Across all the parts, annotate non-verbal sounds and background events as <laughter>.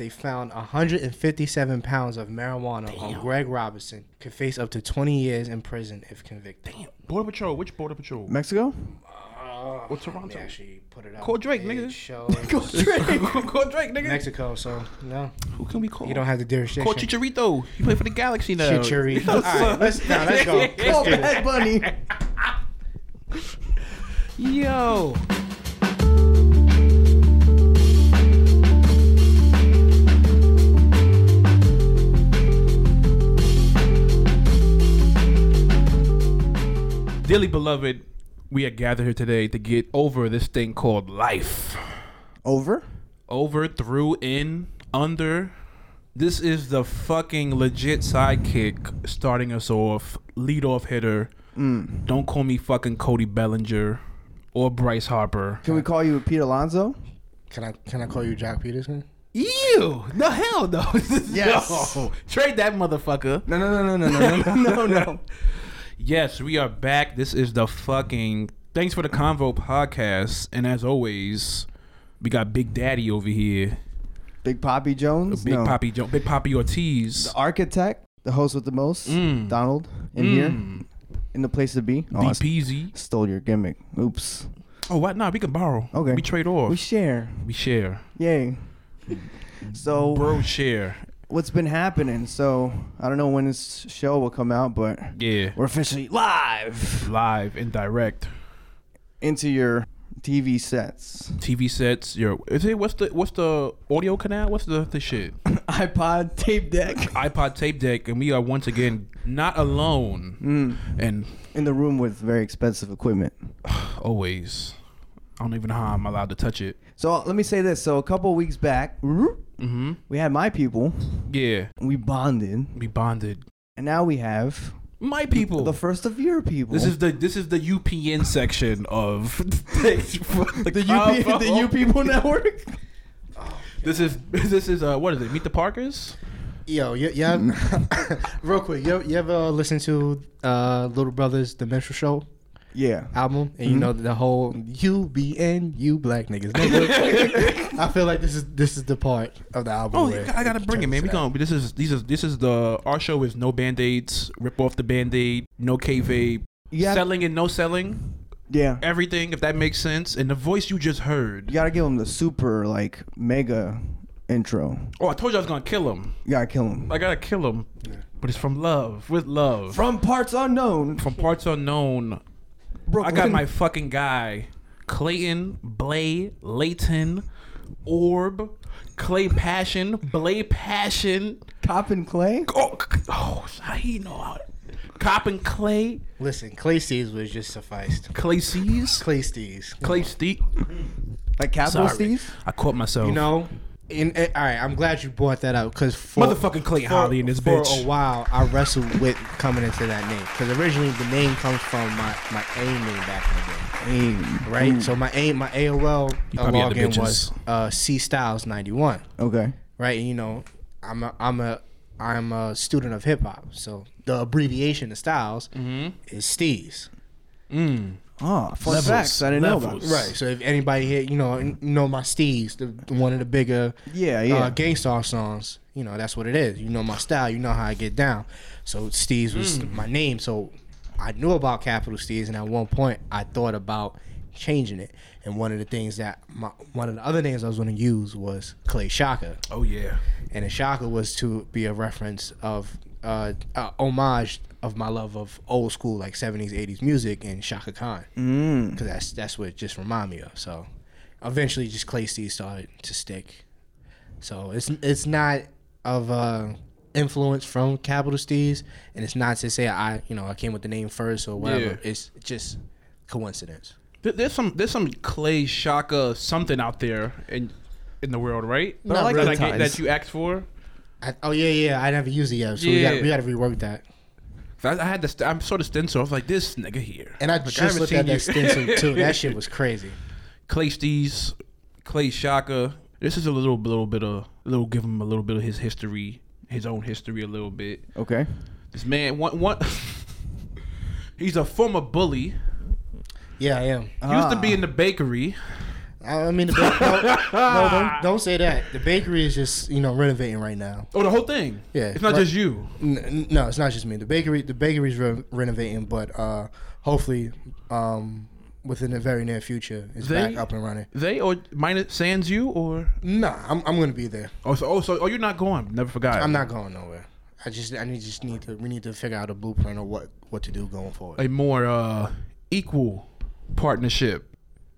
they found 157 pounds of marijuana on Greg Robinson. Could face up to 20 years in prison if convicted. Damn. Border Patrol. Which Border Patrol? Mexico? What's Let me Toronto? actually put it up. Call Drake, It nigga. shows <laughs> <laughs> Call Drake, nigga. Mexico, so no, Who can we call? you don't have the jurisdiction. Call Chicharito. He played for the Galaxy now. Chicharito. <laughs> All right, let's, now, let's go. Let's Oh. Bad Bunny. Yo. Dearly beloved, we are gathered here today to get over this thing called life. Over? Over, through, in, under. This is the fucking legit sidekick starting us off, lead off hitter. Mm. Don't call me fucking Cody Bellinger or Bryce Harper. Can we call you Pete Alonso? Can I can I call you Joc Pederson? Ew! No hell no. <laughs> Yes. No. Trade that motherfucker. No, no, no, no, no, no, no, no, no. <laughs> Yes, we are back. This is the fucking Thanks for the Convo podcast. And as always, we got Big Daddy over here. Big Poppy Jones? Big no. Poppy Jones. Big Poppy Ortiz. The architect, the host with the most, Mm. Donald, in Mm. here, in the place to be. Oh, DPZ. stole your gimmick. Oops. Oh, what? Nah, we can borrow. Okay. We trade off. We share. We, share. share. Yay. <laughs> So, Bro, share. What's been happening? So, I don't know when this show will come out, but Yeah. we're officially live Live and direct. into your TV sets. TV sets. Your is it what's the what's the audio canal? What's the the shit? <laughs> iPod tape deck iPod tape deck, and we are once again not alone. mm. And in the room with very expensive equipment. <sighs> always, I don't even know how I'm allowed to touch it. So, let me say this. So, a couple weeks back, Mm-hmm. we had my people, Yeah, we bonded, we bonded. and now we have My people. the first of your people. this is the this is the UPN section of <laughs> the, the UP, the U <laughs> People Network. <laughs> This is this is uh what is it? Meet the Parkers. Yo, you, you have, real quick, you, you ever listen to uh, Little Brothers The Minstrel Show Yeah. album? And you mm-hmm. know the whole you be and you black niggas. <laughs> I feel like this is this is the part of the album. Oh, where I gotta bring it, man. We turns going This is these is this is the our show is no band aids. Rip off the band aid. No kayfabe. Yeah. Selling and no selling. Yeah. Everything, if that makes sense. And the voice you just heard. You gotta give him the super like mega intro. Oh, I told you I was gonna kill him. You gotta kill him. I gotta kill him. But it's from love, with love. From parts unknown. From parts unknown. I got my fucking guy, Clayton, Blay, Layton, Orb, Clay Passion, Blay Passion. Cop and Clay. Oh, c- oh how he know how Cop and Clay, Listen, Clay Steves was just sufficed. Clay C's, Clay Steves. Clay Steve. Like Capital Sorry, Steve. I caught myself. You know, in, eh, all right, I'm glad you brought that up because for Motherfucking Clay for, Holly in this for bitch. a while, I wrestled with coming into that name because originally the name comes from my my AIM name back in the day. Hey. Right, so my AIM, my AOL You uh, probably had the login was uh, C Styles ninety one. Okay. Right, and you know, I'm a I'm a I'm a student of hip hop, so the abbreviation of Styles is Steez. Mm. Oh, fun Levels. facts I didn't know about. Levels. Right, so if anybody here, you know, know my Steez, the, the one of the bigger Yeah, yeah. uh, Gang Starr songs. You know, that's what it is. You know my style. You know how I get down. So Steez was my name. So I knew about Capital Steez, and at one point I thought about changing it. And one of the things that my one of the other names I was going to use was Clay Shaka, Oh yeah. and the Shaka was to be a reference of uh, uh homage of my love of old school like 70s 80s music and Chaka Khan Mm. because that's that's what it just remind me of. So eventually, just Clay Steez started to stick. So it's it's not of uh, influence from Capital Steez, and it's not to say I you know I came with the name first or whatever. Yeah. It's just coincidence. There's some there's some Clay Shaka something out there in in the world, right? But I like that, I get- that you asked for. I, oh yeah, yeah. I never used it yet, so we got we got to rework that. I, I had the st- I'm sort of stencil. I was like, this nigga here. And I Like, just haven't looked seen at that you- stencil too. <laughs> That shit was crazy. Clay Steez, Clay Shaka. This is a little little bit of little give him a little bit of his history, his own history a little bit. Okay. This man, one one. <laughs> he's a former bully. Yeah, I am. Used to Ah. be in the bakery. I mean, the ba- no, no, don't, <laughs> don't say that. The bakery is just you know renovating right now. Oh, the whole thing. Yeah, It's not right. just you. N- n- no, it's not just me. The bakery, the bakery's re- renovating, but uh, hopefully, um, within the very near future, it's They- back up and running. They or minus sans you or Nah, I'm I'm gonna be there. oh so oh so oh you're not going. Never forgot. I'm not going nowhere. I just I need just need to we need to figure out a blueprint of what what to do going forward. a more uh equal partnership.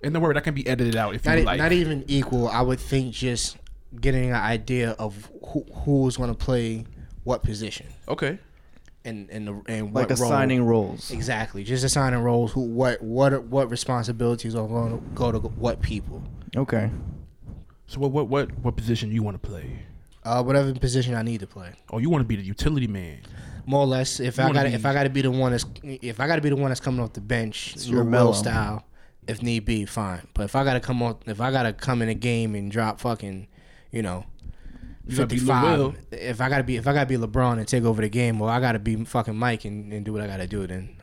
In the word that can be edited out if Not, you e- like. not even equal. I would think just getting an idea of who who's gonna play what position okay. and and the, and Like what role. assigning roles. Exactly, just assigning roles. Who, what, what, what responsibilities are going to go to what people? Okay. So what what what what position you want to play? Uh, whatever position I need to play, Oh, you want to be the utility man. more or less. If You I got, to be- if I got to be the one that's, if I got to be the one that's coming off the bench, your your mellow. style, if need be, fine. But if I got to come on, if I got to come in a game and drop fucking, you know. Gotta Lil 55. If I gotta be, if I gotta be LeBron and take over the game, well, I gotta be fucking Mike and, and do what I gotta do, then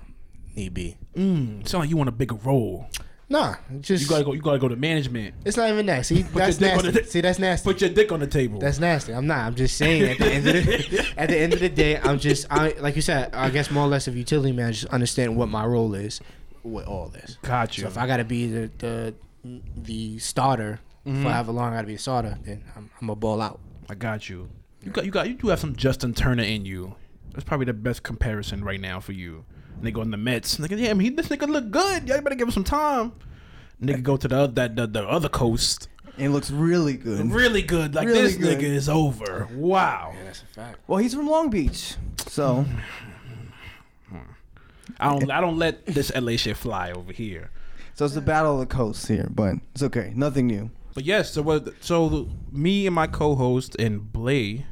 need be. Mm, sound like you want a bigger role. Nah, just You gotta go. You gotta go to management. It's not even that. See, that's nasty. See, that's nasty. Put your dick on the table. That's nasty. I'm not. I'm just saying. At the end of the <laughs> at the end of the day, I'm just. I like you said. I guess more or less, a utility man just understand what my role is with all this. Got you. So if I gotta be the the the starter Mm-hmm. for however long I gotta be a starter, then I'm, I'm a ball out. I got you. You got you got you do have some Justin Turner in you. That's probably the best comparison right now for you. Nigga on the Mets. Nigga, yeah, I mean, he, this nigga look good. Y'all better give him some time. Nigga go to the other that the, the other coast. It looks really good. Really good. Like Really this good. nigga is over. Wow. that's a fact. Well, he's from Long Beach, so <sighs> <sniffs> I don't I don't let this LA shit fly over here. so it's the battle of the coast here, but it's okay. Nothing new. But yes, so what? So me and my co-host and Blay,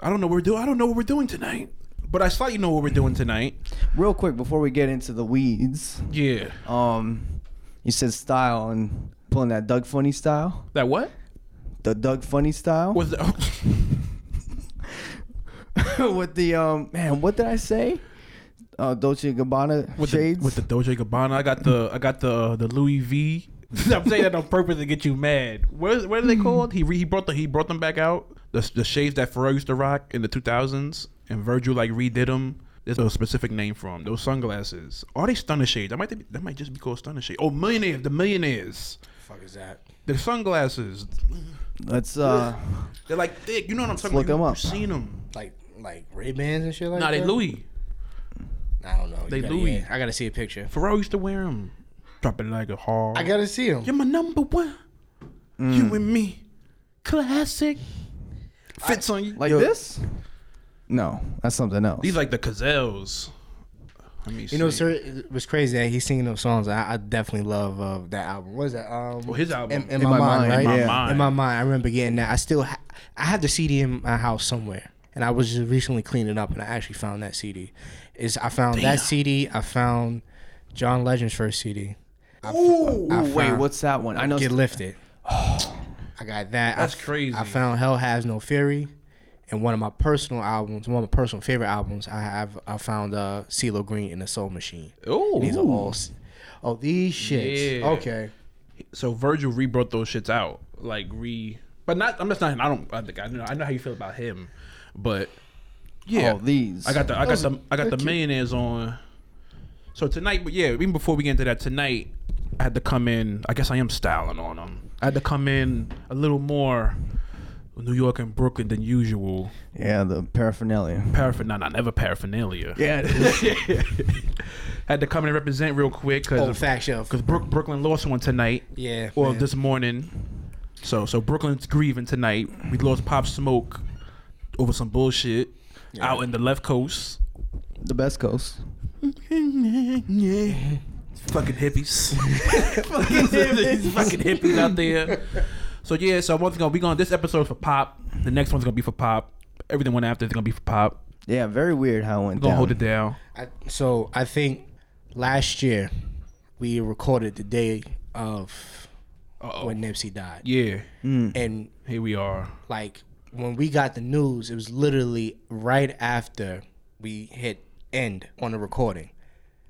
I don't know what we're doing. I don't know what we're doing tonight, but I slightly know what we're doing tonight. Real quick before we get into the weeds, Yeah. um, you said style and pulling that Doug Funnie style, That what? the Doug Funnie style Was that? <laughs> with the um man. What did I say? Uh, Dolce Gabbana with shades. the with the Doja Gabbana. I got the I got the the Louis V. <laughs> I'm saying that on purpose to get you mad. What what are they called? He re, he brought the he brought them back out. The the shades that Pharrell used to rock in the 2000s, and Virgil like redid them. There's a specific name for them. Those sunglasses. Are they stunner shades? That might be, that might just be called stunner shades. Oh, millionaires. The millionaires. The fuck is that? The sunglasses. Let's uh, They're like thick. You know what I'm talking look about? 'em You- up. You've seen them. Like like Ray Bans and shit like Nah, that. Nah, they Louis. I don't know. They gotta- Louis. yeah, I gotta see a picture. Pharrell used to wear them. Drop it like a hard. I gotta see him. You're my number one. Mm. You and me. Classic. Fits on you. like Yo. this. No, that's something else. These like the Cazals. Let me see. You know, sir, it was crazy that he's singing those songs. I, I definitely love uh, that album. What is that? Um, Well, his album. in, in, my, mind, right? In my yeah. mind. In my mind, I remember getting that. I still, ha- I have the CD in my house somewhere, and I was just recently cleaning up, and I actually found that CD. Is I found Damn. that CD. I found John Legend's first CD. I, f- Ooh, I wait, found what's that one? I know. Get Lifted. <gasps> I got that. That's I f- crazy. I found Hell Has No Fury, and one of my personal albums, one of my personal favorite albums. I have. I found uh, CeeLo Green in the Soul Machine. Oh. These are all. s- Oh, these shits. Yeah. Okay. So Virgil re brought those shits out. Like re but not I'm just not I don't I think I know I know how you feel about him. But yeah. Oh, these. I got the I got Those the I got the they're millionaires on. So tonight, but yeah, even before we get into that tonight, I had to come in. I guess I am styling on them. I had to come in a little more New York and Brooklyn than usual. yeah, the paraphernalia. Paraphernalia, nah, never paraphernalia. Yeah, <laughs> had to come in and represent real quick because Oh, fact shelf. because Brook, Brooklyn lost one tonight. Yeah. Well, man. this morning. So so Brooklyn's grieving tonight. We lost Pop Smoke over some bullshit out in the left coast. the best coast. yeah. <laughs> Fucking hippies. <laughs> fucking hippies. fucking hippies out there. So yeah, so once again, we gonna this episode for Pop. The next one's gonna be for Pop. Everything one after is gonna be for Pop. Yeah, very weird how it went We're gonna down. hold it down. I, so I think last year we recorded the day of Uh-oh. when Nipsey died, Yeah. Mm. and Here we are. like when we got the news, it was literally right after we hit end on the recording.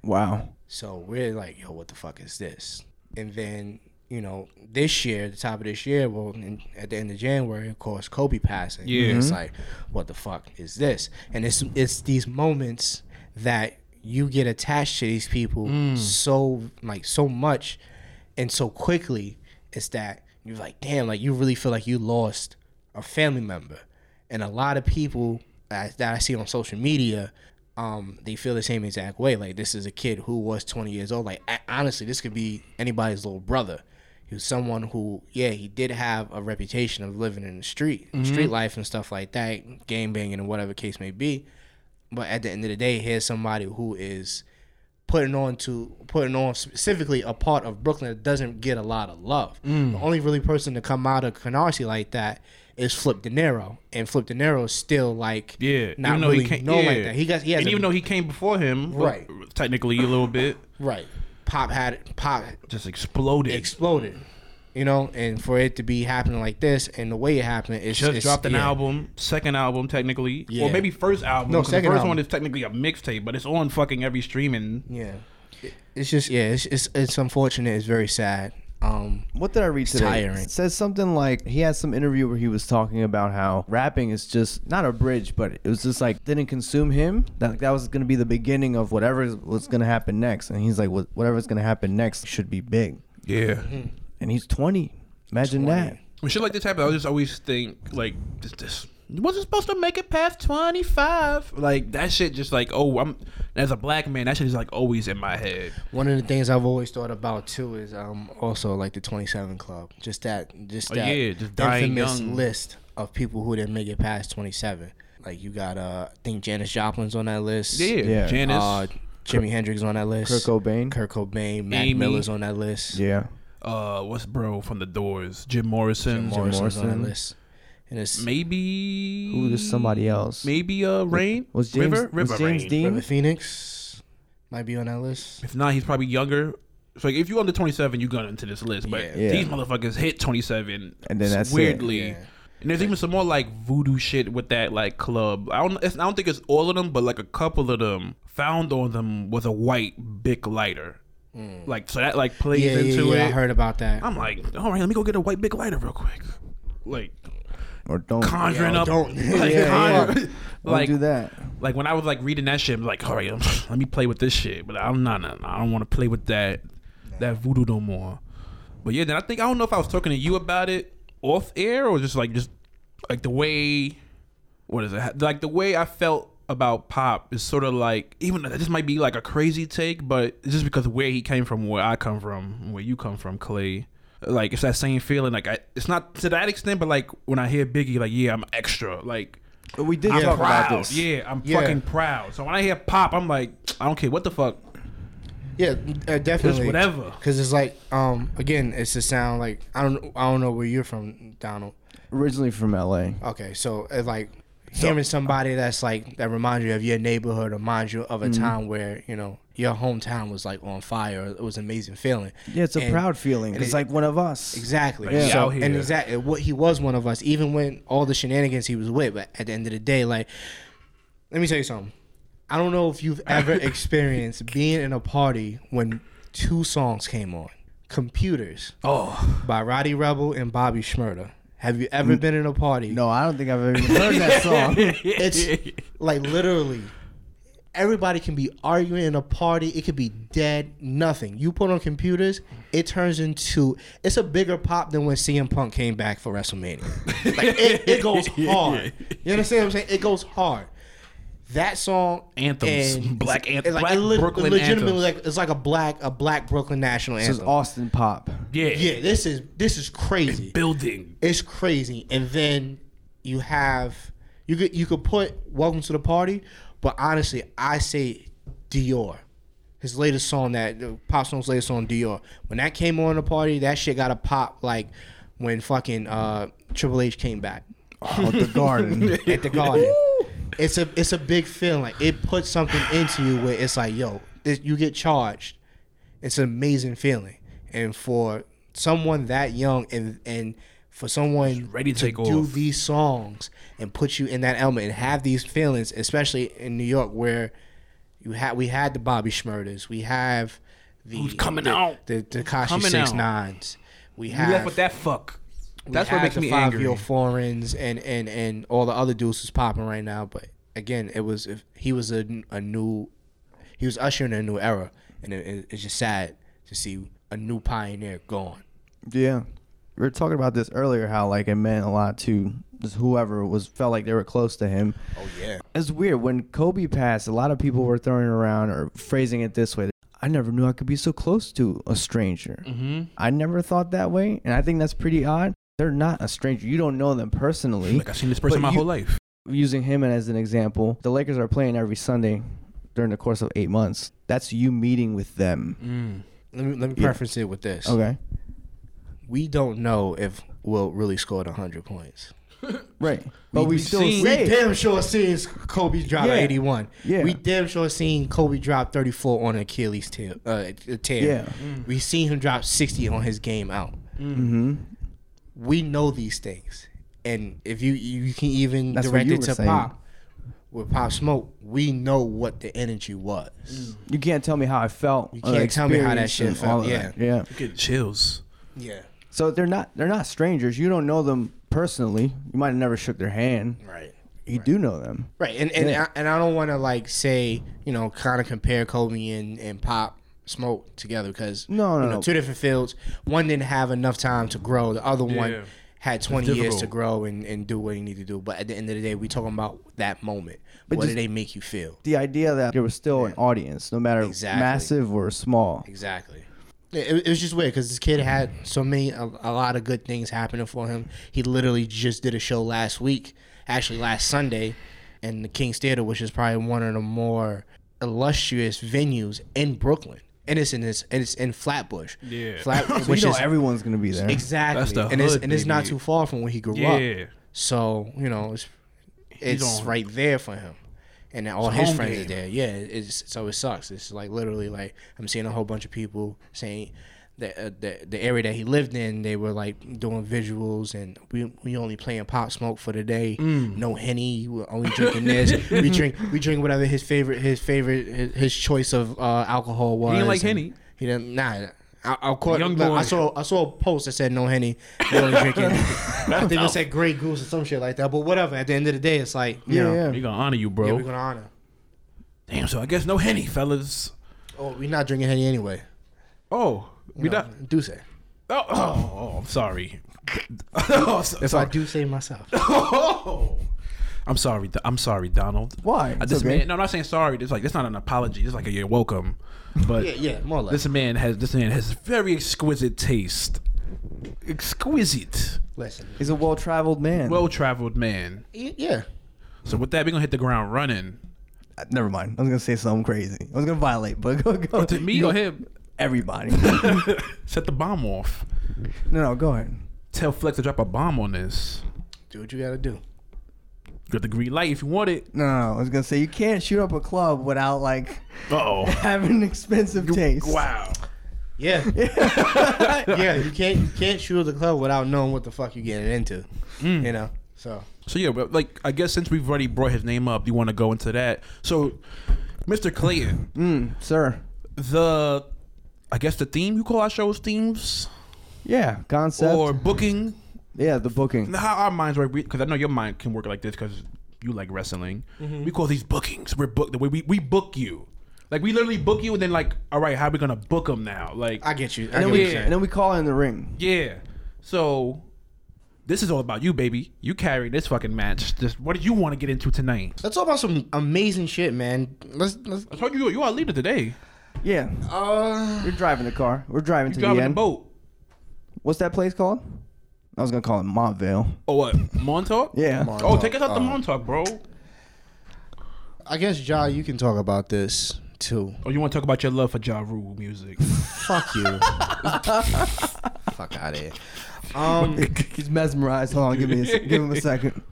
Wow. So we're like, yo, what the fuck is this? And then, you know, this year, the top of this year, well, in, at the end of January, of course, Kobe passing. Yeah. it's mm-hmm. like, what the fuck is this? And it's it's these moments that you get attached to these people mm. so like so much and so quickly. It's that you're like, damn, like you really feel like you lost a family member, and a lot of people that, I see on social media. Um, they feel the same exact way. Like this is a kid who was 20 years old. Like honestly, this could be anybody's little brother. He was someone who, yeah, he did have a reputation of living in the street, street life and stuff like that, game banging and whatever case may be. But at the end of the day, here's somebody who is putting on to putting on specifically a part of Brooklyn that doesn't get a lot of love. The only really person to come out of Canarsie like that is Flipp Dinero, and Flipp Dinero is still like Yeah, not even really he came, known yeah. like that. He got he has and a- even though he came before him, Right. Technically, a little bit <laughs> right. Pop had Pop just exploded. exploded. You know, and for it to be happening like this and the way it happened, it's just it's, dropped an yeah. album, second album technically, Yeah. or maybe first album. No, second The first album. one is technically a mixtape, but it's on fucking every streaming. Yeah, it's just yeah, it's it's, it's unfortunate. It's very sad. Um, What did I read today? tiring. It says something like he had some interview where he was talking about how rapping is just not a bridge, but it was just like didn't consume him. That that was gonna be the beginning of whatever was gonna happen next. And he's like, "What- whatever's gonna happen next should be big. Yeah. And he's 20. Imagine 20. that. When shit like this happens, I just always think like this. this wasn't supposed to make it past twenty five. Like that shit, just like oh, I'm as a black man, that shit is like always in my head. one of the things I've always thought about too is um also like the Twenty Seven Club. Just that, just Oh, that yeah, just dying infamous young. list of people who didn't make it past Twenty Seven. Like you got uh, I think Janis Joplin's on that list. Yeah, Yeah. Janice. Uh, Jimi Hendrix on that list. Kurt Cobain. Kurt Cobain. Mac Amy. Miller's on that list. Yeah. uh, what's bro from the Doors? Jim Morrison. Jim Morrison's on that list. And it's Maybe Who is somebody else? Maybe uh, Rain. Was James River? River was James Rain. Dean? River Phoenix might be on that list. If not, he's probably younger. So like, if you're under twenty seven, you got into this list. But Yeah. Yeah. these motherfuckers hit twenty seven, And then that's it. weirdly. Yeah. And there's even some more like voodoo shit with that like club. I don't. It's, I don't think it's all of them, but like a couple of them found on them was a white Bic lighter. Like so that like plays. Yeah, yeah, into yeah, it. I heard about that. I'm like, all right, let me go get a white Bic lighter real quick. Like Or don't, conjuring Yo, up, don't- <laughs> like, Yeah, yeah. conjure- don't <laughs> like do that. like when I was like reading that shit, I'm like, all right, <sighs> let me play with this shit. But I'm not, I don't want to play with that that voodoo no more. But yeah, then I think I don't know if I was talking to you about it off air or just like just like the way what is it like the way I felt about pop is sort of like even this might be like a crazy take, but just because where he came from, where I come from, where you come from, Clay. Like it's that same feeling. Like I, it's not to that extent, but like when I hear Biggie, like yeah, I'm extra. Like But we did I'm talk proud. about this. Yeah, I'm Yeah. fucking proud. So when I hear pop, I'm like, I don't care what the fuck. Yeah, uh, definitely. whatever. Because it's like, um, again, it's a sound like I don't, I don't know where you're from, Donald. Originally from LA. Okay, so it's like hearing somebody that's like that reminds you of your neighborhood, or reminds you of a Mm-hmm. time where you know your hometown was like on fire. It was an amazing feeling. Yeah, it's a And- proud feeling. and It's it- like one of us. Exactly. Like, he So, here. and exactly what he was one of us, even when all the shenanigans he was with. But at the end of the day, like, let me tell you something. I don't know if you've ever <laughs> experienced being in a party when two songs came on. Computers Oh, by Rowdy Rebel and Bobby Shmurda. Have you ever been in a party? No, I don't think I've ever heard that <laughs> song. It's like literally everybody can be arguing in a party. It could be dead, nothing. You put on computers, it turns into it's a bigger pop than when CM Punk came back for WrestleMania. Like it, it <laughs> goes hard. You understand what I'm saying? It goes hard. That song Anthems. and- Black anth- it's like, black it le- Brooklyn legitimately anthems. like it's like a black a black Brooklyn national Anthem. This is. Austin Pop. yeah, yeah, this is this is crazy. building. It's crazy. And then you have you could you could put Welcome to the Party, but honestly, I say Dior. His latest song that Pop Smoke's latest song Dior. When that came on the party, that shit got a pop like when fucking uh, Triple H came back Oh, the garden. <laughs> at the garden. it's a it's a big feeling. Like it puts something into you where it's like, yo, this, you get charged. It's an amazing feeling. And for someone that young and and for someone ready to to take do off. these songs and put you in that element and have these feelings, especially in New York where you had we had the Bobby Shmurdas, we have the Who's coming the, out? the Takashi Coming Six out. Nines. we You have left with that fuck. That's what have makes the me five angry. year foreigns and and and all the other dudes who's popping right now. But again, it was if he was a, a new, he was ushering a new era, and it, it- it's just sad to see a new pioneer gone. Yeah. We were talking about this earlier, how like it meant a lot to just whoever was felt like they were close to him. Oh yeah, It's weird when Kobe passed. A lot of people were throwing around or phrasing it this way. I never knew I could be so close to a stranger. Mm-hmm. I never thought that way, and I think that's pretty odd. They're not a stranger. You don't know them personally. Like I've seen this person my you- whole life. Using him as an example, the Lakers are playing every Sunday during the course of eight months. That's you meeting with them. Mm. let me let me Yeah. preface it with this. Okay. We don't know if Will really scored hundred points. <laughs> Right. But we, we still seen- We say it. damn sure seen Kobe drop Yeah. 81. Yeah. We damn sure seen Kobe drop 34 on Achilles tear. Uh, tear. Yeah. We seen him drop 60 on his game out. Mm-hmm. We know these things, and if you you can even That's direct it to saying. Pop with Pop Smoke, we know what the energy was. You can't tell me how I felt. You can't tell me how that shit and felt, yeah. that. Yeah. You get chills. Yeah. So they're not they're not strangers. You don't know them personally. You might have never shook their hand. Right. You do know them. Right, and and Yeah. I, and I don't want to like say you know kind of compare Kobe and, and Pop Smoke together because No, no, you know, no. two different fields. One didn't have enough time to grow. The other Yeah. one had twenty years to grow and, and do what he needed to do. But at the end of the day, we talking about that moment. But what did they make you feel? The idea that there was still an audience, no matter Exactly. massive or small. Exactly. It, it was just weird because this kid had so many a, a lot of good things happening for him. He literally just did a show last week, actually last Sunday, in the King's Theater, which is probably one of the more illustrious venues in Brooklyn. And it's in this, and it's in Flatbush. Yeah. Flat, <laughs> So which you know is everyone's gonna be there. exactly, the and it's and it's not too far from where he grew up. Yeah. So you know, it's it's right there for him, and all It's his friends game. are there. Yeah, it's so it sucks. It's like literally like I'm seeing a whole bunch of people saying that uh, the the area that he lived in, they were like doing visuals, and we we only playing pop smoke for the day. Mm. No henny, we're only drinking this. we <laughs> drink we drink whatever his favorite his favorite his, his choice of uh, alcohol was. He didn't like Henny? He didn't. Nah. I, I, caught, Young like, boy. I saw I saw a post that said no henny. We only drinking. <laughs> I think it said Grey Goose or some shit like that. But whatever. At the end of the day, it's like you Yeah, know, yeah. We gonna honor you, bro. yeah, we're gonna honor. Damn. So I guess no henny, fellas. Oh, we're not drinking henny anyway. Oh, You we know, not. do say. Oh, oh, oh, oh, I'm sorry. <laughs> oh, so, If I do say myself. <laughs> Oh. I'm sorry. I'm sorry, Donald. Why? It's this okay. man, no, I'm not saying sorry. It's like it's not an apology. It's like a you're welcome. But Yeah, yeah, more or less. this man has this man has very exquisite taste. Exquisite, Listen. He's a well traveled man. well traveled man. Y- Yeah. So with that, we're gonna hit the ground running. Uh, never mind. I was gonna say something crazy. I was gonna violate, but go go. Oh, to me You or go- him? Everybody. <laughs> <laughs> Set the bomb off. no, no, go ahead. Tell Flex to drop a bomb on this. Do what you gotta do. Got the green light if you want it. No, no, I was gonna say you can't shoot up a club without like oh. <laughs> having expensive taste. Wow. Yeah. <laughs> <laughs> yeah. You can't you can't shoot up the club without knowing what the fuck you're getting into. Mm. You know. So So yeah, but like I guess since we've already brought his name up, you want to go into that. So, Mr. Clayton, <clears throat> Mm, sir. the I guess the theme you call our shows themes Yeah, concept. or booking. Yeah, the booking. How our minds work, because I know your mind can work like this because you like wrestling. We call these bookings. We're book the way we, we book you. Like we literally book you, and then like, all right, how are we gonna book them now? Like, I get you. I And get then what we you're Yeah. and then we call in the ring. yeah. So this is all about you, baby. You carry this fucking match. Just what did you want to get into tonight? Let's talk about some amazing shit, man. Let's let's I told you you are a leader today. Yeah, uh we're driving the car. We're driving You to driving the the end. boat. What's that place called? I was gonna call it Montvale. Oh what? Montauk? Yeah. Mon- Oh, take us out to Uh, Montauk, bro. I guess Ja, you can talk about this too. Oh, you want to talk about your love for Ja Rule music? <laughs> Fuck you. <laughs> Fuck out of here. Um, <laughs> He's mesmerized. Hold on, give me a, give him a second.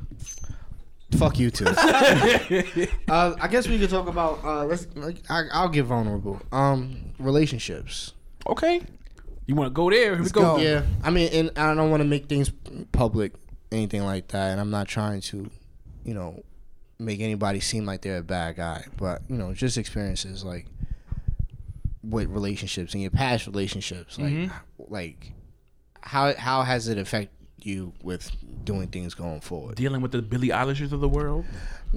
fuck you too. uh, I guess we could talk about. Uh, let's. Like, I, I'll get vulnerable. Um, relationships. okay. You want to go there? Here Let's go. go. Yeah, I mean, and I don't want to make things public, anything like that. And I'm not trying to, you know, make anybody seem like they're a bad guy. But you know, just experiences like with relationships and your past relationships, like Mhm. like how how has it affected you with doing things going forward? Dealing with the Billie Eilishes of the world.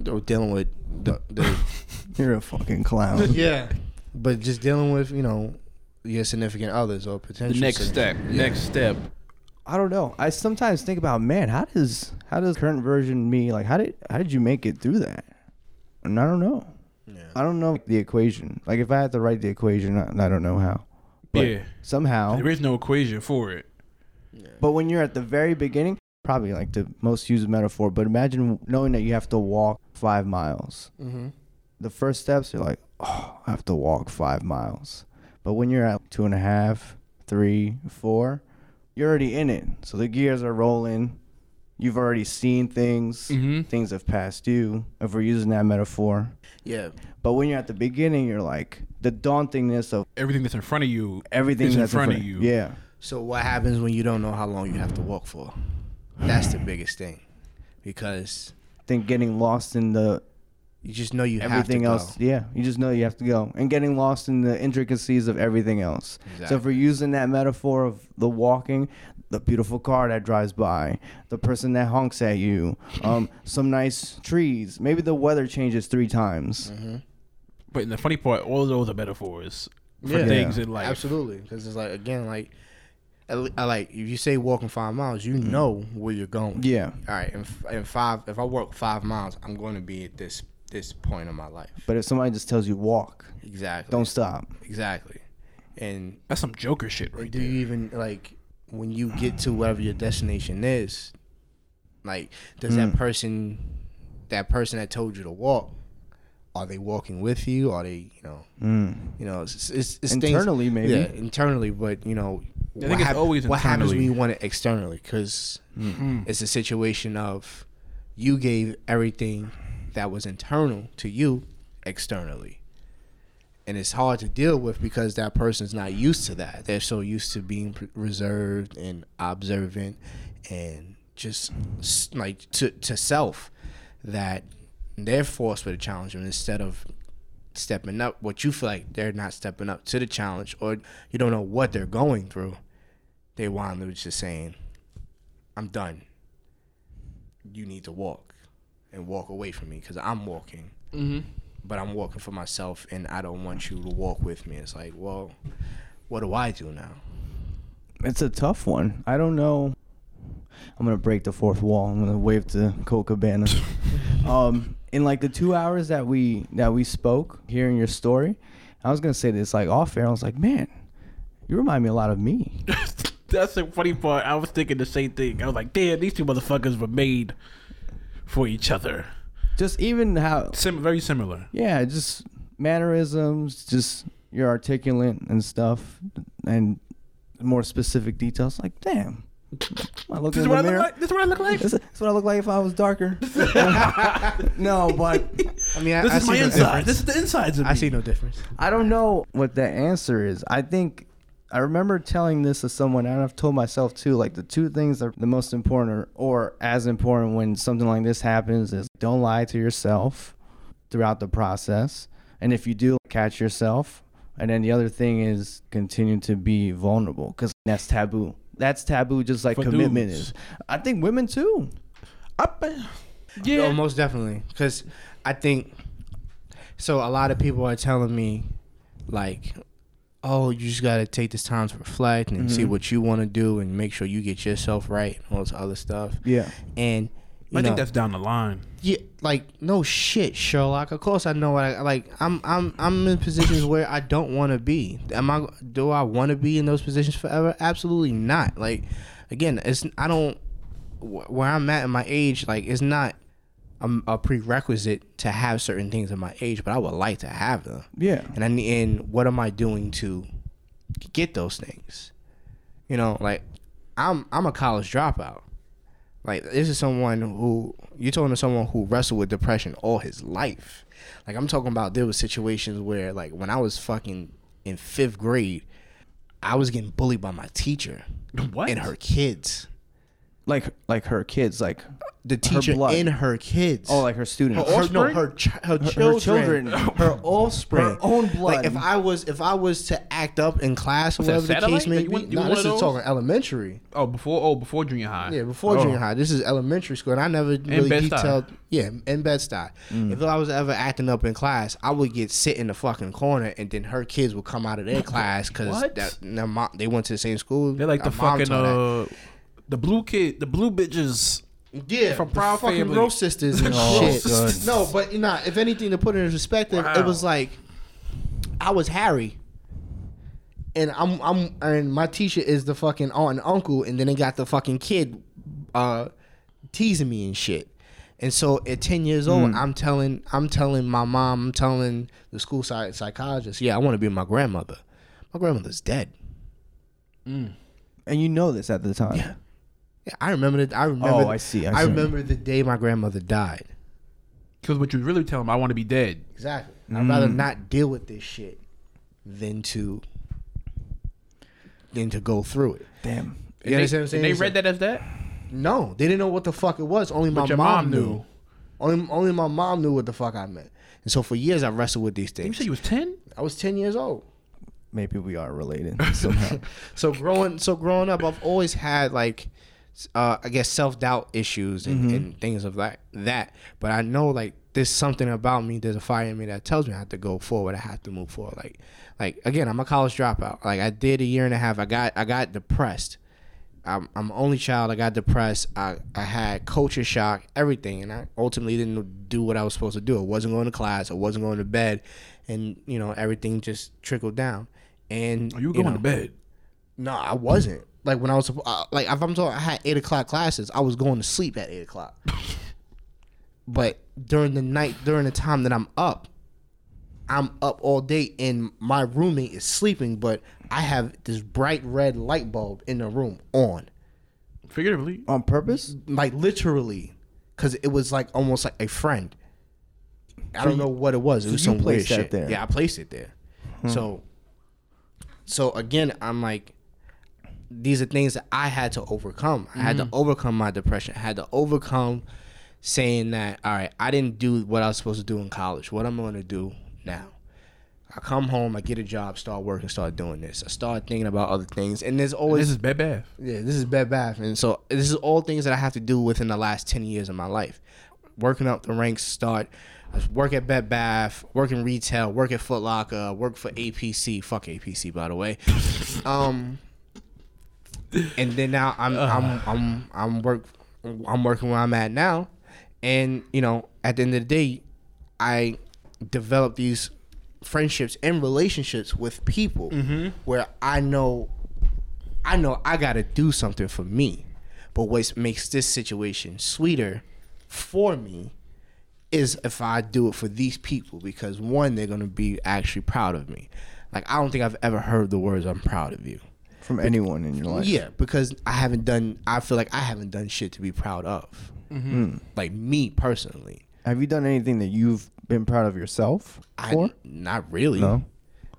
Or dealing with the, the <laughs> You're a fucking clown. <laughs> yeah, but just dealing with you know your significant others or potential. The potential. next step. significant- Next step. I don't know. I sometimes think about, man, how does how does current version me like how did how did you make it through that? And I don't know. Yeah. I don't know the equation. Like if I had to write the equation, I, I don't know how. But yeah. Somehow. There is no equation for it. But when you're at the very beginning, probably like the most used metaphor, but imagine knowing that you have to walk five miles. Mm-hmm. The first steps, you're like, oh, I have to walk five miles. But when you're at two and a half, three, four, you're already in it. So the gears are rolling. You've already seen things. Mm-hmm. Things have passed you, if we're using that metaphor. Yeah. But when you're at the beginning, you're like, the dauntingness of Everything that's in front of you. everything Is in that's front of you. Yeah. So what happens when you don't know how long you have to walk for? That's the biggest thing, because I think getting lost in the you just know you everything have to else. go. Yeah, you just know you have to go, and getting lost in the intricacies of everything else. So if we're using that metaphor of the walking, the beautiful car that drives by, the person that honks at you, <laughs> um, some nice trees. Maybe the weather changes three times. Mm-hmm. But the funny part, all of those are metaphors for Yeah. things in life. Absolutely, because it's like again, like, I like if you say walking five miles, you know where you're going. Yeah, All right, in, f- in five, if I walk five miles, I'm going to be at this this point in my life. but if somebody just tells you walk, Exactly. don't stop. Exactly. And That's some Joker shit right do there. you even like when you get to whatever your destination is? Like, does that Mm. person, that person that told you to walk, are they walking with you? Are they, you know, Mm. you know, it's, it's, it's Internally, things, maybe. Yeah, internally, but you know, I think it's always what happens when you want it externally? Because Mm. it's a situation of you gave everything that was internal to you externally. And it's hard to deal with because that person's not used to that. They're so used to being reserved and observant and just like to, to self that they're forced with a challenge instead of stepping up what you feel like they're not stepping up to the challenge or you don't know what they're going through they wind up just saying i'm done you need to walk and walk away from me because i'm walking Mm-hmm. but i'm walking for myself and i don't want you to walk with me it's like well what do i do now It's a tough one. I don't know. I'm gonna break the fourth wall. I'm gonna wave to Colt Cabana. <laughs> um, in like the two hours that we that we spoke, hearing your story, I was gonna say this like off air. I was like, man, you remind me a lot of me. <laughs> That's the funny part. I was thinking the same thing. I was like, damn, these two motherfuckers were made for each other. Just even how, Sim- very similar. yeah, just mannerisms, just you're articulate and stuff, and more specific details. Like, damn, I look This in is the what I mirror. look like. This is what I look like. This is, this is what I look like if I was darker. <laughs> no, but i mean I, This I is see my no inside. difference. This is the insides of me. i see no difference I don't know what the answer is. I think I remember telling this to someone, and I've told myself too. Like the two things that are the most important, or, or as important when something like this happens, is don't lie to yourself throughout the process, and if you do, catch yourself. And then the other thing is continue to be vulnerable because that's taboo. That's taboo, just like For commitment dudes. is. I think women too. Up, yeah. No, most definitely. Because I think so. A lot of people are telling me, like, "Oh, you just gotta take this time to reflect and see Mhm. what you want to do and make sure you get yourself right and all this other stuff." Yeah. And you I know, think that's down the line. yeah, like no shit, Sherlock. Of course, I know what I like. I'm I'm I'm in positions where I don't want to be. Am I? Do I want to be in those positions forever? Absolutely not. Like, again, it's I don't. Where I'm at in my age, like, it's not a, a prerequisite to have certain things in my age, but I would like to have them. Yeah. And I need, and what am I doing to get those things? You know, like I'm I'm a college dropout. Like this is someone who you're talking to someone who wrestled with depression all his life. Like I'm talking about there was situations where like when I was fucking in fifth grade, I was getting bullied by my teacher <laughs> What? and her kids. Like like her kids, like the teacher blood. in her kids. oh, like her students. her, no, her, ch- her, children, children. her offspring, Her own blood. Like if I was, if I was to act up in class or whatever the case may be, want- you nah, this is talking elementary. Oh, before oh before junior high. Yeah, before Oh. junior high. This is elementary school, and I never really Bed-Stuy. detailed. Yeah, in Bed Stuy. Mm. If I was ever acting up in class, I would get sit in the fucking corner, and then her kids would come out of their class because that their mom, they went to the same school. They're like the fucking taught that. Uh, the blue kid, the blue bitches. Yeah, from the Proud fucking Family. Gross sisters and <laughs> Oh, shit. good. No, but you know, if anything, to put it in perspective, Wow. it was like I was Harry, and I'm I'm and my teacher is the fucking aunt and uncle, and then they got the fucking kid uh teasing me and shit. And so at ten years old, Hmm. I'm telling I'm telling my mom, I'm telling the school psych- psychologist, yeah, I want to be my grandmother. My grandmother's dead. and you know this at the time. Yeah. Yeah, I remember that. I remember. Oh, I see, I I, see. remember the day my grandmother died. Because what you really tell them, I want to be dead. Exactly. I'd rather Mm. not deal with this shit than to than to go through it. Damn. You And they, what I'm saying? and they read that as that. No, they didn't know what the fuck it was. Only my But your mom, mom knew. knew. Only only my mom knew what the fuck I meant. And so for years I wrestled with these things. You say you was ten. I was ten years old. Maybe we are related <laughs> somehow. So growing so growing up, I've always had like uh, I guess self doubt issues and, and things of that that. But I know like there's something about me, there's a fire in me that tells me I have to go forward. I have to move forward. Like like again, I'm a college dropout. Like I did a year and a half. I got I got depressed. I'm I'm an only child. I got depressed. I, I had culture shock, everything, and I ultimately didn't do what I was supposed to do. I wasn't going to class. I wasn't going to bed, and you know everything just trickled down. And Oh, you were going know, to bed. no, I wasn't. Like when I was uh, like if I'm talking, I had eight o'clock classes. I was going to sleep at eight o'clock. <laughs> but during the night, during the time that I'm up, I'm up all day, and my roommate is sleeping. But I have this bright red light bulb in the room on, Figuratively. On purpose? like literally, because it was like almost like a friend. I don't know what it was. It was you some weird shit. there? Yeah, I placed it there. So, so again, I'm like, these are things that I had to overcome. I had to overcome my depression. I had to overcome saying that, all right, I didn't do what I was supposed to do in college. What I'm going to do now? I come home, I get a job, start working, start doing this. I start thinking about other things, and there's always This is Bed Bath. yeah, this is Bed Bath, and so this is all things that I have to do within the last ten years of my life. Working up the ranks, start I work at Bed Bath, work in retail, work at Foot Locker, work for APC. Fuck APC, by the way. <laughs> Um, and then now I'm uh. I'm I'm I'm work I'm working where I'm at now, and you know at the end of the day, I develop these friendships and relationships with people mm-hmm. where I know I know I gotta do something for me. But what makes this situation sweeter for me is if I do it for these people because one, they're gonna be actually proud of me. Like I don't think I've ever heard the words "I'm proud of you." From anyone in your life? Yeah, because I haven't done. I feel like I haven't done shit to be proud of. Like me personally, Have you done anything that you've been proud of yourself for? I not really. No.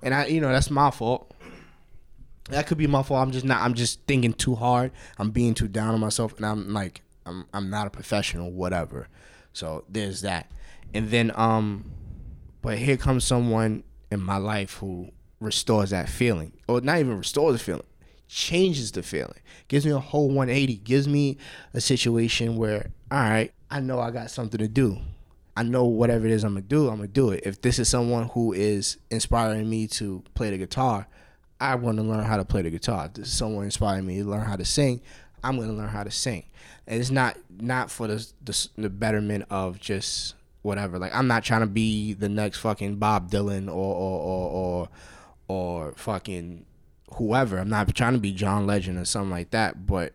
and I, you know, that's my fault. That could be my fault. I'm just not. I'm just thinking too hard. I'm being too down on myself, and I'm like, I'm, I'm not a professional, whatever. So there's that, and then, um, but here comes someone in my life who restores that feeling, or not even restores the feeling, changes the feeling, gives me a whole 180, gives me a situation where, all right, I know I got something to do. I know whatever it is I'm gonna do, I'm gonna do it. If this is someone who is inspiring me to play the guitar, I want to learn how to play the guitar. If this is someone inspiring me to learn how to sing, I'm gonna learn how to sing. And it's not not for the the, the betterment of just whatever. Like I'm not trying to be the next fucking Bob Dylan or or or or, or fucking whoever. I'm not trying to be John Legend or something like that. But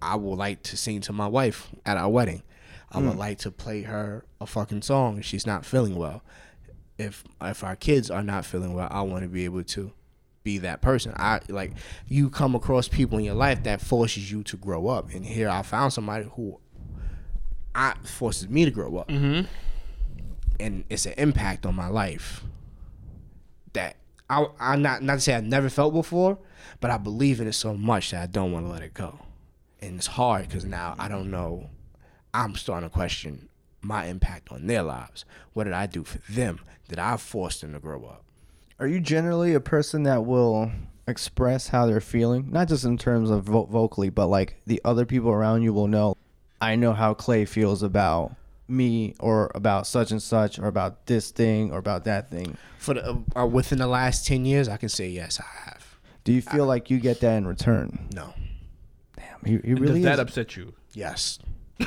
I would like to sing to my wife at our wedding. I would like to play her a fucking song if she's not feeling well. If if our kids are not feeling well, I want to be able to be that person. I like you come across people in your life that forces you to grow up. And here I found somebody who I forces me to grow up. Mm-hmm. And it's an impact on my life I I not not to say I never felt before, but I believe in it so much that I don't want to let it go. and it's hard because now I don't know. I'm starting to question my impact on their lives. What did I do for them? Did I force them to grow up? Are you generally a person that will express how they're feeling, not just in terms of vo- vocally, but like the other people around you will know? I know how Clay feels about me, or about such and such, or about this thing, or about that thing. For the uh, uh within the last ten years, I can say yes, I have. Do you feel like you get that in return? No. Damn, he, he Does really that is. upset you? Yes. <laughs>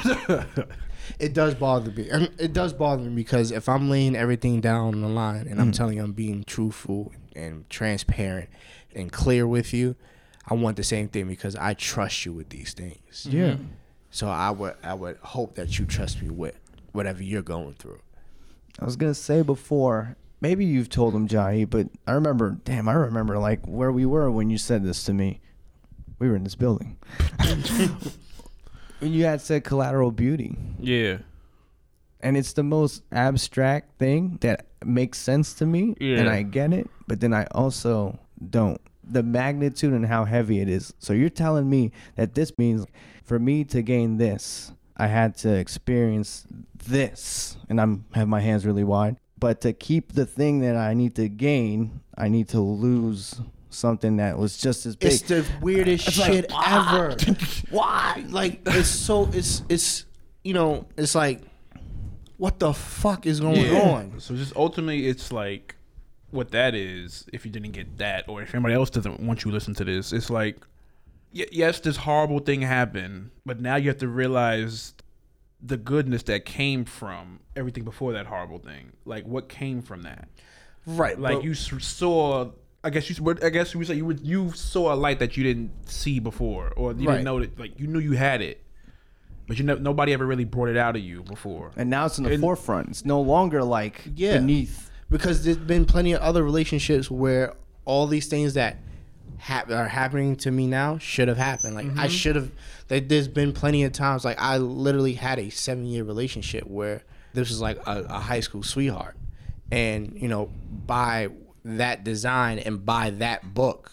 it does bother me. I It does bother me because if I'm laying everything down on the line and I'm mm. telling you I'm being truthful and transparent and clear with you, I want the same thing because I trust you with these things. yeah. So I would I would hope that you trust me with whatever you're going through. I was gonna say before, maybe you've told him Jahi, but I remember, damn, I remember like where we were when you said this to me. We were in this building. <laughs> when you had said collateral beauty, Yeah. and it's the most abstract thing that makes sense to me, and I get it, but then I also don't. The magnitude and how heavy it is. So you're telling me that this means for me to gain this, I had to experience this, and I'm have my hands really wide. But to keep the thing that I need to gain, I need to lose something that was just as big. It's the weirdest It's like, shit ever. <laughs> Why? Like it's so it's it's you know it's like what the fuck is going on? So just ultimately, it's like what that is. If you didn't get that, or if anybody else doesn't want you to listen to this, it's like, y- yes, this horrible thing happened, but now you have to realize the goodness that came from everything before that horrible thing. Like what came from that. Right. Like but- you saw. I guess you. I guess you would say you would. You saw a light that you didn't see before, or you Right. didn't know that. Like you knew you had it, but you know nobody ever really brought it out of you before. and now it's in the And- forefront. It's no longer like Yeah. beneath. because there's been plenty of other relationships where all these things that hap- are happening to me now should have happened. Like I mm-hmm. should have. Like, there's been plenty of times. Like I literally had a seven year relationship where this was like a, a high school sweetheart, and you know by that design and by that book,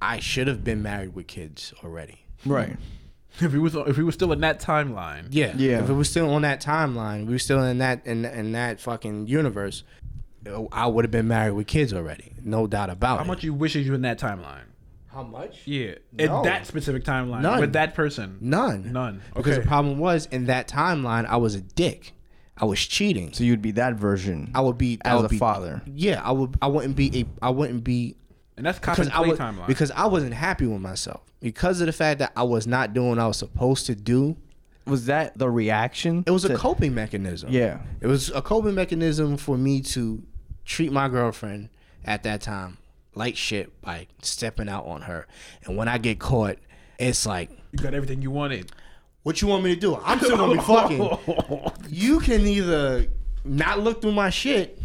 I should have been married with kids already. Right. If he was, if he was still in that timeline, Yeah, Yeah. If it was still on that timeline, we were still in that in in that fucking universe. I would have been married with kids already, no doubt about How it. How much you wish you were in that timeline? How much? Yeah, No. in that specific timeline None. with that person. None. None. Because the problem was in that timeline, I was a dick. I was cheating. So you'd be that version. I would be as would a be- father. Yeah, I would. I wouldn't be a. I wouldn't be and that's because copy I play was timeline. because I wasn't happy with myself because of the fact that I was not doing what I was supposed to do. Was that the reaction? It was a coping mechanism. Yeah. It was a coping mechanism for me to treat my girlfriend at that time like shit by stepping out on her. And when I get caught, it's like, you got everything you wanted. what you want me to do? I'm still gonna be fucking. <laughs> You can either not look through my shit,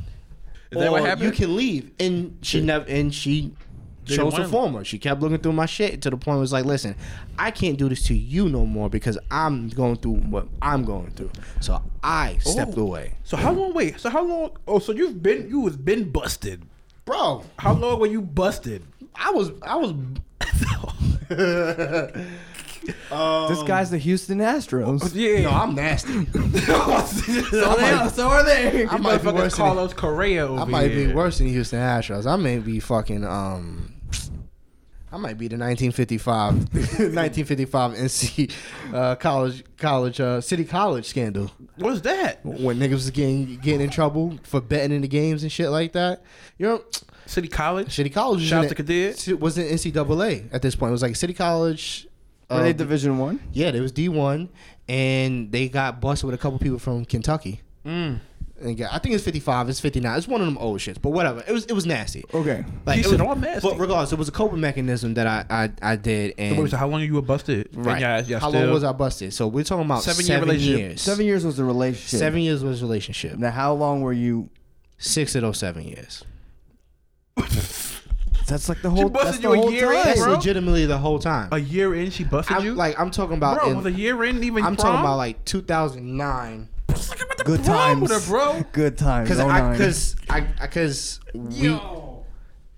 Is that what or happened? you can leave. And she never. And she Didn't chose the want- former. She kept looking through my shit to the point where it's like, listen, I can't do this to you no more because I'm going through what I'm going through. So I stepped Oh. away, So how long? Wait. So how long? Oh, so you've been you was been busted. Bro. How long were you busted? I was I was <laughs> This guy's the Houston Astros. <laughs> Yeah. no, I'm nasty. <laughs> so, they are, so are they. I might be Motherfucker worse than Carlos Correa over I might here. be worse than Houston Astros. I may be fucking um I might be the 1955 1955 <laughs> NC uh, college college uh, city college scandal What's that? when niggas was getting getting in trouble for betting in the games and shit like that. You know, City College. City College was Shout in out to Kadir. it- was in NCAA at this point. It was like City College. Were they uh, Division One? Yeah, they was D one, and they got busted with a couple people from Kentucky. Mm. And got, I think it's fifty five. It's fifty nine. It's one of them old shits. But whatever. It was it was nasty. Okay. Like He it said was, all nasty. But regardless, it was a coping mechanism that I I, I did. And Wait, so how long you were busted? Right, y'all- y'all how still- long was I busted? So we're talking about Seven seven, year relationship. years. Seven years was the relationship. Seven years was a relationship. Now, how long were you? Six of those seven years. That's like the whole. busted That's you the a whole year in, time. That's bro? legitimately the whole time. A year in, she busted I'm, you. like I'm talking about. bro, in- was a year in even? I'm prom? talking about like 2009. Good prom times, with her, bro. Good times. Because oh I because I because we Yo.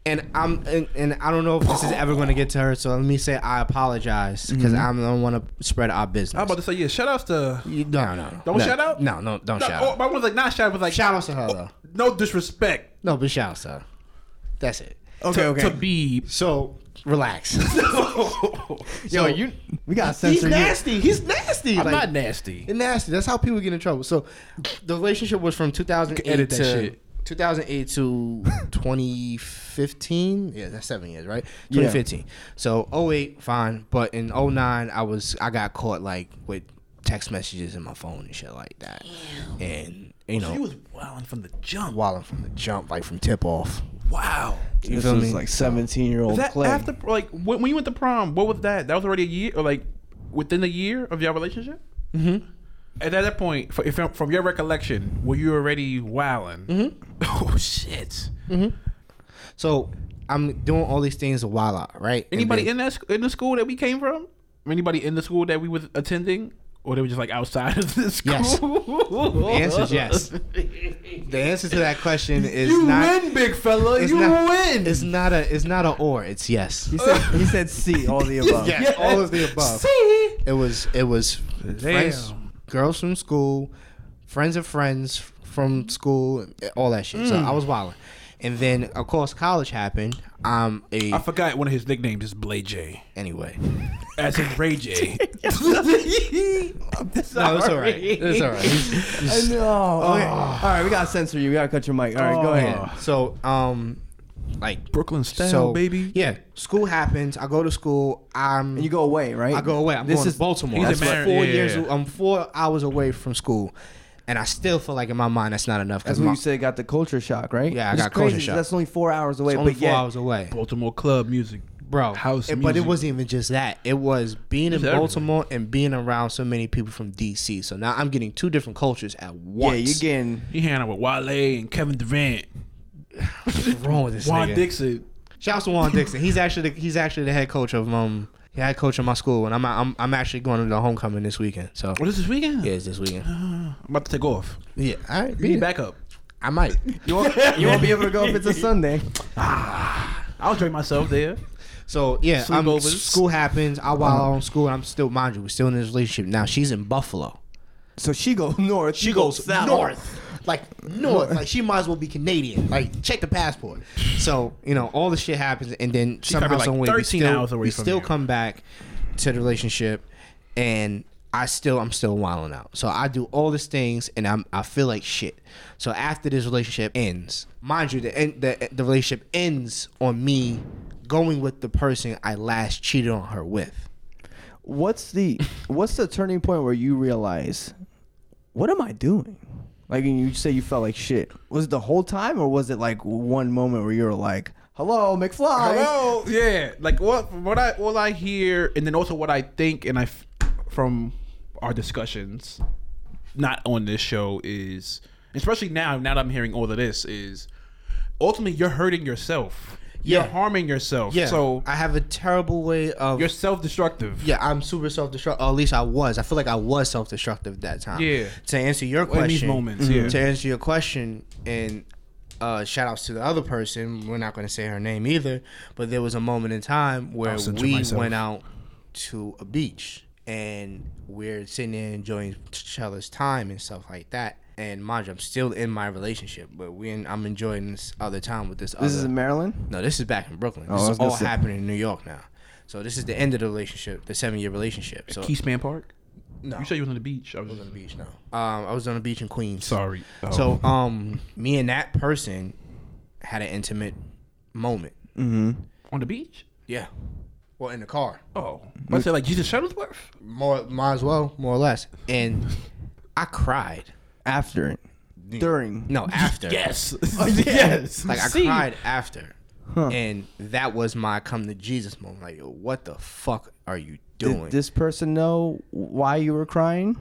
and I'm and, and I don't know if this is ever going to get to her. So let me say I apologize because mm-hmm. I don't want to spread our business. I'm about to say yeah. Shout outs to. You- no, no, no. Don't no, shout out? No, no, don't No, shout oh, out. my one's like not shout out, but like Shout outs to her though. no disrespect. No, but shout outs to her. That's it. Okay, to, okay. To be So relax. <laughs> Yo, you we got to He's censor you. nasty. He's nasty. I'm Like, not nasty. It's nasty. That's how people get in trouble. So the relationship was from 2008 Edit that to shit. 2008 to 2015. Yeah, that's seven years, right? Yeah. 2015. So 08, fine. But in 09, I was I got caught like with text messages in my phone and shit like that. And you know, He was wilding from the jump. wilding from the jump, like from tip off. Wow. You This feel was me? like 17 year old that Clay. after like when, when you went to prom? What was that? That was already a year or like within a year of your relationship. Mm-hmm. And at that point, if from your recollection, were you already wilding? Mm-hmm. <laughs> Oh shit! So I'm doing all these things while out, right? Anybody then- in that in the school that we came from? Anybody in the school that we was attending, or they were just like outside of this school? Yes. The answer is yes. The answer to that question is you not. win, big fella. It's you not, win. It's not a. It's not a or. It's yes. he said he said C, all the <laughs> above. Yes, all of the above. See? It was. It was friends, girls from school, friends of friends from school, all that shit. So Mm. I was wilding, and then of course college happened. I'm a I forgot one of his nicknames is Blade J. anyway. As in Ray J. <laughs> <laughs> No, it's all right. It's all right. He's- I know. Okay. All right, we gotta censor you. We gotta cut your mic. All right, go Oh. ahead. So um, like Brooklyn style, so baby. Yeah, school happens. I go to school. I'm. And you go away, right? I go away. I'm this going is to Baltimore. He's That's a what Mar- four yeah, years. yeah. I'm four hours away from school, and I still feel like in my mind that's not enough. That's Because when my, you said got the culture shock, right? Yeah, I It's got culture shock. That's only four hours away, it's only but four yet hours away, Baltimore club music. bro. House it- but it wasn't even just that. It was being It's in everything. Baltimore and being around so many people from DC. So now I'm getting two different cultures at once. yeah, you're getting He hanging out with Wale and Kevin Durant, What's wrong with this Juan nigga? Dixon. Shout out to Juan Dixon. He's actually the, he's actually the head coach of um. Yeah, head coach in my school, and I'm I'm I'm actually going to the homecoming this weekend. So What is this weekend? yeah, it's this weekend. I'm about to take off. Yeah, all right. We need backup. I might. you won't, you won't be able to go if it's a Sunday. <laughs> Ah, I'll enjoy myself there. So yeah, Sleepovers. school happens. I while on school, and I'm still, mind you, we're still in this relationship. Now she's in Buffalo. So she goes north. She goes south. north, like north. Like she might as well be Canadian. Like check the passport. So you know all the shit happens, and then somehow, like some way, we still, we still here. come back to the relationship, and I still, I'm still wilding out. So I do all these things, and I'm, I feel like shit. So after this relationship ends, mind you, the end, the the relationship ends on me going with the person I last cheated on her with. What's the what's the turning point where you realize what am I doing? Like you say you felt like shit. Was it the whole time or was it like one moment where you were like, "Hello, McFly"? Hello, yeah. Like what what I what I hear, and then also what I think, and I from our discussions, not on this show is, especially now. Now that I'm hearing all of this, is ultimately you're hurting yourself. You're Yeah. harming yourself. Yeah. So I have a terrible way of you're self-destructive. Yeah, I'm super self destructive. At least I was. I feel like I was self destructive at that time. Yeah. To answer your In question, these moments, yeah. To answer your question, and uh, shout outs to the other person. We're not going to say her name either, but there was a moment in time where we went out to a beach and we're sitting there enjoying each other's time and stuff like that. And mind you, I'm still in my relationship, but we I'm enjoying this other time with this. Other This other, is in Maryland? no, this is back in Brooklyn. Oh, This was is gonna all say- happening in New York now. So this is the end of the relationship, the seven year relationship. So Keyspan Park. no, You said you was on the beach. I was, I was on the beach. No, um, I was on the beach in Queens. Sorry. Oh. So um, me and that person had an intimate moment. Mm-hmm. on the beach. Yeah. Well, in the car, Oh, I said like Jesus Shuttlesworth. more might as well, more or less. And I cried. After it. During. No, after. <laughs> <laughs> Yes. yes. Like I See? cried after. Huh. And that was my come to Jesus moment. Like, what the fuck are you doing? Did this person know why you were crying?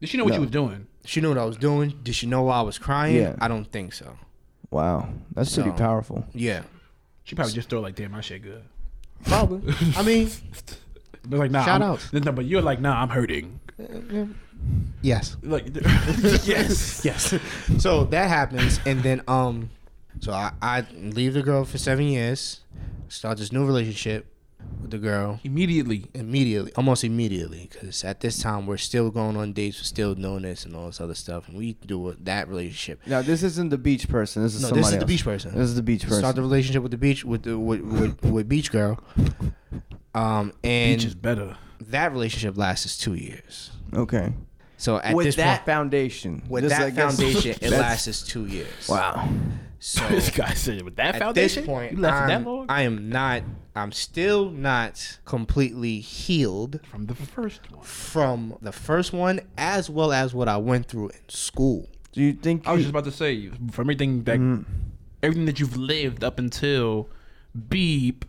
Did she know what No. you was doing? she knew what I was doing. Did she know why I was crying? Yeah. I don't think so. Wow. That's pretty So- powerful. Yeah. She probably just throw like, damn, my shit good. Probably. <laughs> I mean, But like, nah. Shout I'm- out. No, but you're like, nah, I'm hurting. Yes. Like, <laughs> yes. yes. So that happens, and then um, So I, I leave the girl for seven years, start this new relationship with the girl Immediately. immediately, almost immediately, because at this time we're still going on dates, we're still doing this and all this other stuff, and we do it- that relationship. Now this isn't the beach person. This is No, somebody this is the else. beach person. This is the beach person. Start the relationship with the beach with the with with, with beach girl. Um, and Beach is better. that relationship lasts two years. okay. So at With this that point, foundation. with This, that I guess- foundation, <laughs> it that's- lasts two years. Wow. So <laughs> this guy said with that at foundation. this point, you left it that I'm, long. I am not. I'm still not completely healed From the first one. from the first one, as well as what I went through in school. Do you think? I was you- just about to say from everything that Mm-hmm. everything that you've lived up until beep,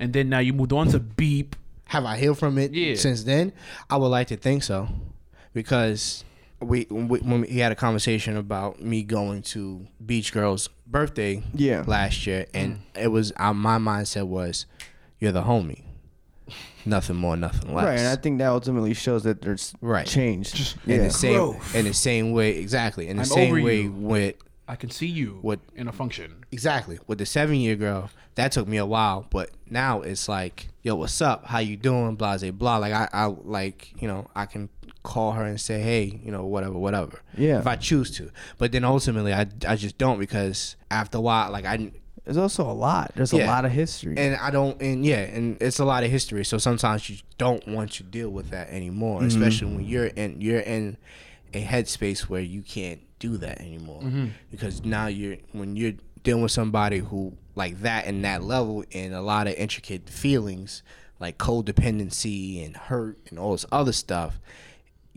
and then now you moved on to beep. Have I healed from it Yeah. since then? I would like to think so, because we when we, when we had a conversation about me going to Beach Girl's birthday Yeah. last year, and it was uh, my mindset was, "You're the homie, nothing more, nothing less." Right, and I think that ultimately shows that there's Right. change. Just- in yeah. the same Growth. in the same way, exactly. In the I'm same way you. with I can see you What- in a function. Exactly. With the seven year girl, that took me a while, but now it's like, yo, what's up? How you doing? Blah blah blah. Like I, I like, you know, I can call her and say, hey, you know, whatever, whatever. Yeah. If I choose to. But then ultimately I, I just don't because after a while, like I There's also a lot. There's a lot of history. and I don't and yeah, and it's a lot of history. So sometimes you don't want to deal with that anymore, Mm-hmm. especially when you're in you're in a headspace where you can't do that anymore Mm-hmm. because now you're when you're dealing with somebody who like that and that level and a lot of intricate feelings like codependency and hurt and all this other stuff.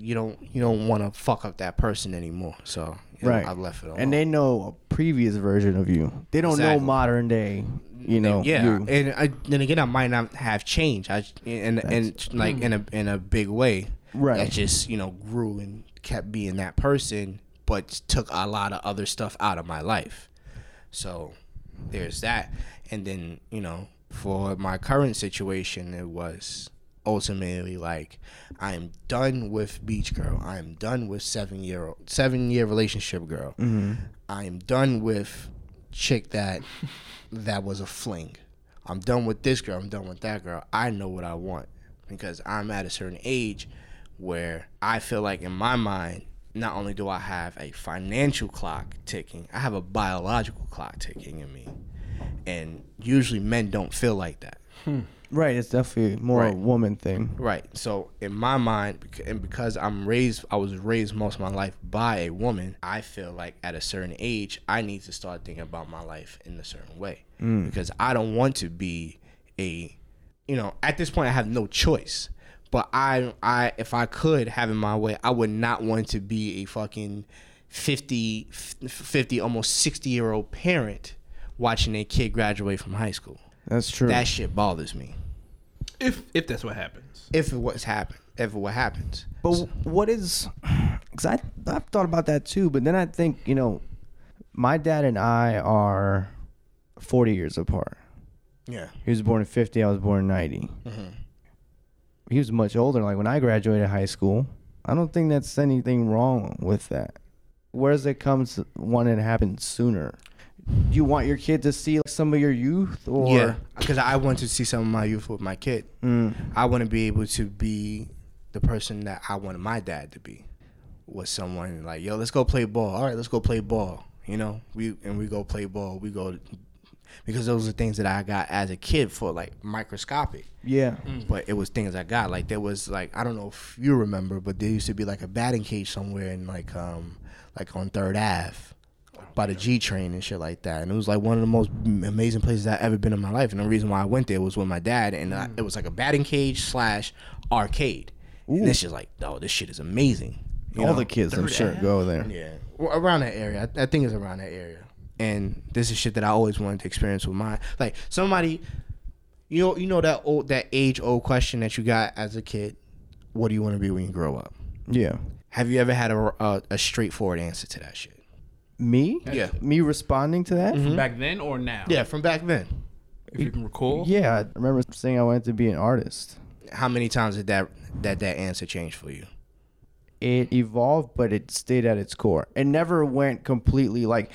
You don't you don't want to fuck up that person anymore. So you know, right. I've left it alone. and they know a previous version of you. They don't know modern day. You know. yeah, you. and I, then again, I might not have changed. I and and like in a mm. in a big way, Right. That just you know grew and kept being that person, but took a lot of other stuff out of my life. So there's that, and then you know for my current situation, it was ultimately like I am done with beach girl. I am done with seven year old seven year relationship girl. Mm-hmm. I am done with chick that <laughs> that was a fling. I'm done with this girl. I'm done with that girl. I know what I want because I'm at a certain age where I feel like in my mind, not only do I have a financial clock ticking, I have a biological clock ticking in me. And usually men don't feel like that. Hmm. Right. It's definitely more a woman thing. Right. So in my mind, and because I'm raised, I was raised most of my life by a woman. I feel like at a certain age, I need to start thinking about my life in a certain way mm. because I don't want to be a, you know, at this point I have no choice. But I, I, if I could have it my way, I would not want to be a fucking 50, 50 almost 60 year old parent watching a kid graduate from high school. That's true. That shit bothers me If if that's what happens. if it was happen, if it what happens. But what is? Because I I've thought about that too. But then I think you know, my dad and I are forty years apart. Yeah. He was born in fifty. I was born in 90 mm-hmm. He was much older. Like when I graduated high school, I don't think that's anything wrong with that. Whereas it comes when it happens sooner. Do you want your kid to see some of your youth, or yeah, because I want to see some of my youth with my kid. Mm, I want to be able to be the person that I wanted my dad to be. Was someone like, yo, let's go play ball. All right, let's go play ball. You know, we and we go play ball. We go because those are things that I got as a kid for like microscopic. yeah, But it was things I got. Like there was like I don't know if you remember, but there used to be like a batting cage somewhere in like um like on Third Ave by the G train and shit like that. And it was like one of the most amazing places I've ever been in my life. And the reason why I went there was with my dad, and uh, it was like a batting cage slash arcade. Ooh. And this is like, oh, this shit is amazing. You all know? the kids, I'm sure, Ave? go there. Yeah, well, around that area. I, I think it's around that area. And this is shit that I always wanted to experience with my like somebody. You know, you know that old that age old question that you got as a kid. What do you want to be when you grow up? Yeah, Have you ever had a, a, a straightforward answer to that shit? Me, Yeah. me responding to that. Mm-hmm. Back then or now? Yeah, from back then. If you can recall. Yeah, I remember saying I wanted to be an artist. How many times did that that that answer change for you? It evolved, but it stayed at its core. It never went completely like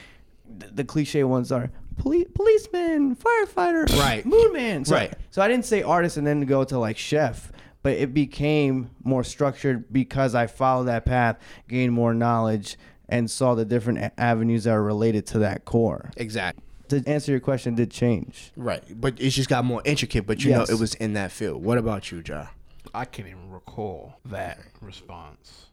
the, the cliche ones are police, policeman, firefighter, Right. moon man. So, Right. So I didn't say artist and then go to like chef, but it became more structured because I followed that path, gained more knowledge, and saw the different avenues that are related to that core. Exactly. To answer your question, did change. Right. But it just got more intricate, but you Yes. know it was in that field. What about you, Ja? I can't even recall that response.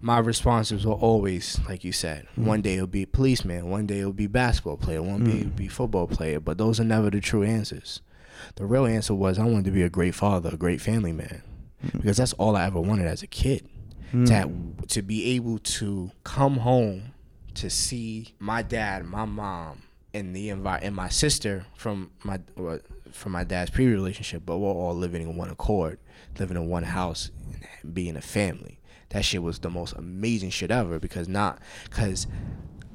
My responses were always, like you said, mm-hmm. one day it'll be policeman, one day it'll be basketball player, one day it'll mm. be football player, but those are never the true answers. The real answer was I wanted to be a great father, a great family man, mm. because that's all I ever wanted as a kid. Hmm. To have, to be able to come home to see my dad, my mom, and the envi- and my sister from my from my dad's previous relationship, but we're all living in one accord, living in one house, and being a family. That shit was the most amazing shit ever because not because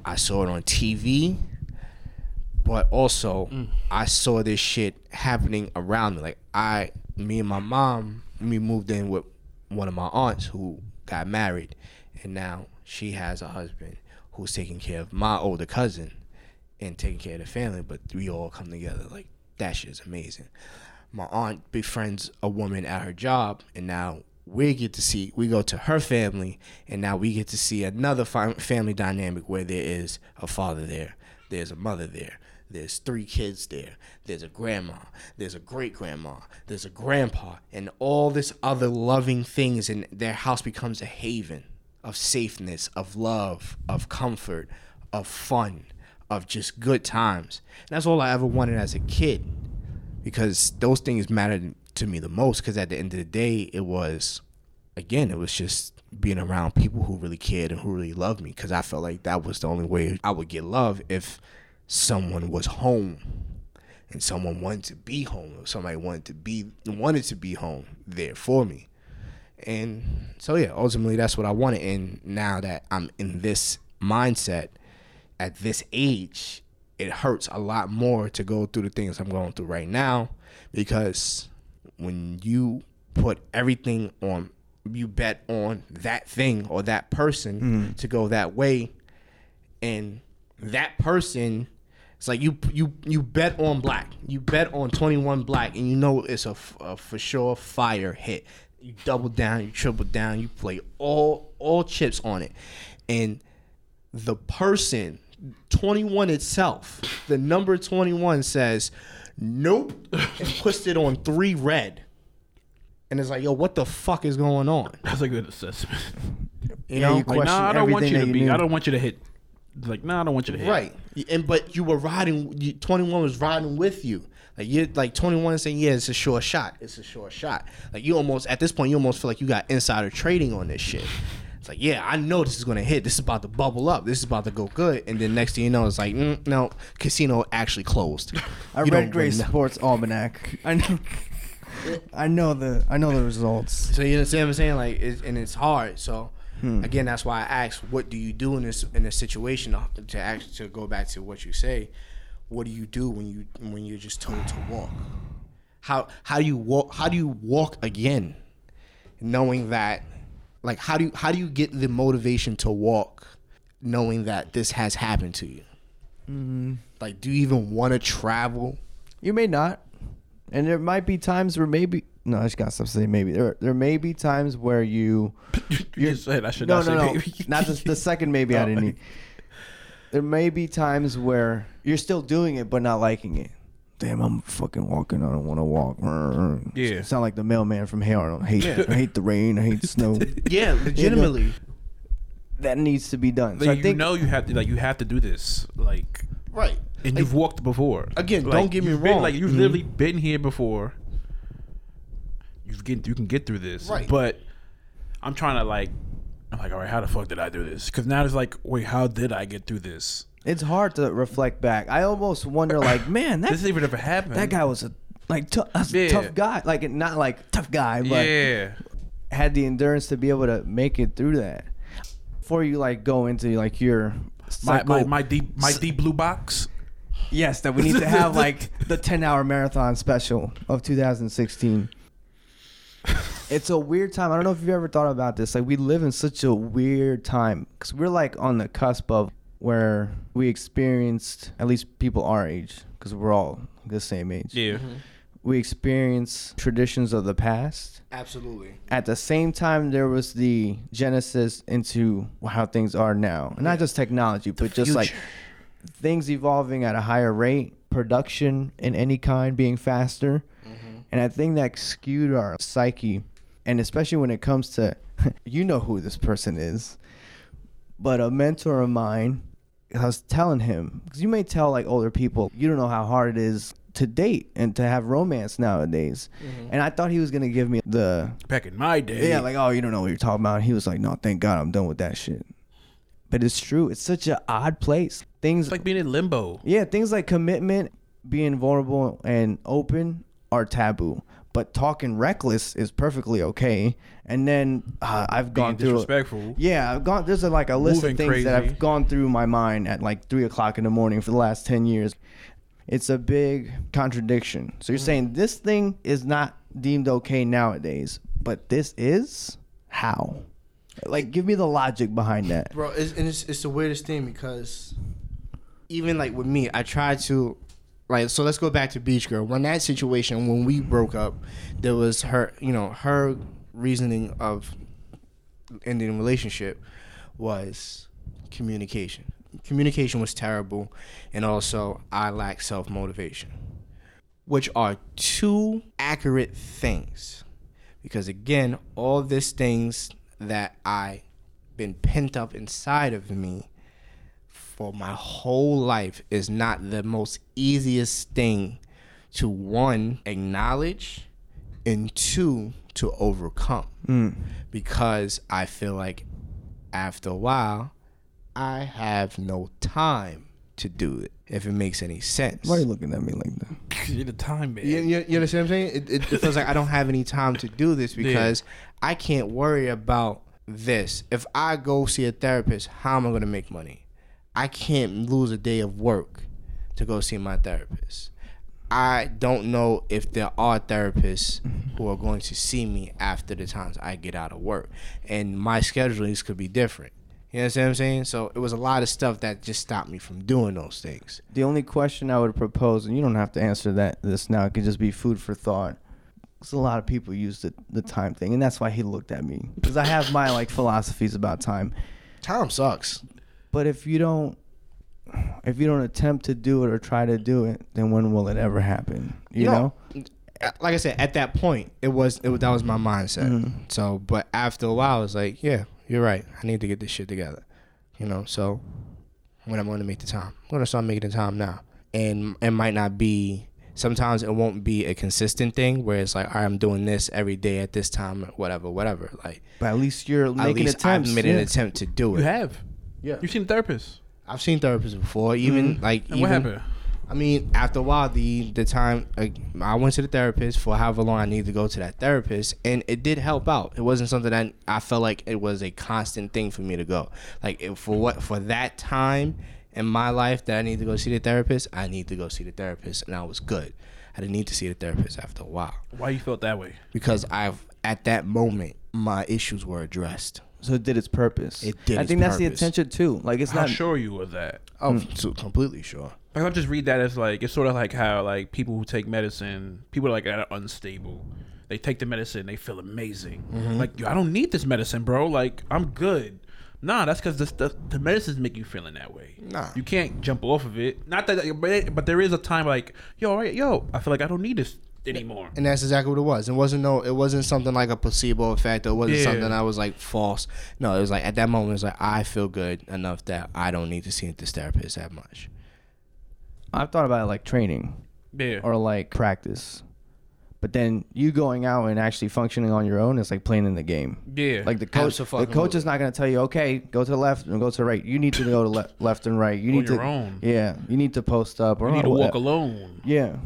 I saw it on TV, but also hmm. I saw this shit happening around me. Like I, me and my mom, we moved in with one of my aunts who got married, and now she has a husband who's taking care of my older cousin and taking care of the family. But we all come together. Like that shit is amazing. My aunt befriends a woman at her job, and now we get to see. We go to her family, and now we get to see another family dynamic where there is a father there, there's a mother there, there's three kids there, there's a grandma, there's a great grandma, there's a grandpa, and all this other loving things, and their house becomes a haven of safeness, of love, of comfort, of fun, of just good times. And that's all I ever wanted as a kid because those things mattered to me the most because at the end of the day it was again it was just being around people who really cared and who really loved me because i felt like that was the only way i would get love if someone was home and someone wanted to be home or somebody wanted to be wanted to be home there for me. And so yeah ultimately that's what i wanted. And now that i'm in this mindset at this age it hurts a lot more to go through the things i'm going through right now because when you put everything on you bet on that thing or that person mm. to go that way and that person it's like you you you bet on black you bet on 21 black and you know it's a for sure fire hit you double down you triple down you play all all chips on it and the person 21 itself the number 21 says nope and puts it on three red and it's like yo what the fuck is going on That's a good assessment. you Yeah, know you Like, nah, I don't want you to that be. you I don't want you to hit. Like, nah, I don't want you to hit. Right. And but you were riding. You, Twenty one was riding with you. Like you're like twenty one saying, "Yeah, it's a sure shot. It's a sure shot." Like you almost at this point, you almost feel like you got insider trading on this shit. It's like, yeah, I know this is gonna hit. This is about to bubble up. This is about to go good. And then next thing you know, it's like, mm, no, casino actually closed. <laughs> I You read don't Gray really. Sports Almanac. I know. <laughs> I know the I know the results. So you understand what I'm saying? Like, it's, and it's hard. So Hmm. again, that's why I asked, what do you do in this in this situation? To, to act to go back to what you say, what do you do when you when you're just told to walk? How how do you walk? How do you walk again, knowing that? Like, how do you how do you get the motivation to walk, knowing that this has happened to you? Mm-hmm. Like, do you even want to travel? You may not, and there might be times where maybe no, I just got stuff to say. Maybe there there may be times where you <laughs> You just said I should no not no say no baby. <laughs> not the, the <laughs> second maybe I Oh. didn't. Need. There may be times where you're still doing it but not liking it. Damn, I'm fucking walking. I don't want to walk. Yeah. sound like the mailman from Hell. I don't hate. Yeah. I hate the rain. I hate the snow. Yeah, legitimately. that needs to be done. So Like, I think you know you have to like you have to do this like Right. And Like, you've walked before. Again, Like, don't get me you've been- wrong. like you've Mhm. literally been here before. You've get you can get through this, Right. But I'm trying to like, I'm like, all right, how the fuck did I do this? Because now it's like, wait, how did I get through this? it's hard to reflect back. I almost wonder, like, <coughs> man, that This even ever happened. that guy was a like tou- a Yeah. tough guy. Like not like tough guy, but yeah, had the endurance to be able to make it through that. Before you like go into like your my, my my deep my deep blue box. Yes, that we need to <laughs> have like the ten hour marathon special of 2016. It's a weird time. I don't know if you've ever thought about this. Like we live in such a weird time because we're like on the cusp of where we experienced at least people our age because we're all the same age. Yeah. Mm-hmm. We experience traditions of the past. Absolutely. At the same time, there was the genesis into how things are now, and not just technology, but just like things evolving at a higher rate, production in any kind being faster. Mm-hmm. And I think that skewed our psyche. And especially when it comes to, <laughs> you know who this person is, but a mentor of mine, I was telling him, because you may tell like older people, you don't know how hard it is to date and to have romance nowadays. Mm-hmm. And I thought he was going to give me the, Back in my day. yeah, like, oh, you don't know what you're talking about. He was like, no, thank God I'm done with that shit. But it's true. It's such an odd place. Things it's like being in limbo. yeah, things like commitment, being vulnerable and open are taboo. But talking reckless is perfectly okay. And then uh, I've Being gone through. disrespectful. Yeah, I've gone. There's a, like a list Moving of things that crazy. have gone through my mind at like three o'clock in the morning for the last ten years. It's a big contradiction. So you're saying this thing is not deemed okay nowadays, but this is how? Like, give me the logic behind that. bro. It's, and it's, it's the weirdest thing because even like with me, I tried to like. So let's go back to Beach Girl. When that situation, when we broke up, there was her, you know, her reasoning of ending the relationship was communication. Communication was terrible, and also I lack self motivation, which are two accurate things. Because again, all these things that I been pent up inside of me for my whole life is not the most easiest thing to one acknowledge and two to overcome mm. because I feel like after a while I have no time to do it if it makes any sense. Why are you looking at me like that? <laughs> You're the time man. You, you, you understand what I'm saying? It, it, it feels like I don't have any time to do this because I can't worry about this. If I go see a therapist, how am I going to make money? I can't lose a day of work to go see my therapist. I don't know if there are therapists who are going to see me after the times I get out of work. And my schedulings could be different. You understand what I'm saying? So it was a lot of stuff that just stopped me from doing those things. The only question I would propose, and you don't have to answer that this now, it could just be food for thought. Because a lot of people use the, the time thing, and that's why he looked at me. Because I have my like philosophies about time. Time sucks. But if you don't, if you don't attempt to do it or try to do it, then when will it ever happen? You, know? like I said, at that point, it was it was, that was my mindset. Mm-hmm. So, but after a while, it's like, yeah, you're right. I need to get this shit together. You know, so when I'm going to make the time, I'm going to start making the time now, and it might not be. Sometimes it won't be a consistent thing where it's like, all right, I'm doing this every day at this time, whatever, whatever. Like, But at least you're at making least attempts. I've made yeah. an attempt to do it. You have. Yeah. You've seen a therapist. I've seen therapists before, even mm. like And even. what happened? I mean, after a while, the the time like, I went to the therapist for however long I needed to go to that therapist, and it did help out. It wasn't something that I felt like it was a constant thing for me to go. Like it, for what for that time in my life that I need to go see the therapist, I need to go see the therapist, and I was good. I didn't need to see the therapist after a while Why you felt that way? because I've at that moment my issues were addressed. So it did its purpose. It did purpose. I its think that's the purpose. intention too. Like it's How not. sure you of that? Oh, hmm. so completely sure. Like I just read that as like it's sort of like how like people who take medicine, people like that are unstable. They take the medicine, they feel amazing. Mm-hmm. Like yo, I don't need this medicine, bro. Like I'm good. Nah, that's because the, the the medicines make you feeling that way. Nah. you can't jump off of it. Not that, but, it- but there is a time like yo, all right, yo, I feel like I don't need this anymore. And that's exactly what it was. It wasn't no. It wasn't something like a placebo effect. It wasn't Yeah. something I was like false. No, it was like at that moment, it was like I feel good enough that I don't need to see this therapist that much. I've thought about it like training Yeah, or like practice, but then you going out and actually functioning on your own is like playing in the game. yeah. Like the coach, the Abso-fucking-lutely. coach is not going to tell you, okay, go to the left and go to the right. You need to go to le- left and right. You On need your to, own. yeah, you need to post up or you need to what- walk alone. Yeah,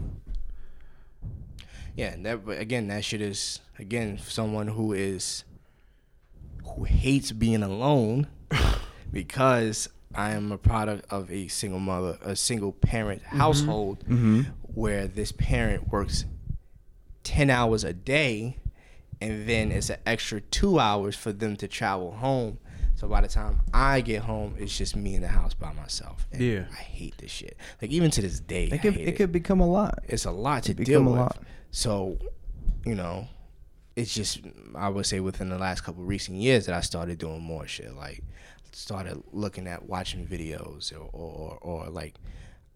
Yeah, that but again, that shit is again someone who is who hates being alone <laughs> because I am a product of a single mother, a single parent mm-hmm. household mm-hmm. where this parent works 10 hours a day and then it's an extra 2 hours for them to travel home So by the time I get home, it's just me in the house by myself. And Yeah. I hate this shit. Like even to this day, It could hate it could become a lot. it's a lot to It deal with. So, you know, it's just I would say within the last couple recent years that I started doing more shit. Like started looking at watching videos or or, or like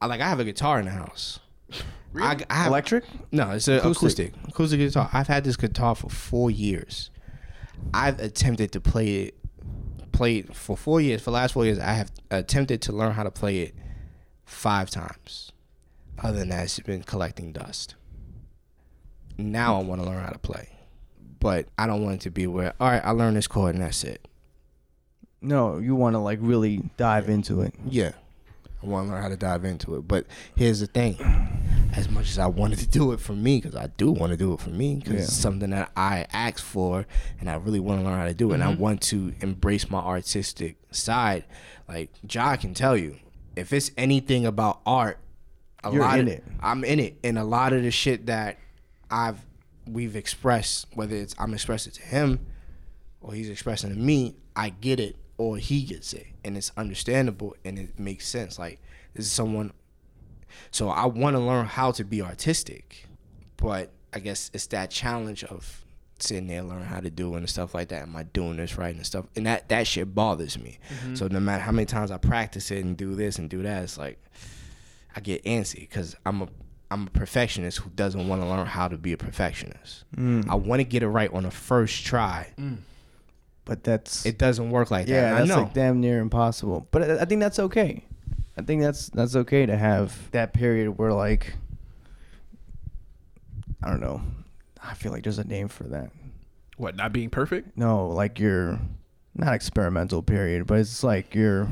I like I have a guitar in the house. <laughs> I, I have, Electric? no, it's an Acoustic. acoustic. acoustic guitar. I've had this guitar for four years. I've attempted to play it, play it for four years. For the last four years, I have attempted to learn how to play it five times. Other than that, it's been collecting dust. Now I want to learn how to play, but I don't want it to be where all right, I learned this chord and that's it. No, you want to like really dive into it. Yeah. I want to learn how to dive into it. But here's the thing. As much as I wanted to do it for me, because I do want to do it for me, because Yeah. it's something that I asked for and I really want to learn how to do it. And I mm-hmm. want to embrace my artistic side. Like, Ja can tell you, if it's anything about art, a You're lot in of, it. I'm in it. And a lot of the shit that I've we've expressed, whether it's I'm expressing to him or he's expressing to me, I get it or he gets it. And it's understandable and it makes sense. Like this is someone so I want to learn how to be artistic, but I guess it's that challenge of sitting there learning how to do it and stuff like that. Am I doing this right and stuff? And that that shit bothers me. Mm-hmm. So no matter how many times I practice it and do this and do that, it's like I get antsy because I'm a I'm a perfectionist who doesn't want to learn how to be a perfectionist. Mm. I want to get it right on the first try. Mm. But that's It doesn't work like yeah, that. and that's I know. like damn near impossible. But I, I think that's okay. I think that's that's okay to have that period where like I don't know. I feel like there's a name for that. What? Not being perfect? No, like your not experimental period, but it's like you're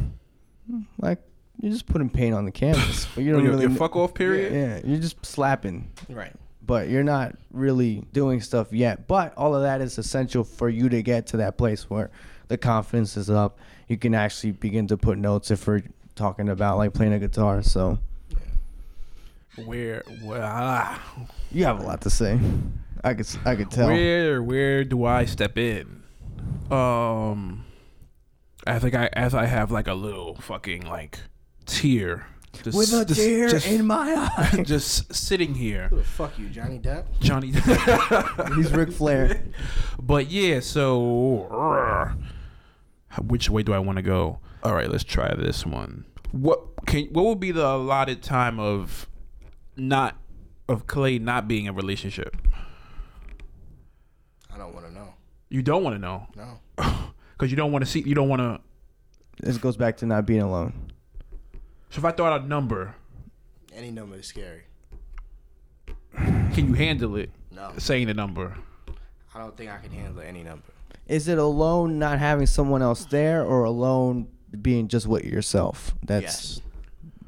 like you're just putting paint on the canvas, but you <laughs> don't really your fuck off period? Yeah, you're just slapping, right. but you're not really doing stuff yet. But all of that is essential for you to get to that place where the confidence is up. You can actually begin to put notes if we're talking about like playing a guitar. So Where? Where? Ah, you have a lot to say. I could I could tell. where? Where do I step in? Um, I think I as I have like a little fucking like tear. Just, With a just- tear just- in my eye. <laughs> just sitting here, Who the fuck you, Johnny Depp? Johnny. <laughs> Depp. He's Ric Flair. But yeah, so which way do I want to go? All right, let's try this one. What can what would be the allotted time of not of Clay not being in a relationship? I don't want to know. You don't want to know No. <laughs> because you don't want to see. You don't want to. This goes back to not being alone. So if I throw out a number, Any number is scary. can you handle it? No. Saying the number. I don't think I can handle any number. Is it alone not having someone else there, or alone being just with yourself? That's yes.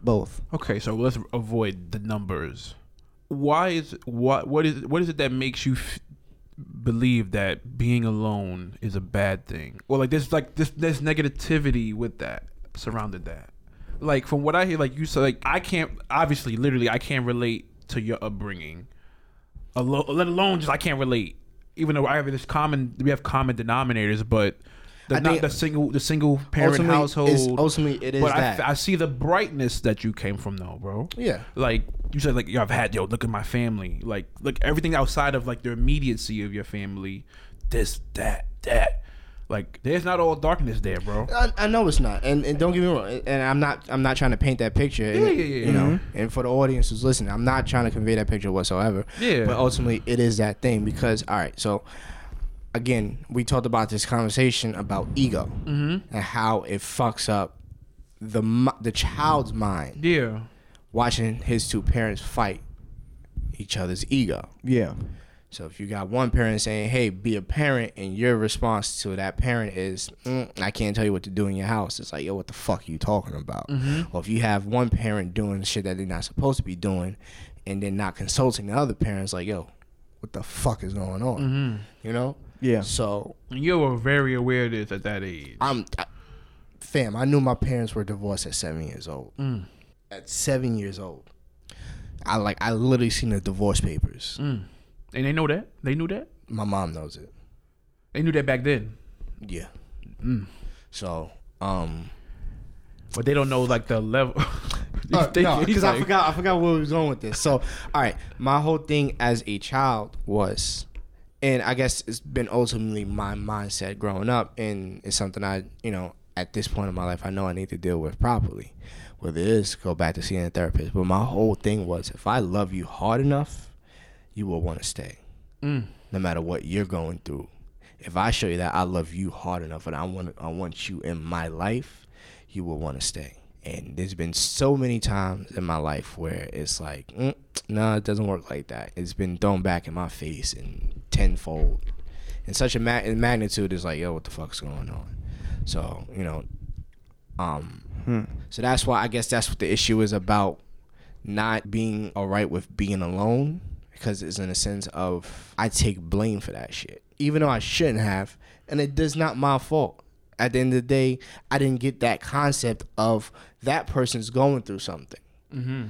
both. Okay, so let's avoid the numbers. Why is what what is what is it that makes you f- believe that being alone is a bad thing? Or like there's like this there's negativity with that surrounded that. Like from what I hear, like you said, like I can't obviously literally I can't relate to your upbringing. Alo- let alone just I can't relate. Even though I have this common we have common denominators, but the I not the single the single parent Ultimately, household. ultimately, it is but I, that. I see the brightness that you came from though, bro. Yeah. Like you said, like yo, I've had yo. Look at my family. Like like everything outside of like the immediacy of your family. This that that. Like there's not all darkness there, bro. I, I know it's not, and, and don't get me wrong, and I'm not I'm not trying to paint that picture. and, Yeah, yeah, yeah, You know, Mm-hmm. and for the audience who's listening, I'm not trying to convey that picture whatsoever. Yeah. But ultimately, it is that thing because all right, so again, we talked about this conversation about ego Mm-hmm. and how it fucks up the the child's mind Yeah. watching his two parents fight each other's ego. Yeah. So if you got one parent saying, "Hey, be a parent," and your response to that parent is, mm, "I can't tell you what to do in your house," it's like, "Yo, what the fuck are you talking about?" Or if you have one parent doing shit that they're not supposed to be doing, and then not consulting the other parents, like, "Yo, what the fuck is going on?" You know? Yeah. So you were very aware of this at that age. I'm, I, fam. I knew my parents were divorced at seven years old. At seven years old, I like I literally seen the divorce papers. Mm. And they know that. They knew that. My mom knows it. They knew that back then. Yeah. Mm. So, um, But they don't know like the level. <laughs> Uh, no, because I forgot. I forgot where we was going with this. So, all right, my whole thing as a child was, and I guess it's been ultimately my mindset growing up, and it's something I, you know, at this point in my life, I know I need to deal with properly. Whether it is go back to seeing a therapist, but my whole thing was, if I love you hard enough, you will want to stay, Mm. no matter what you're going through. If I show you that I love you hard enough, and I want, I want you in my life, you will want to stay. And there's been so many times in my life where it's like, mm, no, it doesn't work like that. It's been thrown back in my face and tenfold. And such a ma- in magnitude is like, yo, what the fuck's going on? So, you know, um, Hmm. so that's why I guess that's what the issue is about not being all right with being alone because it's in a sense of I take blame for that shit, even though I shouldn't have, and it is not my fault. At the end of the day, I didn't get that concept of that person's going through something, Mm-hmm.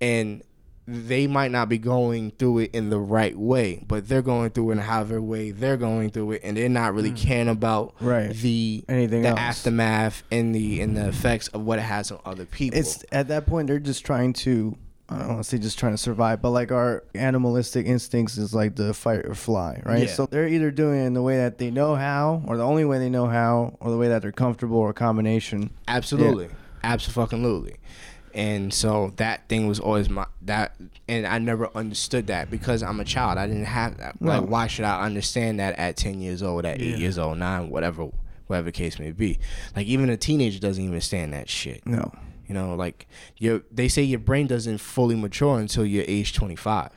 and they might not be going through it in the right way, but they're going through it in however way they're going through it, and they're not really caring about Right. the Anything the else. aftermath and the and the effects of what it has on other people. It's at that point they're just trying to I don't want to say just trying to survive, but like our animalistic instincts is like the fight or fly, right? Yeah. So they're either doing it in the way that they know how, or the only way they know how, or the way that they're comfortable, or a combination. Absolutely. Absolutely. And so that thing was always my that and I never understood that because I'm a child. I didn't have that. No. Like why should I understand that at 10 years old, at 8 years old, 9, whatever whatever case may be. Like even a teenager doesn't even understand that shit. No. You know, like your they say your brain doesn't fully mature until you're age 25.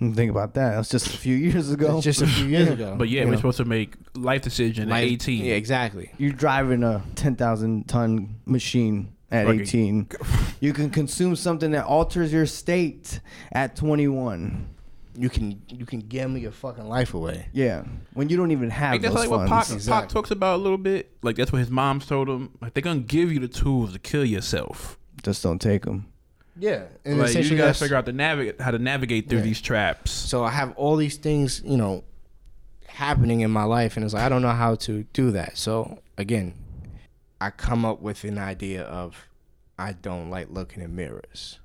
Hmm, think about that. That's just a few <laughs> years ago. It's just a few years ago. But yeah, you we're know? supposed to make life decision Life- at 18. Yeah, exactly. you're driving a 10,000 ton machine at Fucking- 18. <laughs> You can consume something that alters your state at 21. You can you can gamble your fucking life away. Yeah, when you don't even have Like that's those like what Pac, funds. Exactly. Pac talks about a little bit. Like that's what his mom's told him. Like they're gonna give you the tools to kill yourself. Just don't take them. Yeah, and like you gotta figure out the navigate how to navigate through Yeah. these traps. So I have all these things, you know, happening in my life, and it's like I don't know how to do that. So again, I come up with an idea of I don't like looking in mirrors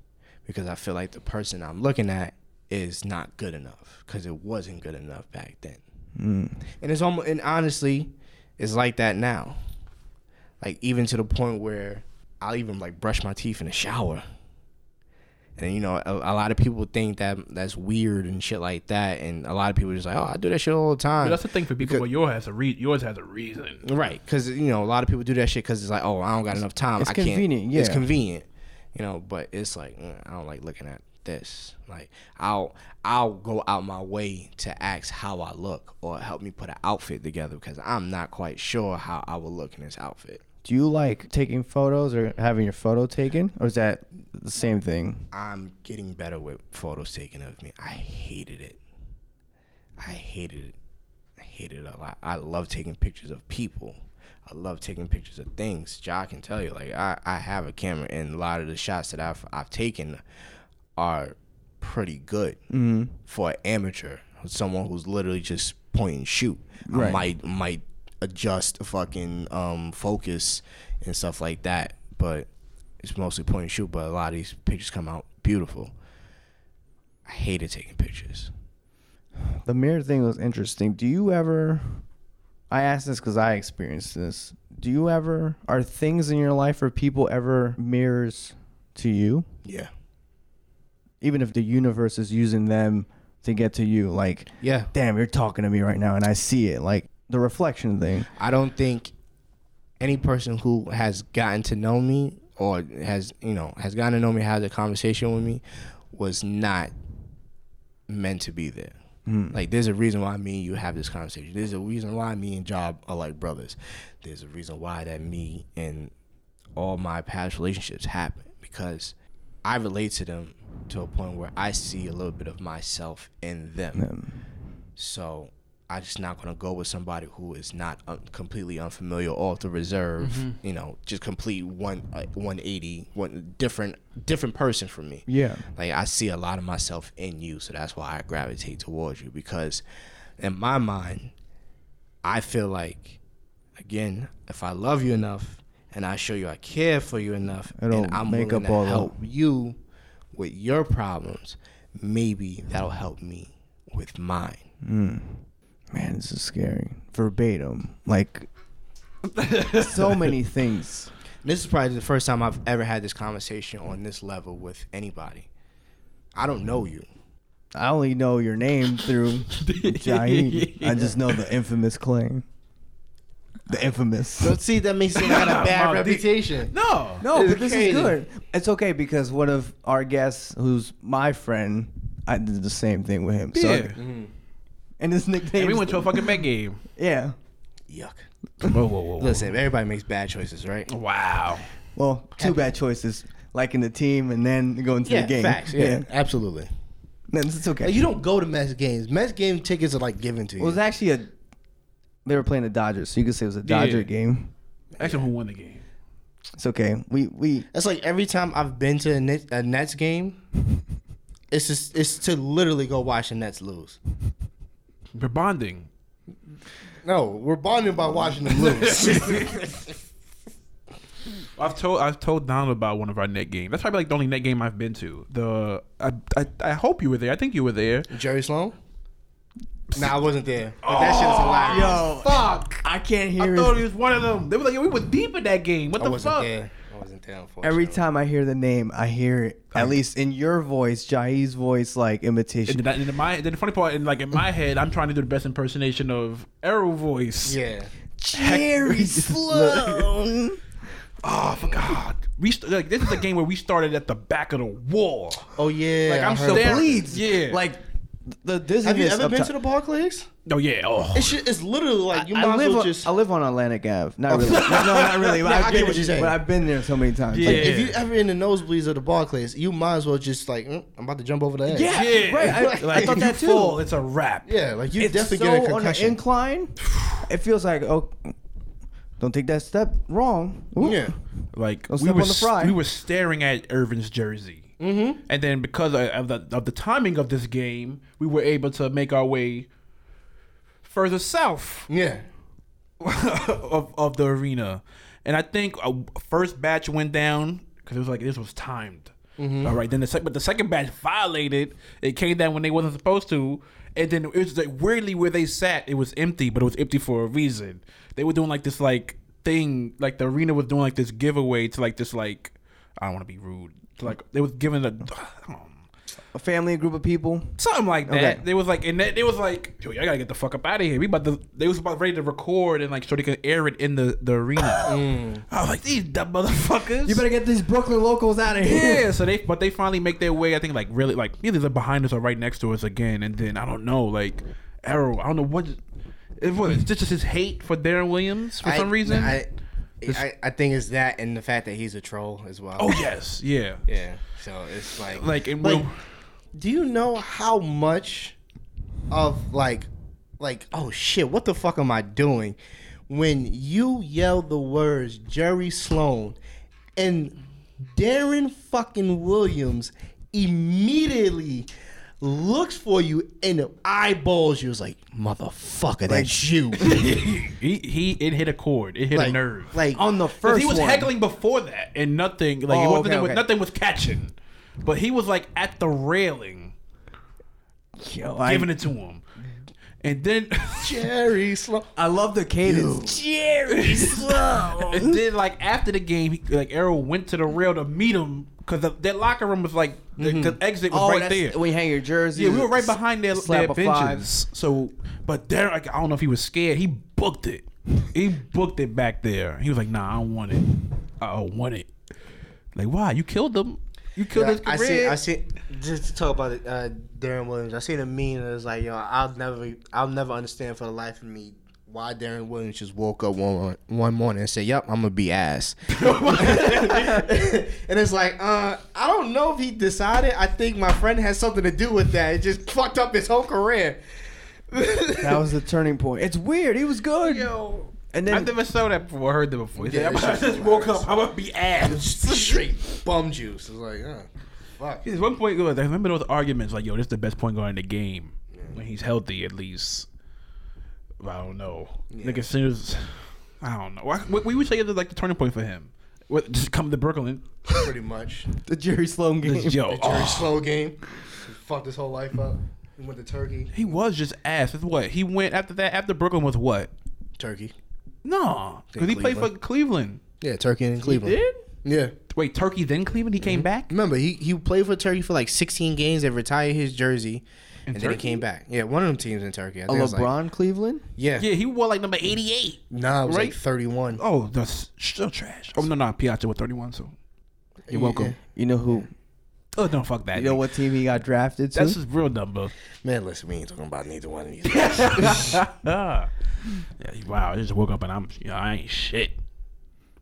because I feel like the person I'm looking at is not good enough because it wasn't good enough back then. Mm. And it's almost and honestly, it's like that now. Like even to the point where I'll even like brush my teeth in the shower. And you know, a, a lot of people think that that's weird and shit like that, and a lot of people are just like, "Oh, I do that shit all the But time." that's the thing for people. Because- Well, yours has a re- yours has a reason. Right, because you know a lot of people do that shit because it's like, oh, I don't got enough time. It's I can't. convenient, It's convenient, you know. But it's like mm, I don't like looking at this. Like I'll I'll go out my way to ask how I look or help me put an outfit together because I'm not quite sure how I will look in this outfit. Do you like taking photos or having your photo taken, or is that the same thing? I'm getting better with photos taken of me. I hated it. I hated it. I hated it a lot. I love taking pictures of people. I love taking pictures of things. Ja can tell you, like I, I have a camera, and a lot of the shots that I've I've taken are pretty good Mm-hmm. for an amateur, someone who's literally just point and shoot. I might might adjust a fucking um, focus and stuff like that, but it's mostly point and shoot. But a lot of these pictures come out beautiful. I hated taking pictures. The mirror thing was interesting. Do you ever? I asked this because I experienced this. Do you ever? Are things in your life or people ever mirrors to you? Yeah, Even if the universe is using them to get to you, like, yeah. damn, you're talking to me right now, and I see it, like the reflection thing. I don't think any person who has gotten to know me or has you know has gotten to know me, had a conversation with me, was not meant to be there. Hmm. Like, there's a reason why me and you have this conversation. There's a reason why me and Job are like brothers. There's a reason why that me and all my past relationships happen because I relate to them to a point where I see a little bit of myself in them. Um, So I just not gonna go with somebody who is not un- completely unfamiliar, off the reserve. You know, just complete one uh, 180, one different different person from me. yeah. Like I see a lot of myself in you, so that's why I gravitate towards you because in my mind, I feel like again, if I love you enough and I show you I care for you enough, It'll and I'm make willing up to all help you with your problems, maybe that'll help me with mine. Mm. Man, this is scary. Verbatim, like <laughs> so many things. This is probably the first time I've ever had this conversation on this level with anybody. I don't know you. I only know your name through <laughs> Jaheed. I just know the infamous claim. The infamous. But see, that makes it got a <laughs> bad reputation. No. No, It's but this crazy. is good. It's okay because one of our guests, who's my friend, I did the same thing with him. So, Yeah. Mm-hmm. <laughs> and his nickname. And we went to a <laughs> fucking Met game. yeah. Yuck. Whoa, whoa, whoa. whoa. Listen, everybody makes bad choices, right? Wow. Well, two bad choices, liking the team and then going to Yeah, the game. facts. Yeah, absolutely. No, it's okay. Like, you don't go to Mets games. Mets game tickets are like given to you. It was actually a. They were playing the Dodgers, so you could say it was a Dodger Yeah. game. Actually, who won the game? It's okay. We we That's like every time I've been to a Nets, a Nets game, it's just it's to literally go watch the Nets lose. We're bonding. No, we're bonding by watching them lose. <laughs> I've told I've told Donald about one of our net games. That's probably like the only net game I've been to. The I I, I hope you were there. I think you were there. Jerry Sloan. Nah, I wasn't there. But that shit is oh. hilarious. Yo, Fuck! I can't hear I hear thought it. he was one of them. They were like, yo, we were deep in that game. What I the wasn't fuck? there. I wasn't there. Unfortunately. Every time I hear the name, I hear it at least in your voice, Jai's voice, like imitation. And then, and my then the funny part, and like in my head, I'm trying to do the best impersonation of Arrow voice. Yeah. Jerry <laughs> Sloan. <laughs> Oh, I forgot. We st- like this is a game where we started at the back of the wall. Oh yeah. Like, I I'm heard still that. bleeds. Yeah. Like the dizziness. Have you ever been top. to the Barclays? Oh yeah. Oh. It's shit, it's literally like you I might as live, well on, just. I live on Atlantic Ave. Not really. no, not really. <laughs> Yeah, I've I get been- what you're saying. But I've been there so many times. Yeah. Like, If you ever in the nosebleeds of the Barclays, you might as well just like mm, I'm about to jump over the edge. yeah, Yeah. right. I, <laughs> Like, I thought if that you too. fall, it's a wrap. Yeah, like you it's definitely so get a on an concussion. incline. It feels like oh, don't take that step wrong. Ooh. yeah. Like Don't we step were on the fry. we were staring at Irvin's jersey. Mm-hmm. And then because of, the of the timing of this game, we were able to make our way further south Yeah. <laughs> of, of the arena. And I think a first batch went down because it was like this was timed. Mm-hmm. All right, then the second, but the second batch violated. It came down when they wasn't supposed to, and then it was like weirdly where they sat, it was empty, but it was empty for a reason. They were doing like this like thing, like the arena was doing like this giveaway to like this like I don't want to be rude, like they was given <sighs> a. A family, a group of people. Something like that. Okay. They was like, and they, they was like, yo, I gotta get the fuck up out of here. We about to, they was about ready to record and like so they could air it in the the arena. <coughs> Mm. I was like, these dumb motherfuckers. You better get these Brooklyn locals out of here. yeah. So they, but they finally make their way. I think like really like either they're behind us or right next to us again. And then I don't know, like Arrow. I don't know what. It was it's just his hate for Deron Williams for I- some reason. I, I I think it's that and the fact that he's a troll as well. oh yes, yeah. Yeah. So it's like Like, and like do you know how much of like like oh shit, what the fuck am I doing? When you yell the words Jerry Sloan and Deron fucking Williams immediately looks for you and eyeballs you. It's like, motherfucker, that's you. <laughs> he he it hit a chord. It hit like, a nerve. Like On the 'Cause first he was one. heckling before that, and nothing like it Oh, wasn't okay, was- okay. nothing was catching, but he was like at the railing, Yo, I, giving it to him, and then <laughs> Jerry Sloan. I love the cadence. Jerry <laughs> Sloan. and then like after the game, he, like Arrow went to the rail to meet him because that locker room was like the, the exit was Oh, right there. when you hang your jersey. Yeah, we were right behind their, slap their a five. benches. So, but there, like, I don't know if he was scared. He booked it. He booked it back there. He was like, "Nah, I don't want it. I don't want it." Like, why? You killed them. You killed his career. I see. I see. Just to talk about it, uh, Deron Williams. I seen a meme that was like, "Yo, I'll never, I'll never understand for the life of me why Deron Williams just woke up one one morning and said, "Yep, I'm gonna be ass." <laughs> and it's like, uh, I don't know if he decided. I think my friend has something to do with that. It just fucked up his whole career. That was the turning point. It's weird. He was good. Yo, And I then never saw that before. Heard that before. He said, Yeah, "I'm- I it's just woke up. I'm gonna be ass. straight bum juice. It's like, uh, fuck. At one point, I remember those arguments like, "Yo, this is the best point guard in the game when he's healthy, at least." I don't know. Like as soon as I don't know. What we would say it was like the turning point for him. What, just come to Brooklyn. Pretty much. <laughs> The Jerry Sloan game. Just, yo, The Jerry oh, Sloan game. He fucked his whole life up. He went to Turkey. he was just ass. That's what he went after that. After Brooklyn was what? Turkey. No, because he played for Cleveland. Yeah, Turkey and Cleveland. Did? Yeah. Wait, Turkey then Cleveland. He came mm-hmm. back. Remember, he, he played for Turkey for like 16 games. They retired his jersey, and then he came back. Yeah, one of them teams in Turkey. I A think it was LeBron Like, Cleveland. yeah. Yeah, he wore like number eighty-eight. Nah, it was Right? like 31. Oh, that's still trash. Oh no, no, Piazza with thirty-one. So you're welcome. You know who? Oh no, fuck that. You know what team he got drafted to? That's his real number. Man, listen, we ain't talking about neither one of these. <laughs> Ah. yeah, wow. I just woke up and I'm, you know, I ain't shit.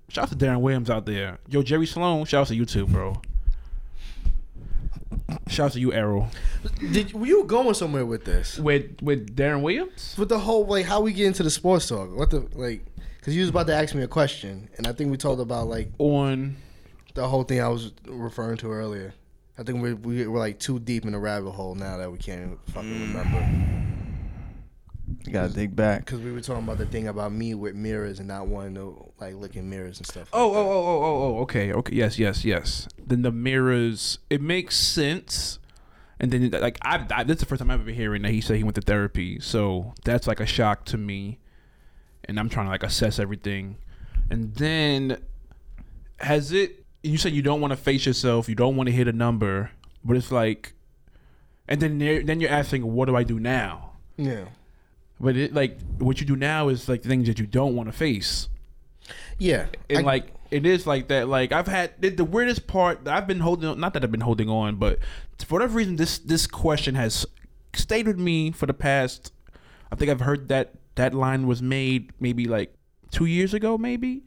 Shout out to Deron Williams out there. Yo, Jerry Sloan. Shout out to you too, bro. Shout out to you, Errol. Did were you going somewhere with this? With with Deron Williams. With the whole like how we get into the sports talk? What the like? Because you was about to ask me a question, and I think we talked about like On the whole thing I was referring to earlier. I think we we we're like too deep in the rabbit hole now that we can't fucking remember. You gotta dig back. Because we were talking about the thing about me with mirrors and not wanting to like look in mirrors and stuff. Oh, like oh, oh, oh, oh, oh, okay, okay, yes, yes, yes. Then the mirrors, it makes sense. And then, like, I, I this is the first time I've ever hearing that he said he went to therapy. So that's like a shock to me. And I'm trying to like assess everything. And then, has it? You said you don't want to face yourself. You don't want to hit a number, but it's like, and then then you're asking, what do I do now? Yeah. But it like what you do now is like things that you don't want to face. Yeah. and I- like it is like that. Like I've had the, the weirdest part. I've been holding on. Not that I've been holding on, but for whatever reason, this this question has stayed with me for the past. I think I've heard that that line was made maybe like two years ago, maybe,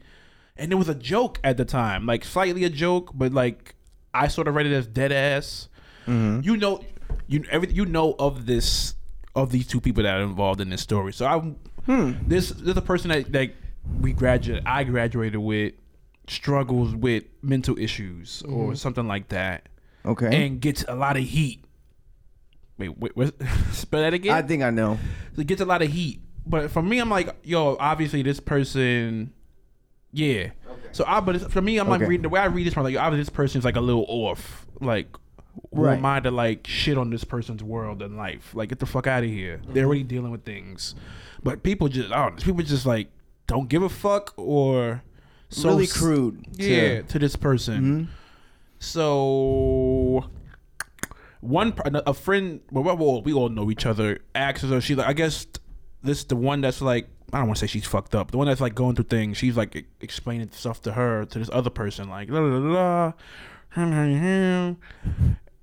and it was a joke at the time, like slightly a joke, but like I sort of read it as dead ass. Mm-hmm. You know, you every you know of this of these two people that are involved in this story. So I'm hmm. this there's a person that that we graduate I graduated with struggles with mental issues or mm-hmm. something like that, Okay. and gets a lot of heat. Wait, wait, what? <laughs> spell that again. I think I know. it gets a lot of heat, but for me, I'm like, yo, obviously this person, yeah. So I, but for me, I'm like reading the way I read this, I'm like, obviously this person's like a little off. Like, who Right. am I to like shit on this person's world and life? Like, get the fuck out of here. They're already dealing with things, but people just, I don't know, people just like don't give a fuck or so really crude. to- yeah, to this person. So one a friend, well, we all, we all know each other. Asks her, she's like, I guess this the one that's like, I don't want to say she's fucked up. The one that's like going through things. She's like e- explaining stuff to her to this other person, like la la la, la.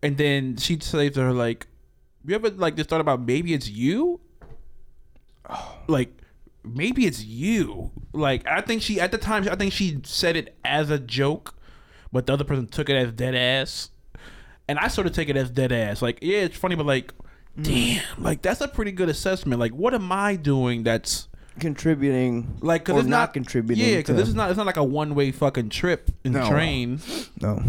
And then she says to her like, "You ever like just thought about maybe it's you?" Like maybe it's you. Like I think she at the time I think she said it as a joke, but the other person took it as dead ass. And I sort of take it as dead ass. Like, yeah, it's funny, but like, mm. damn, like that's a pretty good assessment. Like, what am I doing that's Contributing. like, cause or it's not, not, contributing. Yeah, because this is not. It's not like a one way fucking trip in the No. train. No.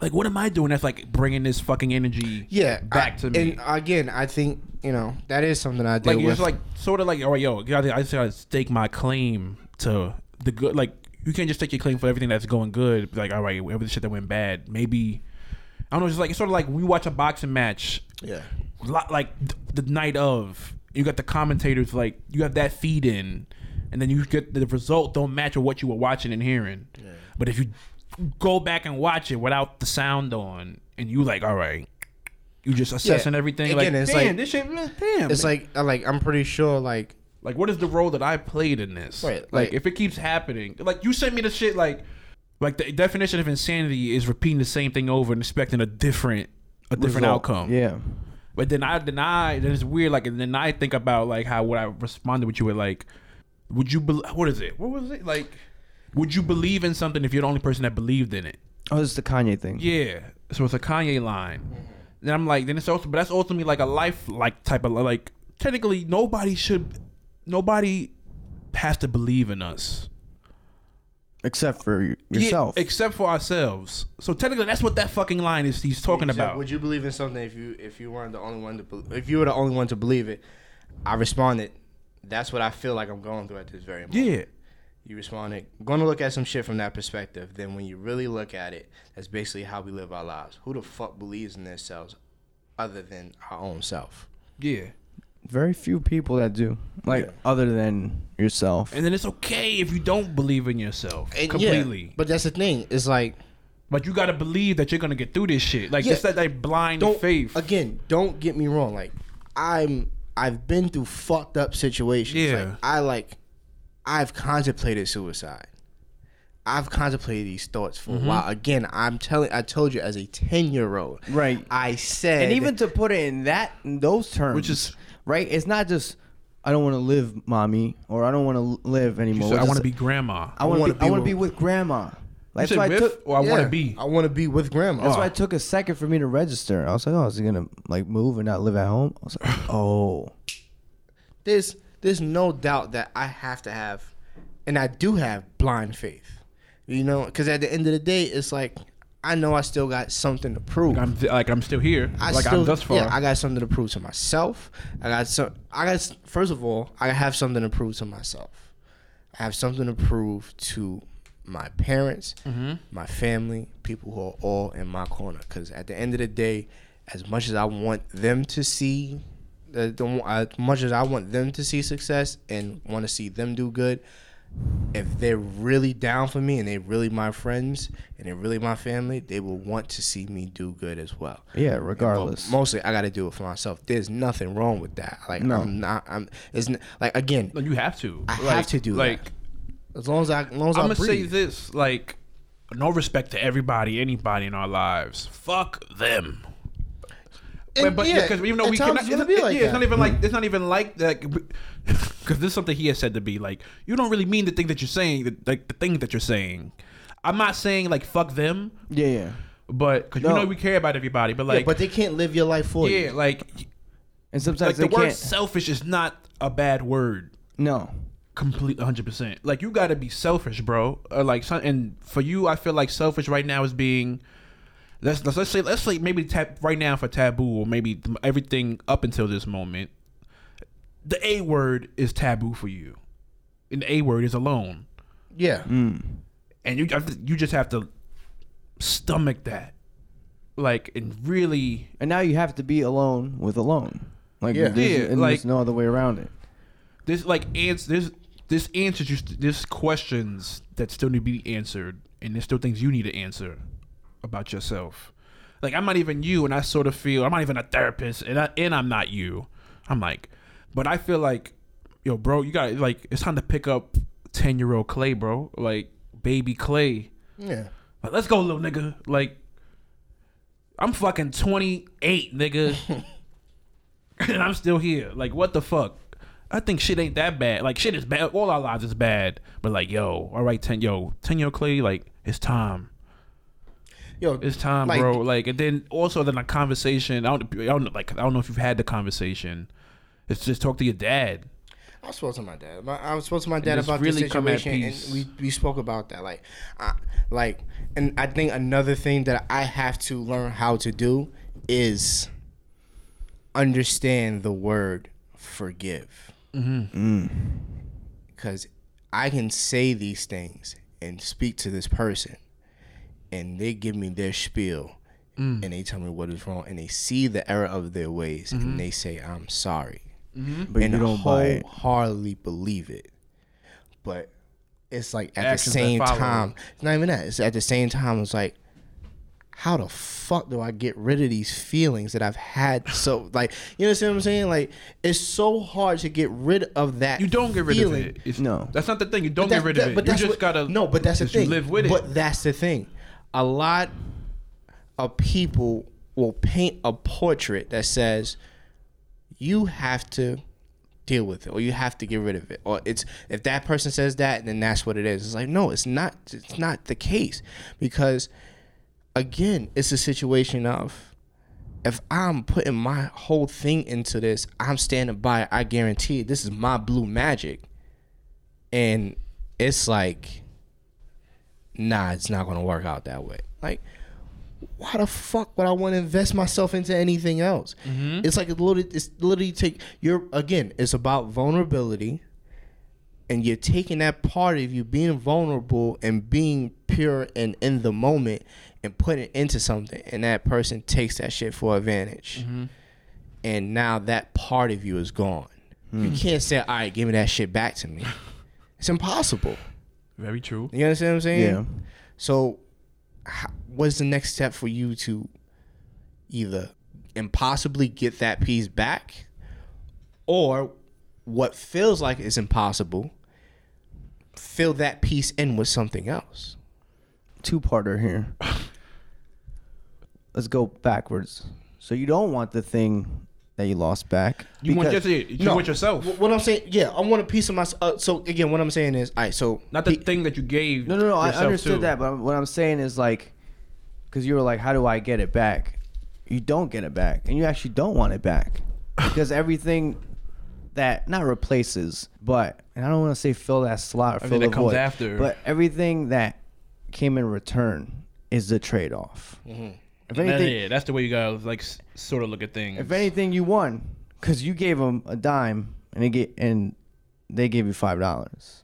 Like, what am I doing that's like bringing this fucking energy? yeah, back I- to me. And again, I think you know that is something I deal like you're with. just like sort of like, all right, yo, I just gotta stake my claim to the good. Like, you can't just take your claim for everything that's going good. Like, all right, whatever the shit that went bad, maybe. I don't know. It's just like it's sort of like we watch a boxing match yeah. like th- the night of you got the commentators like you have that feed in and then you get the result don't match with what you were watching and hearing but if you go back and watch it without the sound on and you like all right you just assessing everything Again, like it's damn like- this shit damn It's like I like I'm pretty sure like like what is the role that I played in this Right, like, like- if it keeps happening like you sent me the shit like like the definition of insanity is repeating the same thing over and expecting a different a different Result. outcome Yeah. But then I I then it's weird. Like and then I think about like how would I responded with you with like, would you bel what is it? What was it like? Would you believe in something if you're the only person that believed in it? Oh, it's the Kanye thing. Yeah. So it's a Kanye line. Mm-hmm. Then I'm like, then it's also, but that's ultimately like a life like type of like. Technically, nobody should, nobody has to believe in us. Except for y- Yeah, yourself. except for ourselves. So technically, that's what that fucking line is. He's talking So about. Would you believe in something if you if you weren't the only one to bel if you were the only one to believe it? I responded. That's what I feel like I'm going through at this very moment. yeah. You responded, going to look at some shit from that perspective. Then when you really look at it, that's basically how we live our lives. Who the fuck believes in themselves other than our own self? Yeah. Very few people that do. Like Yeah. other than yourself. And then it's okay if you don't believe in yourself And yeah, completely. but that's the thing. It's like But you gotta believe that you're gonna get through this shit. Like Yeah. it's that like blind don't faith. again. Don't get me wrong. Like I'm, I've been through fucked up situations. Yeah. Like, I like, I've contemplated suicide. I've contemplated these thoughts for Mm-hmm. a while. Again, I'm telling. I told you as a ten year old. Right. I said. and even to put it in that in those terms, Which is- right. It's not just I don't want to live, mommy, or I don't want to live anymore. said, I want to be grandma. I want wanna to be. I want to be with grandma. You That's said why I with took. or I want to be. I want to be with grandma. That's why Oh. it took a second for me to register. I was like, oh, is he gonna like move and not live at home? I was like, oh, there's there's no doubt that I have to have, and I do have blind faith. You know, because at the end of the day, it's like I know I still got something to prove. I'm like I'm still here. I like still, I'm thus far. yeah, I got something to prove to myself. I got some. I got first of all, I have something to prove to myself. I have something to prove to my parents, Mm-hmm. my family, people who are all in my corner. Because at the end of the day, as much as I want them to see, uh, the, as much as I want them to see success and want to see them do good, if they're really down for me and they're really my friends and they're really my family, they will want to see me do good as well. yeah. Regardless, Mo- Mostly, I got to do it for myself. There's nothing wrong with that. Like, No. I'm not. I'm. It's n- like again, No, you have to. I Like- have to do like, that. as long as I, as long as I'm I gonna say this: like, no respect to everybody, anybody in our lives. Fuck them. And but but yeah, because even though we times cannot, it's gonna it's, be like yeah, it's not even like it's not even like that. Because <laughs> this is something he has said to be like, you don't really mean the thing that you're saying, the, like the thing that you're saying. I'm not saying like fuck them, yeah, yeah. but because No. you know we care about everybody, but Yeah, like, but they can't live your life for yeah, you. Yeah, like, And sometimes like the they word can't. selfish is not a bad word. no, complete 100% like you got to be selfish bro uh, like and for you i feel like selfish right now is being let's let's, let's say let's say maybe tab, right now for taboo or maybe everything up until this moment the a word is taboo for you and the a word is alone Yeah, mm. and you have you just have to stomach that like and really and now you have to be alone with alone. Like Yeah. there's, Yeah, and like- there's no other way around it. this like answer this this answers you this questions that still need to be answered and there's still things you need to answer about yourself like i'm not even you and i sort of feel i'm not even a therapist and, I, and i'm not you i'm like but i feel like yo bro you got like it's time to pick up 10 year old clay bro like baby clay yeah. like, let's go little nigga like i'm fucking 28 nigga <laughs> and i'm still here like what the fuck I think shit ain't that bad. Like shit is bad. All our lives is bad. But like, yo, all right, ten, yo, ten year Clay, like it's time. Yo, It's time, Like- bro. Like, and then also then a conversation. I don't, I don't know, like I don't know if you've had the conversation. It's just talk to your dad. I spoke to my dad. My, I spoke to my dad just about really this come at situation, peace. and we we spoke about that. Like, I, like, and I think another thing that I have to learn how to do is understand the word forgive. Mm-hmm. Mm. Because I can say these things and speak to this person, and they give me their spiel, mm. and they tell me what is wrong, and they see the error of their ways, and mm-hmm. they say, "I'm sorry." Mm-hmm. But and you don't buy it. wholeheartedly believe it. But it's like at Actions the same time, it's not even that. It's at the same time, it's like, how the fuck do I get rid of these feelings that I've had? So like, you understand what I'm saying? Like, it's so hard to get rid of that. You don't get rid feeling. of it. It's, No. that's not the thing. You don't get rid that's- of it. But you just what- gotta no. But that's the just you thing. live with it. But that's the thing. A lot of people will paint a portrait that says you have to deal with it or you have to get rid of it or it's if that person says that then that's what it is. It's like no it's not it's not the case. Because again it's a situation of if i'm putting my whole thing into this i'm standing by it i guarantee it, this is my blue magic. And it's like nah it's not gonna work out that way like why the fuck would I want to invest myself into anything else? Mm-hmm. It's like a little. It's literally take. You're again. It's about vulnerability, and you're taking that part of you being vulnerable and being pure and in the moment and putting it into something and that person takes that shit for advantage mm-hmm. and now that part of you is gone you hmm. can't say all right give me that shit back to me <laughs> it's impossible Very true. you understand what i'm saying Yeah. so how, what's the next step for you to either impossibly get that piece back or what feels like is impossible fill that piece in with something else Two parter here. <laughs> Let's go backwards. So you don't want the thing that you lost back. You want because- just you want yourself, what i'm saying yeah i want a piece of my uh, so again what i'm saying is all right so not the thing that you gave. No, no, no. I understood to. that, but what I'm saying is like, because you were like, "How do I get it back?" You don't get it back, and you actually don't want it back <laughs> because everything that not replaces, but and I don't want to say fill that slot or fill Everything the that comes void, after. but everything that came in return is the trade-off. If Yeah, anything, yeah, that's the way you gotta like s- sort of look at things. if anything, you won because you gave them a dime and they get and they gave you five dollars.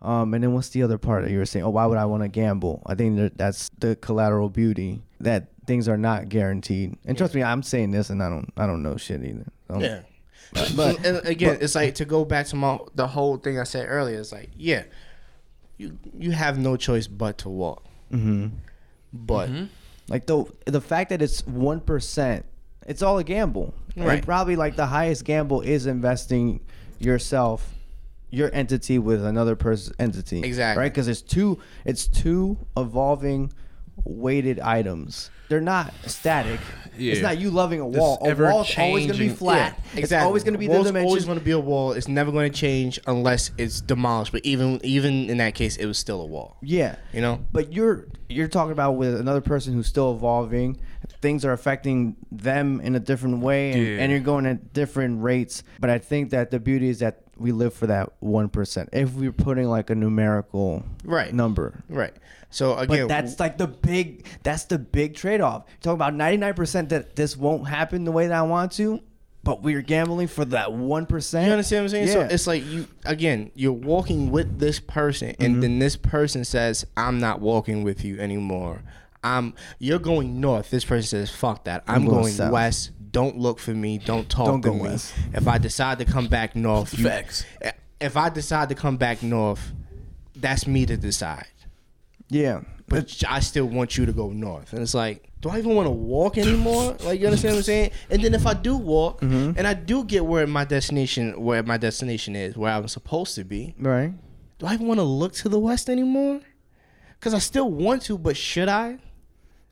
Um, and then what's the other part that you were saying? Oh, why would I want to gamble? I think that that's the collateral beauty that things are not guaranteed. And trust me, I'm saying this, and I don't, I don't know shit either. So, yeah But- and, and again it's like to go back to my the whole thing i said earlier it's like yeah you you have no choice but to walk hmm but like the the fact that it's one percent, it's all a gamble. And Right. probably like the highest gamble is investing yourself, your entity with another person's entity. Exactly. Right? Because it's two. It's two evolving, weighted items. They're not static. It's not you loving a This wall. A ever wall's always gonna be changing- flat. It's always gonna be the Wall's dimension. always going to be a wall. It's never going to change unless it's demolished. But even even in that case, it was still a wall. yeah. You know. But you're you're talking about with another person who's still evolving. Things are affecting them in a different way, and, Yeah. and you're going at different rates. But I think that the beauty is that we live for that one percent. If we're putting like a numerical Right. number, Right. So but again, that's like the big that's the big trade off. Talk about ninety nine percent that this won't happen the way that I want to, but we're gambling for that one percent. You understand what I'm saying? Yeah. So it's like you again, you're walking with this person, Mm-hmm. and then this person says, "I'm not walking with you anymore." I'm. You're going north. This person says, "Fuck that. I'm, I'm going going, south." west. Don't look for me. Don't talk Don't to go me. west. If I decide to come back north, you, Facts. If I decide to come back north, that's me to decide. yeah, But I still want you to go north. And it's like, do I even want to walk <laughs> anymore? Like, you understand what I'm saying? And then if I do walk Mm-hmm. and I do get where my destination, where my destination is, where I'm supposed to be, right. do I even want to look to the west anymore? Because I still want to, but should I?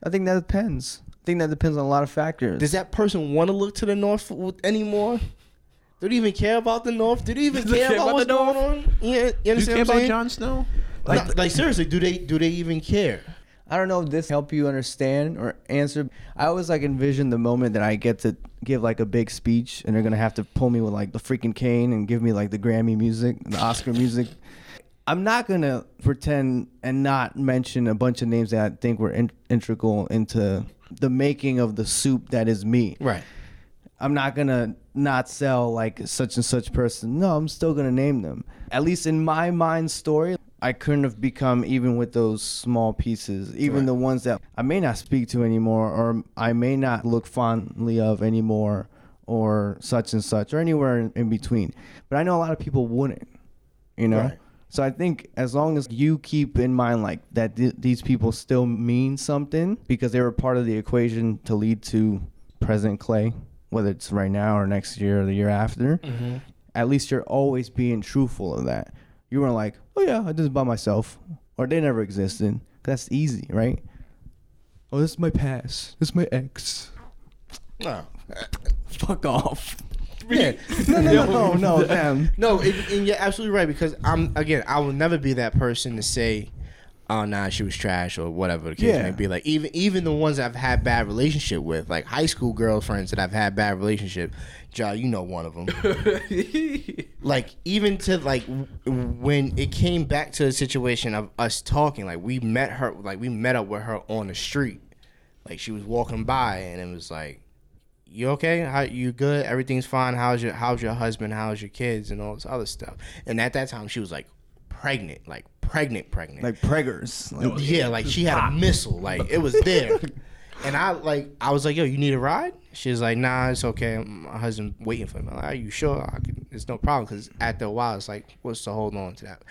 I think that depends. I think that depends on a lot of factors. Does that person want to look to the north anymore? Do they even care about the north? Do they even <laughs> care, care about, about what's the going North? on? Yeah, you Do you understand care what I'm about saying? Jon Snow? Like, like seriously, do they do they even care? I don't know if this help you understand or answer. I always like envision the moment that I get to give like a big speech and they're gonna have to pull me with like the freaking cane and give me like the Grammy music, the Oscar music. <laughs> I'm not gonna pretend and not mention a bunch of names that I think were in- integral into the making of the soup that is me. Right. I'm not gonna not sell like such and such person. No, I'm still gonna name them. At least in my mind story, I couldn't have become even with those small pieces, even Right. the ones that I may not speak to anymore, or I may not look fondly of anymore, or such and such, or anywhere in, in between. But I know a lot of people wouldn't, you know. Right. So I think as long as you keep in mind like that, th- these people still mean something because they were part of the equation to lead to President Clay, whether it's right now or next year or the year after. Mm-hmm. At least you're always being truthful of that. You weren't like, oh yeah, I did it by myself, or they never existed. That's easy, right? Oh, this is my past. This is my ex. No. <laughs> Fuck off. <laughs> Yeah. No, no, no, no, <laughs> damn. No, and, and you're absolutely right because I'm again, I will never be that person to say, "Oh, nah, she was trash" or whatever the case Yeah. may be. Like even even the ones I've had bad relationship with, like high school girlfriends that I've had bad relationship. Ja, you know one of them. <laughs> like even to like w- when it came back to the situation of us talking, like we met her, like we met up with her on the street, like she was walking by, and it was like, you okay? How you good? Everything's fine. How's your how's your husband? How's your kids and all this other stuff? And at that time she was like pregnant, like pregnant, pregnant. Like preggers. Like, yeah, like she had a missile, like it was there. <laughs> And I like I was like, yo, you need a ride? She's like, nah, it's okay. My husband waiting for me. Like, are you sure? I can, it's no problem. Because after a while, it's like, what's to hold on to that?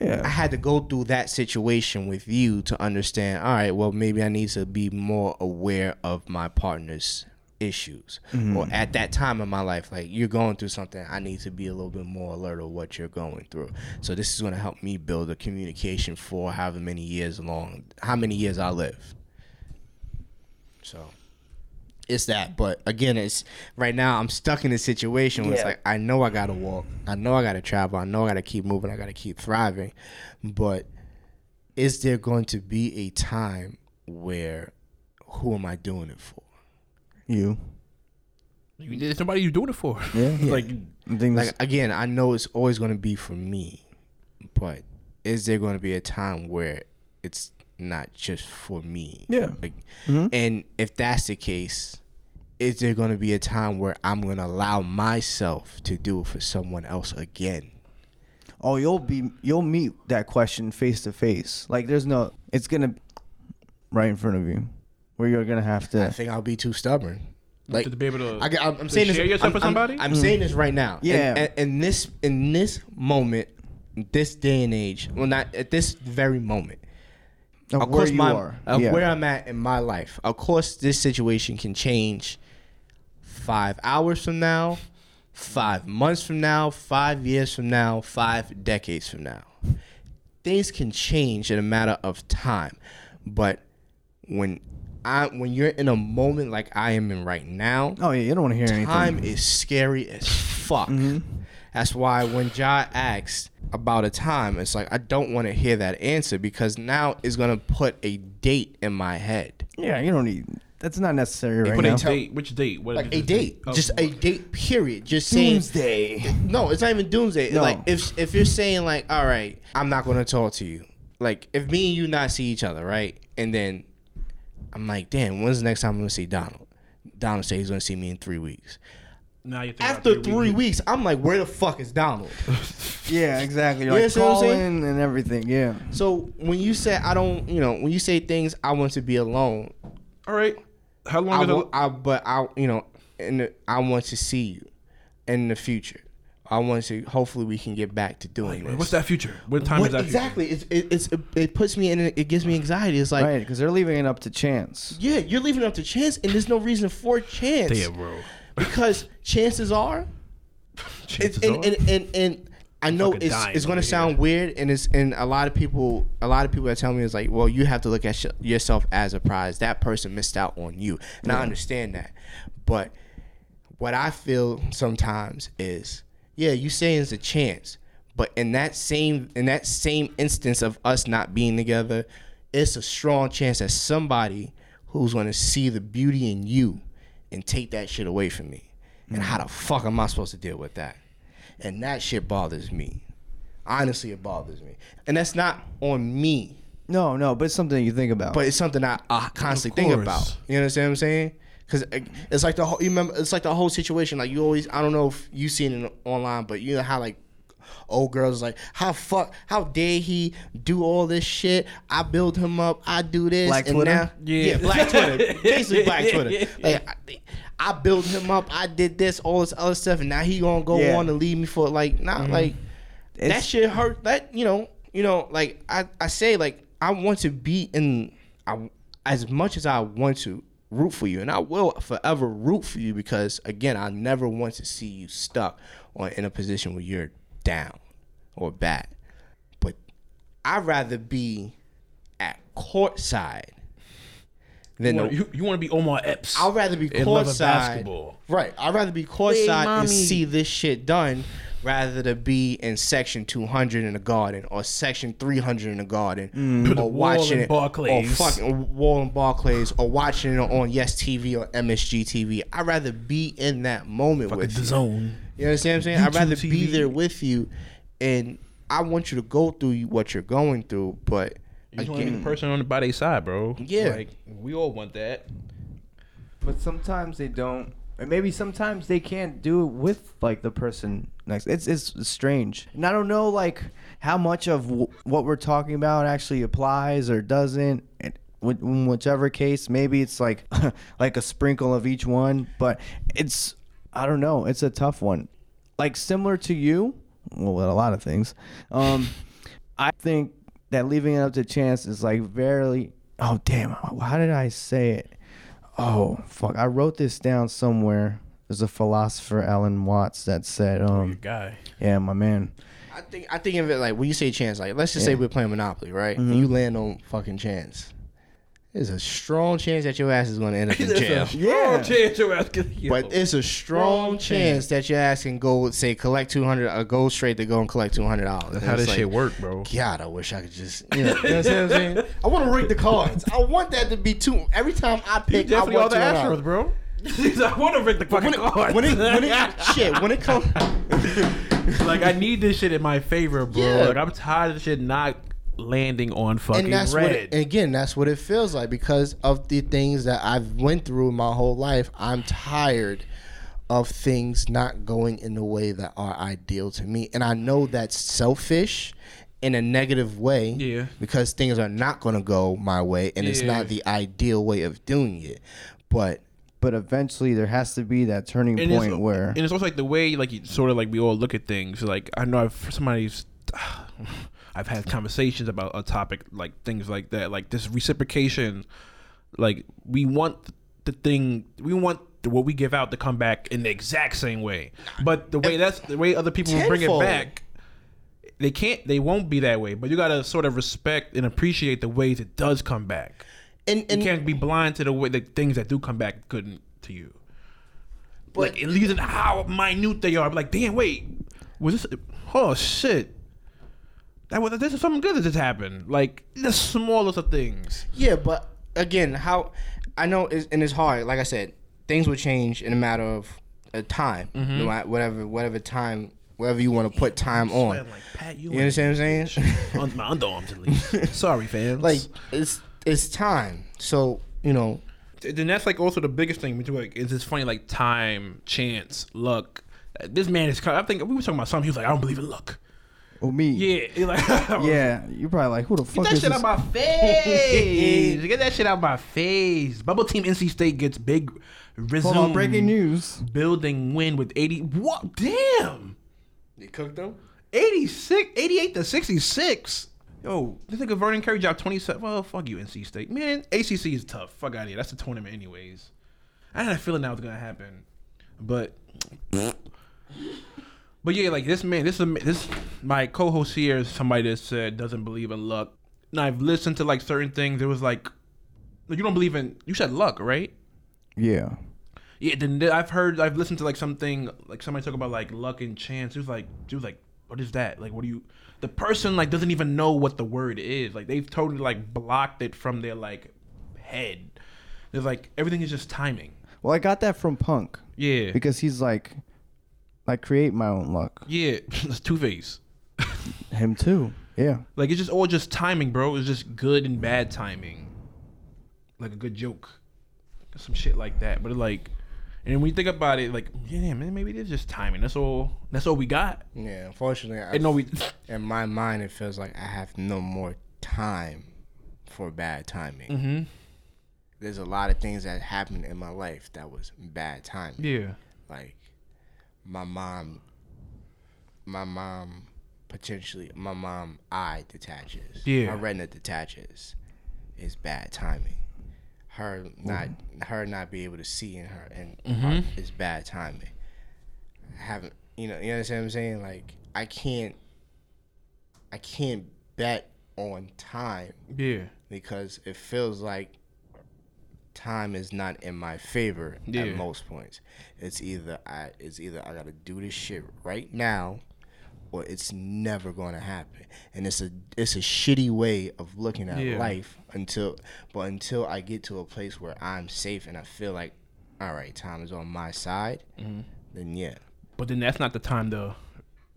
Yeah. I had to go through that situation with you to understand. All right, well, maybe I need to be more aware of my partner's issues. Mm-hmm. Or at that time in my life, like you're going through something, I need to be a little bit more alert of what you're going through. So this is going to help me build a communication for however many years long, how many years I live. So it's that. But again, it's right now I'm stuck in a situation where it's like I know I gotta walk, I know I gotta travel, I know I gotta keep moving, I gotta keep thriving. But is there going to be a time where who am I doing it for? You. You- There's nobody you doing it for. Yeah. <laughs> like I think Like again, I know it's always gonna be for me, but is there gonna be a time where it's not just for me? Yeah. Like, Mhm. And if that's the case, is there going to be a time where I'm going to allow myself to do it for someone else again? oh, you'll be you'll meet that question face to face. Like there's no it's gonna right in front of you. Where you're gonna have to. I think I'll be too stubborn. Like to be able to. I, am to saying this. share yourself I'm, with I'm- somebody? I'm, saying this right now. Yeah. And, and, and this in this moment, this day and age. Well, not at this very moment. of, of where course, you my are. of yeah. where I'm at in my life. Of course, this situation can change five hours from now, five months from now, five years from now, five decades from now. Things can change in a matter of time, but when I when you're in a moment like I am in right now, Oh yeah, you don't want to hear anything. time is scary as fuck. Mm-hmm. That's why when Ja asked about a time, it's like I don't want to hear that answer because now it's gonna put a date in my head. Yeah, you don't need. That's not necessary right Put now. a date. Which date? What Like a this date, Oh, just a date. Period. Just saying. Doomsday. No, it's not even doomsday. No. Like if if you're saying like, all right, I'm not gonna talk to you. Like if me and you not see each other, right? And then I'm like, damn, when's the next time I'm gonna see Donald? Donald said he's gonna see me in three weeks. Now you think about After three weeks, I'm like, where the fuck is Donald? <laughs> Yeah, exactly. You You're like understand what I'm calling and everything. Yeah. So when you say I don't, you know, when you say things, I want to be alone. All right. How long I, is it? I but I, you know, and I want to see you in the future. I want to. Hopefully, we can get back to doing this. What's that future? What time What- is that? future? exactly? It's, it, it's it puts me in. It gives me anxiety. It's like, right, because they're leaving it up to chance. yeah, you're leaving it up to chance, and there's no reason for chance. Damn, bro. Because <laughs> chances are, Chances and, are. and, and, and I know it's it's gonna sound here. weird, and it's and a lot of people a lot of people that tell me is like, well, you have to look at sh- yourself as a prize. That person missed out on you, and I understand that, but what I feel sometimes is, yeah, you saying it's a chance, but in that same in that same instance of us not being together, it's a strong chance that somebody who's gonna see the beauty in you and take that shit away from me. And how mm. the fuck am I supposed to deal with that? And that shit bothers me. Honestly, it bothers me. And that's not on me, No, no, but it's something you think about. but it's something I, I constantly think about. You understand what I'm saying? Because uh, it's like the whole, you remember, it's like the whole situation. Like you always, I don't know if you seen it online, but you know how like old girls like how fuck, how dare he do all this shit? I build him up, I do this, Black and Twitter? now, Yeah. yeah, black Twitter, <laughs> basically black Twitter. <laughs> Like I, I built him up, I did this, all this other stuff, and now he gonna go Yeah. on to leave me for like, not mm-hmm. like that shit hurt. That you know, you know, like I, I say, like I want to be in, I, as much as I want to root for you, and I will forever root for you because again, I never want to see you stuck or in a position where you're down or bad. But I'd rather be at courtside than You wanna- you, you want to be Omar Epps? I'd rather be in love courtside. basketball. Right. I'd rather be courtside and see this shit done rather than be in section 200 in the garden or section 300 in the garden mm. The or watching it Barclays. or fucking wall and Barclays or watching it on Yes TV or MSG TV. I'd rather be in that moment Fucking with the you. zone. You understand what I'm saying? I'd YouTube rather be there with you and I want you to go through what you're going through, but You just want to be the person on the by their side, bro. Yeah. Like we all want that. But sometimes they don't And maybe sometimes they can't do it with like the person next. It's it's strange, and I don't know like how much of w- what we're talking about actually applies or doesn't. And wh- in whichever case, maybe it's like <laughs> like a sprinkle of each one, but it's I don't know. It's a tough one. Like similar to you, well, a lot of things. Um, <laughs> I think that leaving it up to chance is like very. Oh damn! How did I say it? Oh fuck! I wrote this down somewhere. There's a philosopher, Alan Watts, that said, Your um, guy. yeah, my man. I think I think of it like when you say chance, like let's just say Yeah. we're playing Monopoly, right? And you land on fucking chance. There's a strong chance that your ass is going to end up in jail. Yeah. chance your ass get- yo. But it's a strong Strong chance that your ass can go say collect two hundred or go straight to go and collect two hundred dollars. That's how this shit work, bro. God, I wish I could just. You know, <laughs> you know what I'm saying? I want to rig the cards. I want that to be two. Every time I You pick, I definitely want all the $200. Astros, bro. <laughs> I want to rig the fucking When it, card. when it, when it, <laughs> shit, when it comes, like I need this shit in my favor, bro. Yeah. Like I'm tired of this shit not landing on fucking and that's red. what it, and again that's what it feels like because of the things that I've went through my whole life I'm tired of things not going in the way that are ideal to me and I know that's selfish in a negative way Yeah. because things are not going to go my way and it's not the ideal way of doing it but But eventually, there has to be that turning and point where and it's also like the way like you- sort of like we all look at things. Like I know I've somebody's. <sighs> I've had conversations about a topic like things like that, like this reciprocation. Like we want the thing, we want the, what we give out to come back in the exact same way. But the way that's the way other people will bring it back, they can't, they won't be that way. But you gotta sort of respect and appreciate the ways it does come back. and, You can't be blind to the way the things that do come back couldn't to you. like at least in how minute they are. Like, damn, wait, was this? Oh shit, that was this is something good that just happened. Like the smallest of things. Yeah, but again, how I know, it's, and it's hard. Like I said, things will change in a matter of a time, Mm-hmm. no matter whatever, whatever time, whatever you want to put time on. Like Pat, you, You understand what I'm saying? on my underarms at least. <laughs> Sorry, fans. like it's it's time. So you know, then that's like also the biggest thing. Too, like, is it's funny like time, chance, luck. This man is. I think we were talking about something. He was like, I don't believe in luck. Oh me, Yeah, he <laughs> like <laughs> yeah, you're probably like, who the fuck? Get fuck that is shit this? out my face. <laughs> Get that shit out my face. Bubble Team NC State gets big resume. On, breaking news. Building win with 80. What? Damn. you cooked them. 86, 88 to 66. Yo, this nigga Vernon Carey dropped 27. Well, fuck you, NC State. Man, ACC is tough. Fuck out of here. That's the tournament, anyways. I had a feeling that was going to happen. But. But yeah, like this man, this is this my co-host here is somebody that said doesn't believe in luck. And I've listened to like certain things. It was like, you don't believe in. You said luck, right? Yeah, Yeah. Then I've heard, I've listened to like something like somebody talk about like luck and chance. It was like, it was like, what is that? Like, what do you? The person like doesn't even know what the word is. Like they've totally like blocked it from their like head. It's like everything is just timing. well, I got that from Punk Yeah. because he's like, I create my own luck. Yeah. It's Two Face. Him too. Yeah, Like it's just all just timing, bro. It's just good and bad timing. Like a good joke. Some shit like that. But like and when you think about it, like, yeah, man, maybe it is just timing. That's all that's all we got. Yeah, unfortunately, I, And no we in my mind, it feels like I have no more time for bad timing. Mm-hmm. There's a lot of things that happened in my life that was bad timing. Yeah. like my mom my mom potentially my mom eye detaches Yeah. my retina detaches is bad timing her not her not be able to see in her and Mhm. is bad timing haven't you know you understand what i'm saying like i can't i can't bet on time Yeah. because it feels like time is not in my favor Yeah. at most points. It's either I it's either I gotta do this shit right now or it's never gonna happen. And it's a it's a shitty way of looking at Yeah. life until but until I get to a place where I'm safe and I feel like all right, time is on my side, Mm-hmm. then yeah. But then that's not the time to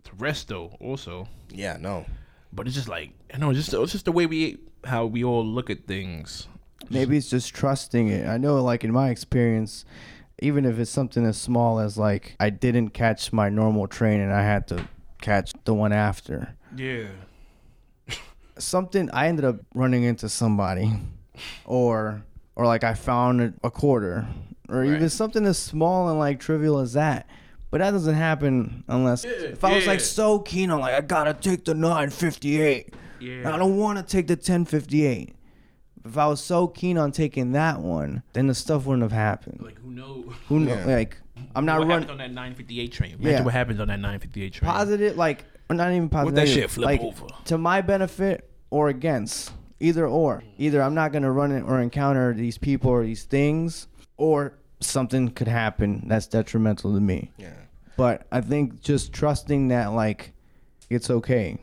to rest though, also. Yeah, no. But it's just like I know, it's just it's just the way we how we all look at things. Maybe it's just trusting it. I know, like in my experience, even if it's something as small as like I didn't catch my normal train and I had to catch the one after. Yeah. <laughs> Something I ended up running into somebody, or or like I found a, quarter, or even something as small and like trivial as that. But that doesn't happen unless if I was like so keen on like I gotta take the 958. Yeah. I don't want to take the 1058. If I was so keen on taking that one, then the stuff wouldn't have happened. Like who knows? Who know? Yeah. Like I'm not what running on that 958 train? Imagine Yeah. what happens on that 958 train. positive. Like or not even positive. that shit flip like, over? to my benefit or against. Either or. Either I'm not gonna run it or encounter these people or these things, or something could happen that's detrimental to me. Yeah. But I think just trusting that like it's okay,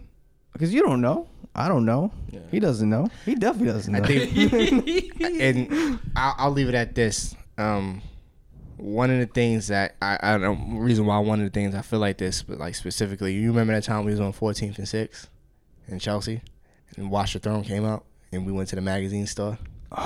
because you don't know. I don't know. He doesn't know. He definitely doesn't know. <laughs> I think, and I'll, I'll leave it at this. Um, one of the things that I, I don't know, reason why one of the things I feel like this, but like specifically, you remember that time we was on 14th and 6th in Chelsea, and Watch the Throne came out, and we went to the magazine store. <sighs>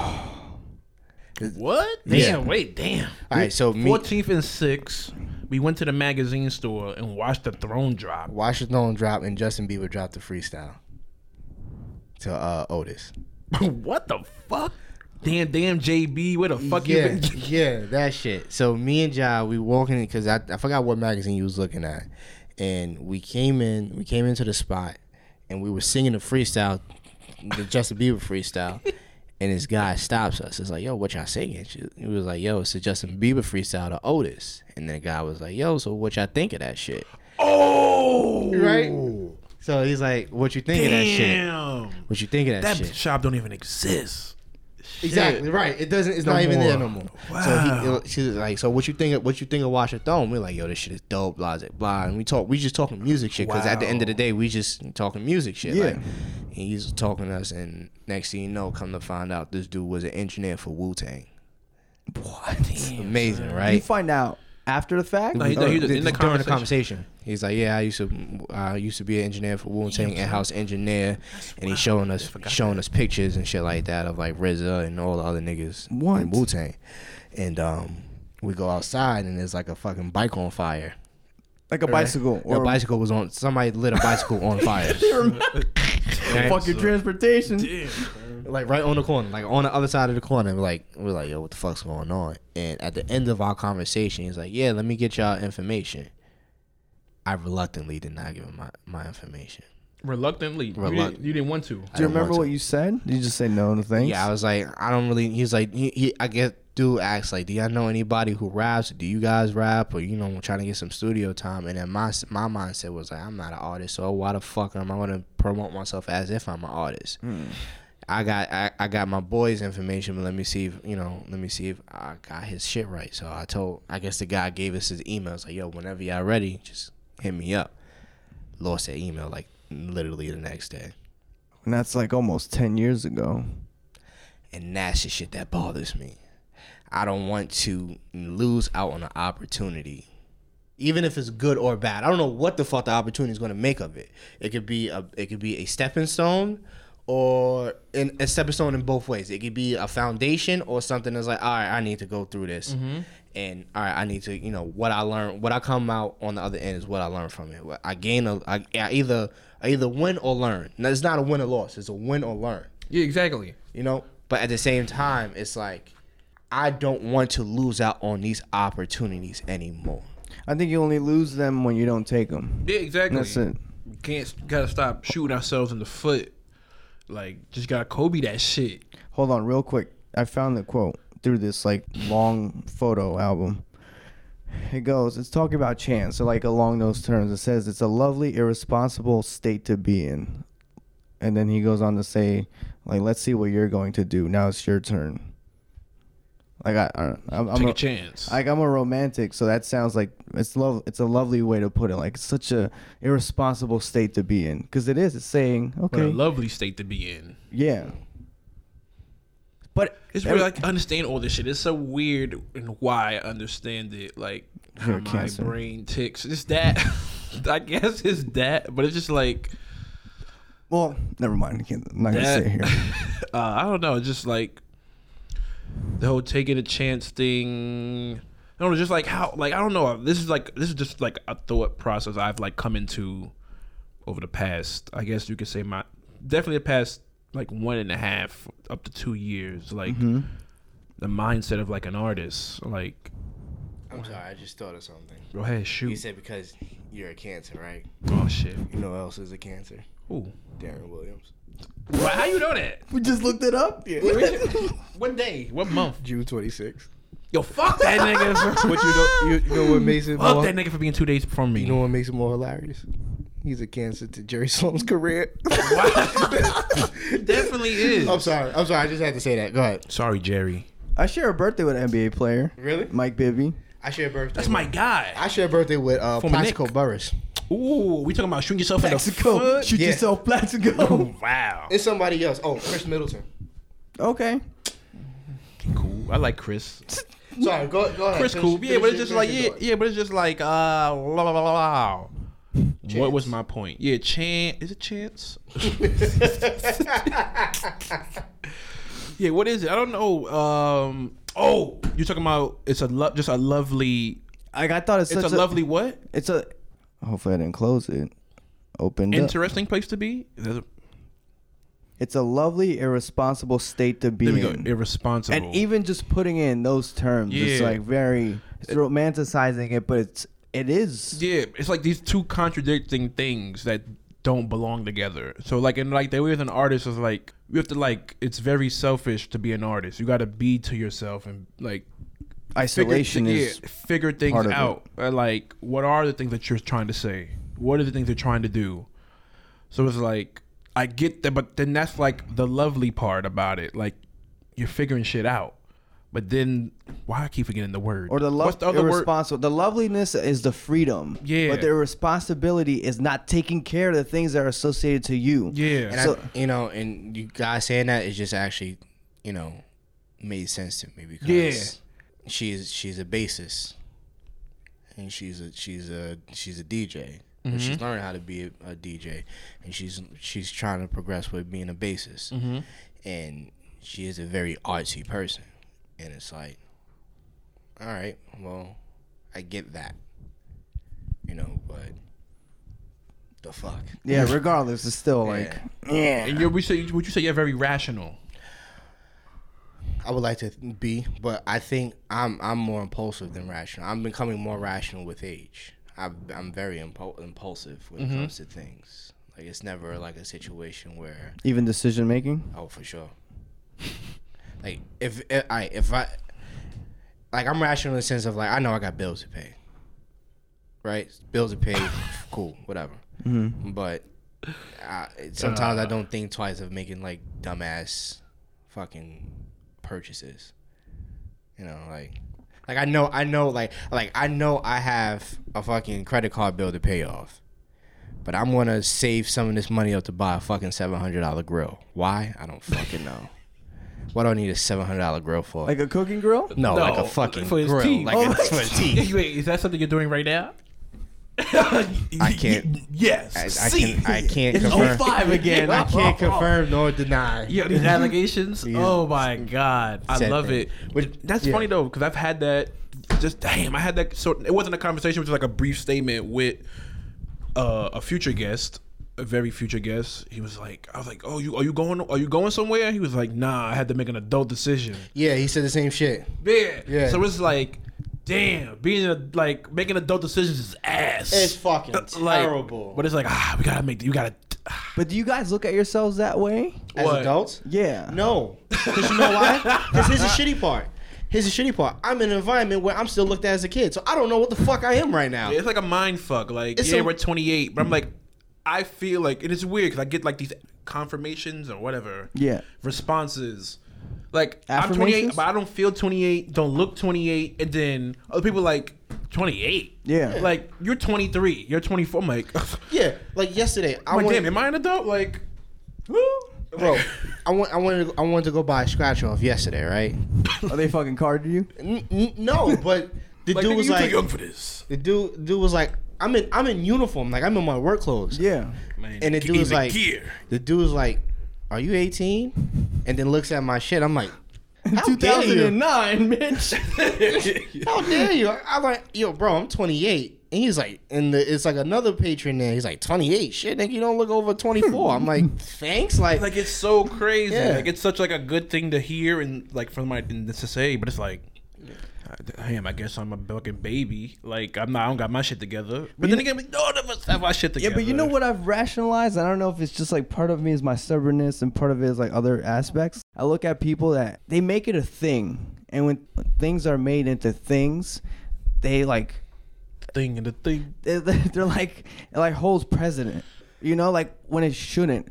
What? Yeah. Wait, damn. All right, so me, 14th and 6th, we went to the magazine store and watched the throne drop. Watch the Throne drop, and Justin Bieber dropped the freestyle to uh, Otis. <laughs> what the fuck? Damn, damn, JB, where the fuck yeah, you been? yeah, that shit. So me and Ja, we walking in because I, I forgot what magazine you was looking at, and we came in, we came into the spot, and we were singing the freestyle, the Justin Bieber freestyle, <laughs> and this guy stops us. It's like, yo, what y'all singing? She- He was like, yo, it's a Justin Bieber freestyle to Otis, and then the guy was like, yo, so what y'all think of that shit? Oh, Right. So he's like, what you think of that shit? What you think of that, That shit? That shop don't even exist. Exactly right. It doesn't. It's No not even there more. no more. Wow. So he, she's like, so what you think? Of, what you think of Watch Your Throne? We're like, yo, this shit is dope. Blah blah blah. And we talk. We just talking music shit because at the end of the day, we just talking music shit. Yeah. Like, he's talking to us, and next thing you know, come to find out, this dude was an engineer for Wu Tang. what? Amazing, You right? You find out after the fact. No, he- Oh, he- th- in the during the conversation. conversation, he's like, "Yeah, I used to, I used to be an engineer for Wu Tang, in-house engineer, and he's showing us, showing us pictures and shit like that of like RZA and all the other niggas What? in Wu Tang, and um, we go outside and there's like a fucking bike on fire. like a bicycle Or or a bicycle was on. Somebody lit a bicycle on <laughs> fire. Right? <laughs> fucking transportation. Mm-hmm. like right on the corner, like on the other side of the corner. We're like, we're like, yo, what the fuck's going on? And at the end of our conversation, he's like, yeah, let me get y'all information. I reluctantly did not give him my, my information. Reluctantly. You, didn't, you didn't want to. Do you remember what to. you said? Did you just say no to things? Yeah, I was like, I don't really. He's like, he, he I guess dude asked like, do y'all know anybody who raps? Do you guys rap? Or you know, trying to get some studio time? And then my my mindset was like, I'm not an artist, so why the fuck am I gonna promote myself as if I'm an artist? Hmm. I got I, I got my boy's information, but let me see if you know, let me see if I got his shit right. So I told, I guess the guy gave us his email. It's like, yo, whenever y'all ready, just hit me up. Lost that email like literally the next day. and that's like almost ten years ago. And that's the shit that bothers me. I don't want to lose out on an opportunity. Even if it's good or bad. I don't know what the fuck the opportunity is gonna make of it. It could be a it could be a stepping stone or in, a stepping stone in both ways. It could be a foundation or something that's like, all right, I need to go through this. Mm-hmm. And all right, I need to, you know, what I learn, what I come out on the other end is what I learn from it. I gain, a, I, I either, I either win or learn. Now, it's not a win or loss. It's a win or learn Yeah, exactly. you know but at the same time it's like i don't want to lose out on these opportunities anymore I think you only lose them when you don't take them. Yeah, exactly. That's it. Can't gotta stop shooting ourselves in the foot. Like, just gotta Kobe that shit. Hold on, real quick. I found the quote through this like long photo album. It goes, it's talking about chance. So like along those terms, it says it's a lovely, irresponsible state to be in. And then he goes on to say, like, let's see what you're going to do. Now it's your turn. Like I, I don't- I'm, I'm Take a, a chance. like I'm a romantic, so that sounds like it's love. It's a lovely way to put it. Like it's such a irresponsible state to be in, because it is. It's saying, What okay, a lovely state to be in. yeah. But It's really like understand all this shit. It's so weird and why I understand it. Like how my cancer. brain ticks. It's that. <laughs> I guess it's that, but it's just like Well, never mind. I I'm not gonna that. say it here. <laughs> uh, I don't know. It's just like the whole taking a chance thing. I don't know, just like how, like I don't know. This is like this is just like a thought process I've like come into over the past. I guess you could say my definitely the past like one and a half up to two years. Like Mm-hmm. the mindset of like an artist. Like, I'm sorry, I just thought of something. go ahead, shoot. You said because you're a cancer, right? Oh shit. You know who else is a cancer? Ooh. Deron Williams. Why- How you know that? We just looked it up. Yeah. <laughs> what day? What month? June 26th. Yo, fuck that nigga. <laughs> But you know, you, you know what makes it fuck more, that nigga for being two days from me. You know what makes it more hilarious? He's a cancer to Jerry Sloan's career. <laughs> Definitely is. I'm sorry. I'm sorry. I just had to say that. Go ahead. Sorry, Jerry. I share a birthday with an NBA player, Really? Mike Bibby. I share a birthday. That's my guy. I share a birthday with uh, Former Plaxico Nick. Burress. Ooh, we talking about shooting yourself in the Plaxico. foot? Shoot Yeah. yourself, Plaxico. <laughs> Oh, wow. It's somebody else. Oh, Khris Middleton. okay. cool. I like Chris. Sorry. Go, go ahead. Chris Finish- cool. Yeah, finish but it's your- just like finish yeah, your thought. yeah, but it's just like uh la, la, la, la, la. What was my point? Yeah, chance. Is it chance? <laughs> <laughs> yeah, what is it? I don't know. Um. Oh, you're talking about it's a lo- just a lovely. Like I thought it's, It's such a lovely what? It's a. Hopefully I didn't close it. Opened up. Interesting place to be. There's a- It's a lovely, irresponsible state to be There we go. in. Irresponsible. And even just putting in those terms, it's Yeah. like very it's romanticizing it, but it's it is. Yeah, it's like these two contradicting things that don't belong together. So like and like the way as an artist is like you have to like it's very selfish to be an artist. You got to be to yourself and like Isolation figure, is yeah, figure things out. Uh, Like what are the things that you're trying to say? What are the things you're trying to do? So it's like I get that, but then that's like the lovely part about it. Like you're figuring shit out. But then why I keep forgetting the word? or the What's love the other word? irresponsible. The loveliness is the freedom. Yeah. But the responsibility is not taking care of the things that are associated to you. Yeah. And So- I, you know, and you guys saying that is just actually, you know, made sense to me because Yeah. she's she's a bassist, and she's a she's a she's a DJ. But Mm-hmm. she's learning how to be a, a DJ, and she's she's trying to progress with being a bassist, Mm-hmm. and she is a very artsy person, and it's like, all right, well, I get that, you know, but the fuck. Yeah, regardless, it's still like yeah. And you're, we say, would you say you're very rational? I would like to be, but I think I'm I'm more impulsive than rational. I'm becoming more rational with age. I'm I'm very impul- impulsive when Mm-hmm. it comes to things. Like it's never like a situation where Even decision making. oh for sure. Like if, if I if I like I'm rational in the sense of like I know I got bills to pay. Right, bills to pay, <laughs> cool, whatever. Mm-hmm. But I, sometimes I uh. don't think twice of making like dumbass fucking purchases. You know, like like I know I know like like I know I have a fucking credit card bill to pay off. But I'm gonna save some of this money up to buy a fucking seven hundred dollar grill. Why? I don't fucking know. What do I need a seven hundred dollar grill for? Like a cooking grill? no, No, like a fucking for his grill. teeth. Like Oh, it's for the teeth. Wait, is that something you're doing right now? <laughs> I can't. Yes. I, I can I can't It's confirm. 05 again. I can't <laughs> confirm nor deny. Yeah, these allegations. Oh my god, I Sad love thing. it. Which- That's yeah. funny though, because I've had that. Just damn, I had that. So it wasn't a conversation, it was like a brief statement with uh, a future guest, a very future guest. He was like, I was like, oh, you are you going? Are you going somewhere? He was like, Nah, I had to make an adult decision. Yeah, he said the same shit. Yeah. Yeah. So it's like, damn, being a, like making adult decisions is ass. It's fucking Uh, <laughs> like, terrible. But it's like, ah, we gotta make. You gotta. But do you guys look at yourselves that way? As What? adults? Yeah. No. Because you know why? <laughs> Because here's the shitty part. Here's the shitty part. I'm in an environment where I'm still looked at as a kid, so I don't know what the fuck I am right now. It's like a mind fuck. Like, It's yeah, a- we're 28, but I'm like, I feel like, and it's weird because I get like these confirmations or whatever. Yeah. Responses. Like, I'm 28, but I don't feel 28, don't look 28, and then other people like, 28? Yeah. Like, you're 23, you're 24. I'm like, <laughs> Yeah, like yesterday, I I'm like went, damn, am I an adult? Like, bro. I went, I wanted, I wanted to go buy a scratch off yesterday, right? Are they fucking carded you? N- n- no, but the like dude nigga, was you like, too young for this. the dude, dude was like, I'm in, I'm in uniform, like I'm in my work clothes. Yeah. Man, And the get dude was like, gear. the dude's like, "Are you 18?" And then looks at my shit. I'm like, How dare you? 2009, bitch. <laughs> How dare you? I'm like, yo, bro, I'm 28. And he's like, and the, it's like another patron there. He's like, 28? Shit, nigga, you don't look over 24. I'm like, <laughs> thanks. Like, like it's so crazy. Yeah. Like it's such like a good thing to hear and like from my and to say, but it's like. Damn, I guess I'm a fucking baby. Like I'm not, I don't got my shit together. But then again, none of us have our shit together. Yeah, but you know what I've rationalized? I don't know if it's just like part of me is my stubbornness and part of it is like other aspects. I look at people that they make it a thing, and when things are made into things, they like Thing and the thing. they're, <laughs> they're like it like holds president. You know, like when it shouldn't.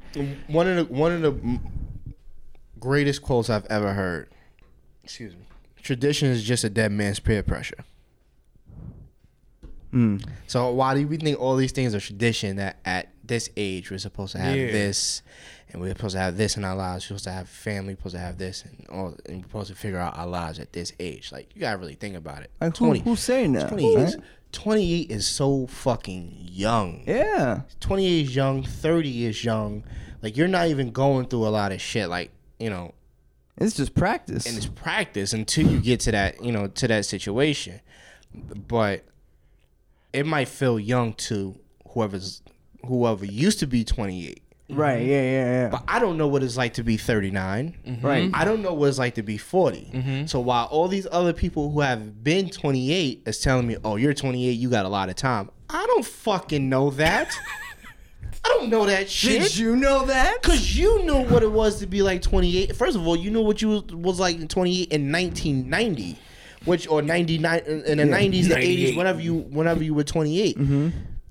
one of the one of the greatest quotes I've ever heard. Excuse me. Tradition is just a dead man's peer pressure. Mm. So why do we think all these things are tradition that at this age we're supposed to have Yeah. this and we're supposed to have this in our lives, we're supposed to have family, We're supposed to have this and all and we're supposed to figure out our lives at this age. Like you gotta really think about it. Like who, who's saying that? 28 is, right? 28 is so fucking young. Yeah. 28 is young, 30 is young. Like you're not even going through a lot of shit like, you know, It's just practice. and it's practice until you get to that, you know, to that situation. But it might feel young to whoever's whoever used to be 28. right. Yeah. Yeah. Yeah. But I don't know what it's like to be 39. Mm-hmm. Right. I don't know what it's like to be 40. Mm-hmm. So while all these other people who have been 28 is telling me, "Oh, you're 28, you got a lot of time." I don't fucking know that. <laughs> I don't know that shit. Did you know that? Cause you knew what it was to be like 28. First of all, you knew what you was, was like in 28 in 1990, which or 99 in in the 90s, the 80s, 98. whenever you whenever you were 28. Mm-hmm.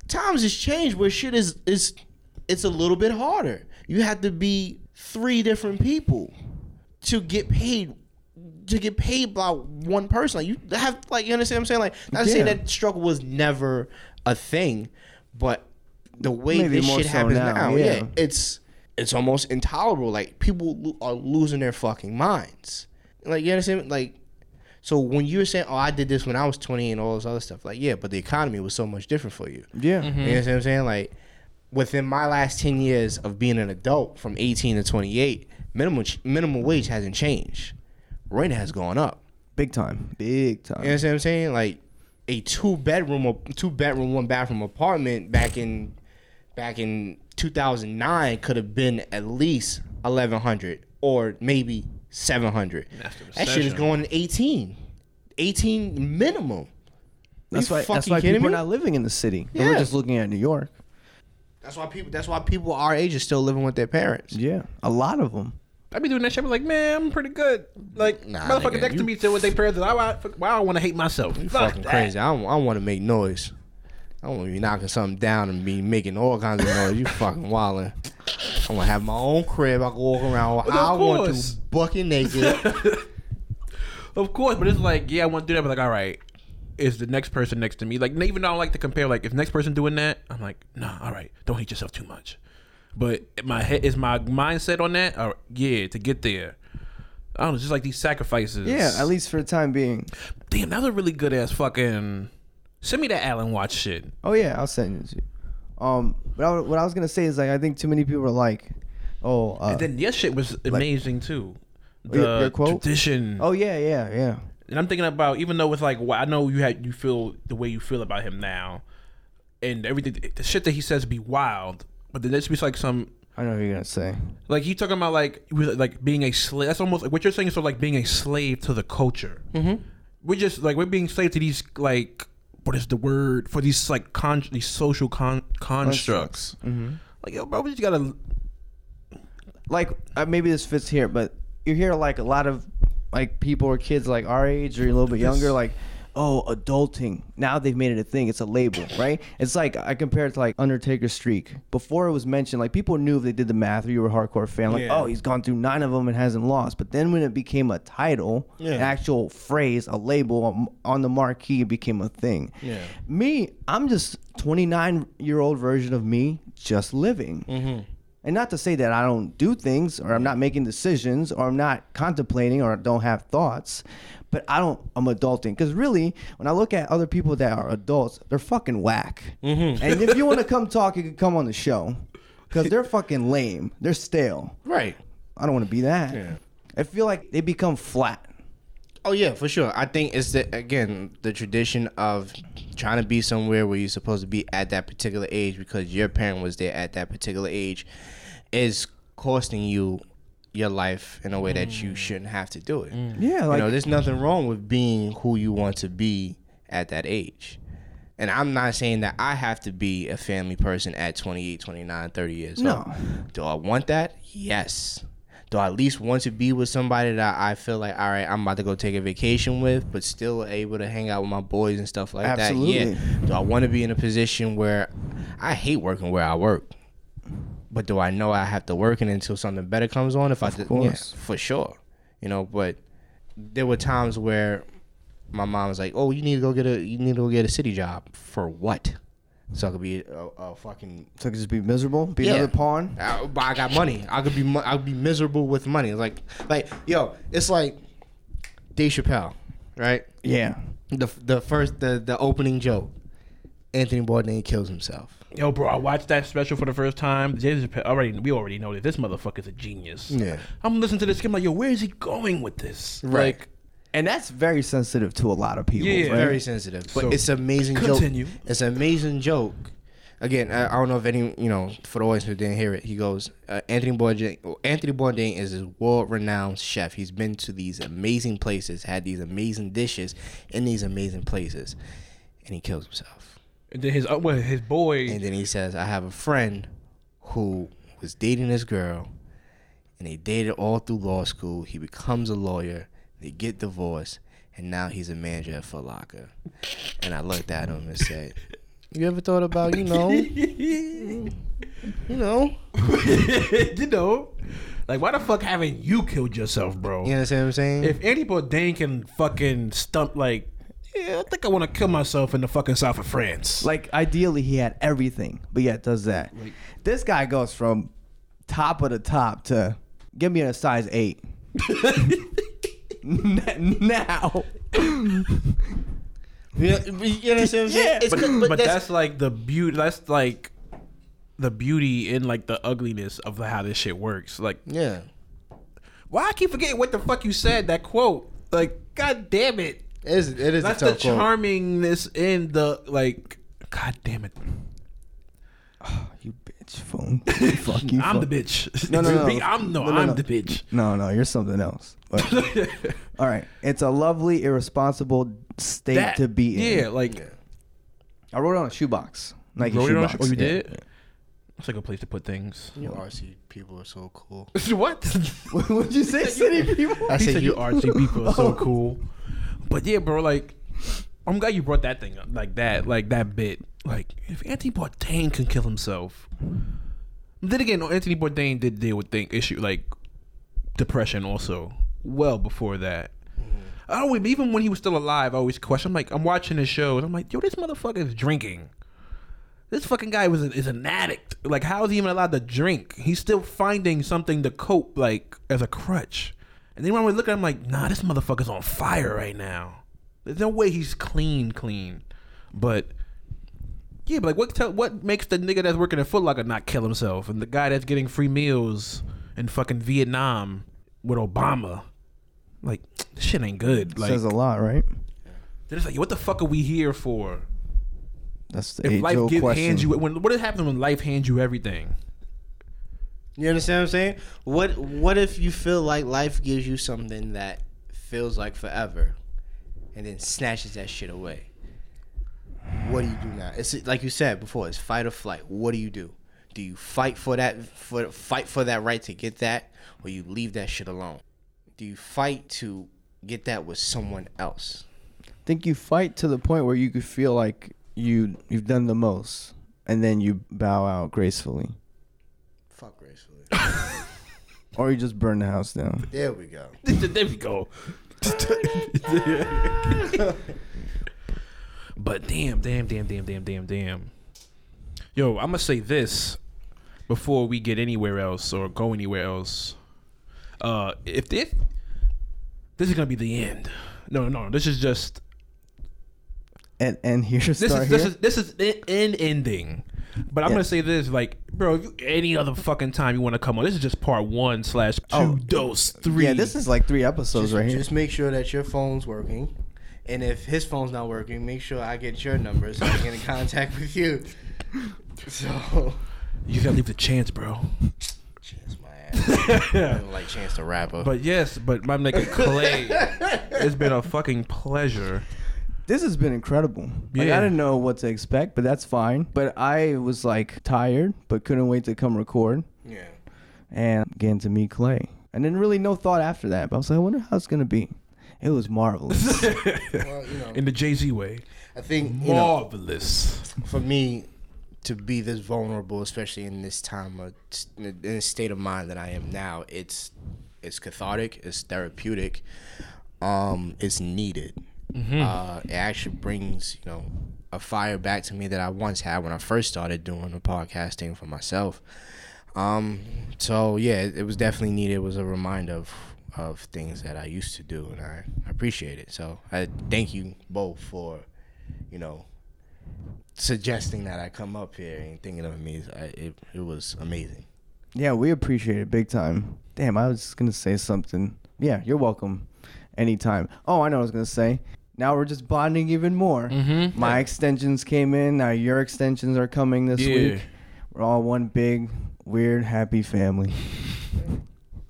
Times has changed where shit is is it's a little bit harder. You have to be three different people to get paid to get paid by one person. Like you have like you understand what I'm saying? Like not to say Yeah. that struggle was never a thing, but the way Maybe this shit so happens now, now, yeah. yeah, it's it's almost intolerable. Like people lo- are losing their fucking minds. Like you understand? Like so when you were saying, "Oh, I did this when I was 20 and all this other stuff," like yeah, but the economy was so much different for you. Yeah. Mm-hmm. You know what I'm saying? Like within my last 10 years of being an adult, from 18 to 28, minimum minimum wage hasn't changed. Rent has gone up. Big time. Big time. You know what I'm saying? Like a two bedroom or two bedroom, one bathroom apartment back in back in 2009 could have been at least 1100 or maybe 700. That shit is going to 18. 18 minimum. That's You why. That's fucking why kidding people are not living in the city. We're just looking at New York. That's why people that's why people our age are still living with their parents. Yeah, a lot of them. I be doing that shit. I'm like, man, I'm pretty good. Like, Nah, motherfucker nigga, next to you- me still with their parents. I, I, why I want to hate myself. You Fuck fucking that. crazy. I don't, I don't want to make noise. I don't want to be knocking something down and be making all kinds of noise. You <laughs> fucking wildin'. I'm gonna have my own crib. I can walk around Of how I want to, bucket naked. <laughs> Of course, but it's like, yeah, I want to do that. But like, all right, is the next person next to me? Like, even though I don't like to compare, like, if next person doing that, I'm like, nah, all right, don't hate yourself too much. But my head is my mindset on that. Or yeah, to get there. I don't know, just like these sacrifices. Yeah, at least for the time being. Damn, that was a really good ass fucking. Send me that Alan Watts shit. Oh yeah, I'll send it to you. Um, but I, what I was gonna say is like I think too many people are like, oh, uh, And then your shit was amazing too. The Your- your quote? tradition. oh yeah, yeah, yeah. And I'm thinking about even though it's like well, I know you had you feel the way you feel about him now, and everything the shit that he says be wild, but then there's be like some I know what you're gonna say. like he talking about like like being a slave. That's almost like what you're saying is sort of like being a slave to the culture. Mm-hmm. We're just like we're being slave to these like what is the word for these like con these social con- constructs. Mm-hmm. Like yo, bro, we just gotta Like uh, maybe this fits here, but you hear like a lot of like people or kids like our age or a little bit younger, like, oh, adulting. Now they've made it a thing. It's a label, <coughs> right? It's like I compare it to like Undertaker streak. Before it was mentioned, like people knew if they did the math or you were a hardcore fan, like, Yeah. oh, he's gone through nine of them and hasn't lost. But then when it became a title, Yeah. an actual phrase, a label um, on the marquee, it became a thing. Yeah. Me, I'm just 29 year old version of me, just living. And not to say that I don't do things or I'm not making decisions or I'm not contemplating or don't have thoughts, but I don't, I'm adulting. Because really, when I look at other people that are adults, they're fucking whack. Mm-hmm. And if you want to <laughs> come talk, you can come on the show. Because they're fucking lame. They're stale. right. I don't want to be that. Yeah. I feel like they become flat. Oh yeah, for sure. I think it's the again the tradition of trying to be somewhere where you're supposed to be at that particular age because your parent was there at that particular age is costing you your life in a way that you mm. shouldn't have to do it. Mm. Yeah, like you know, there's nothing wrong with being who you want to be at that age. And I'm not saying that I have to be a family person at 28, 29, 30 years No. old. Do I want that? Yes. Do I at least want to be with somebody that I feel like, all right, I'm about to go take a vacation with, but still able to hang out with my boys and stuff like Absolutely. that? Yeah. Do I want to be in a position where I hate working where I work? But do I know I have to work it until something better comes on? If I did, yeah, course. for sure. You know, but there were times where my mom was like, "Oh, you need to go get a you need to go get a city job for what?" So I could be a, a fucking. so I could just be miserable, be Yeah. another pawn. I, but I got money. I could be I could be miserable with money. Like like yo, it's like Dave Chappelle, right? Yeah. The the first the the opening joke. Anthony Bourdain kills himself. Yo, bro, I watched that special for the first time. Jay Chappelle, already, we already know that this motherfucker's a genius. Yeah. I'm listening to this. I'm like, yo, where is he going with this? Right. Like, And that's very sensitive to a lot of people. Yeah, right? Very sensitive, but So, it's an amazing continue. joke. It's an amazing joke. Again, I, I don't know if any you know for the audience who didn't hear it. He goes, uh, Anthony Bourdain. Anthony Bourdain is a world-renowned chef. He's been to these amazing places, had these amazing dishes in these amazing places, and he kills himself. And then his uh, well, his boy. And then he says, I have a friend who was dating this girl, and they dated all through law school. He becomes a lawyer. They get divorced, and now he's a manager at Foot Locker. And I looked at him and said, You ever thought about, you know, <laughs> you know, you know, like why the fuck haven't you killed yourself, bro? you understand what I'm saying? If Andy Bourdain can fucking stump like, yeah, I think I want to kill myself in the fucking south of France. Like ideally he had everything, but yet does that. this guy goes from top of the top to give me a size eight. <laughs> <laughs> now. <laughs> you, know, you understand what I'm saying? Yeah. It's but, good, but, that's, like the beauty. That's like the beauty in like the ugliness of how this shit works. Like, yeah. why I keep forgetting what the fuck you said? That quote. Like, god damn it. It is, it is That's a the quote. charmingness in the like. God damn it. Oh, You bitch phone. Fuck you. <laughs> I'm fuck. the bitch. No, no, <laughs> no. I'm no, No, no, I'm no. the bitch. No, no, you're something else. But, <laughs> all right, it's a lovely, irresponsible state That- to be in. Yeah, like I wrote it on a shoebox. Nike Wrote it on a shoebox. sh- oh, you Yeah. did? It's like a place to put things. You RC people are so cool. what? What'd you say, city people? I he said said you you artsy people are so oh. cool. But yeah, bro, like I'm glad you brought that thing up, like that, like that bit. Like if Anthony Bourdain can kill himself, then again, Anthony Bourdain did deal with thing issue like depression also well before that. Mm-hmm. I always, even when he was still alive, I always question. I'm like, I'm watching his shows. I'm like, yo, this motherfucker is drinking. This fucking guy was a, is an addict. Like, how is he even allowed to drink? He's still finding something to cope, like as a crutch. And then when we look at him, like, nah, this motherfucker's on fire right now. There's no way he's clean, clean. But yeah, but like, what tell, what makes the nigga that's working at Foot Locker not kill himself, and the guy that's getting free meals in fucking Vietnam with Obama? Like, this shit ain't good. Like, Says a lot, right? they're just like, what the fuck are we here for? That's the If life give, question. hands you when what happens when life hands you everything? You understand what I'm saying? What What if you feel like life gives you something that feels like forever, and then snatches that shit away? What do you do now? It's like you said before. It's fight or flight. What do you do? Do you fight for that for fight for that right to get that, or you leave that shit alone? Do you fight to get that with someone else? I think you fight to the point where you could feel like you you've done the most, and then you bow out gracefully. Or you just burn the house down. there we go. <laughs> there we go. but damn, damn, damn, damn, damn, damn, damn. Yo, I'm gonna say this before we get anywhere else or go anywhere else. Uh, if this this is gonna be the end. No, no, this is just And and here this start is here. this is this is an an ending. But I'm Yeah. gonna say this: like Bro, if you, any other fucking time you want to come on, this is just part one slash two Oh. dose three. Yeah, this is like three episodes Just, right here. just make sure that your phone's working. And if his phone's not working, make sure I get your number so I can get in contact with you. <laughs> So, you gotta leave the chance, bro. chance my ass. Like Chance the Rapper. <laughs> But yes, but my nigga Clay, it's been a fucking pleasure. This has been incredible. Like, Yeah. I didn't know what to expect, but that's fine. But I was like tired, but couldn't wait to come record yeah. and getting to meet Clay. And then really no thought after that. But I was like, I wonder how it's gonna be. It was marvelous. <laughs> Well, you <laughs> know, In the Jay Z way. I think you know, Marvelous. for me to be this vulnerable, especially in this time of in this state of mind that I am now, it's it's cathartic, it's therapeutic, um, it's needed. Uh, it actually brings you know a fire back to me that I once had when I first started doing the podcasting for myself. Um, so yeah, it, it was definitely needed. It was a reminder of of things that I used to do, and I, I appreciate it. So I thank you both for you know suggesting that I come up here and thinking of me. I, it it was amazing. yeah, we appreciate it big time. Damn, I was just gonna say something. Yeah, you're welcome. Anytime. Oh, I know what I was gonna say. Now we're just bonding even more. Mm-hmm. My extensions came in. Now your extensions are coming this Yeah. week. We're all one big, weird, happy family. <laughs>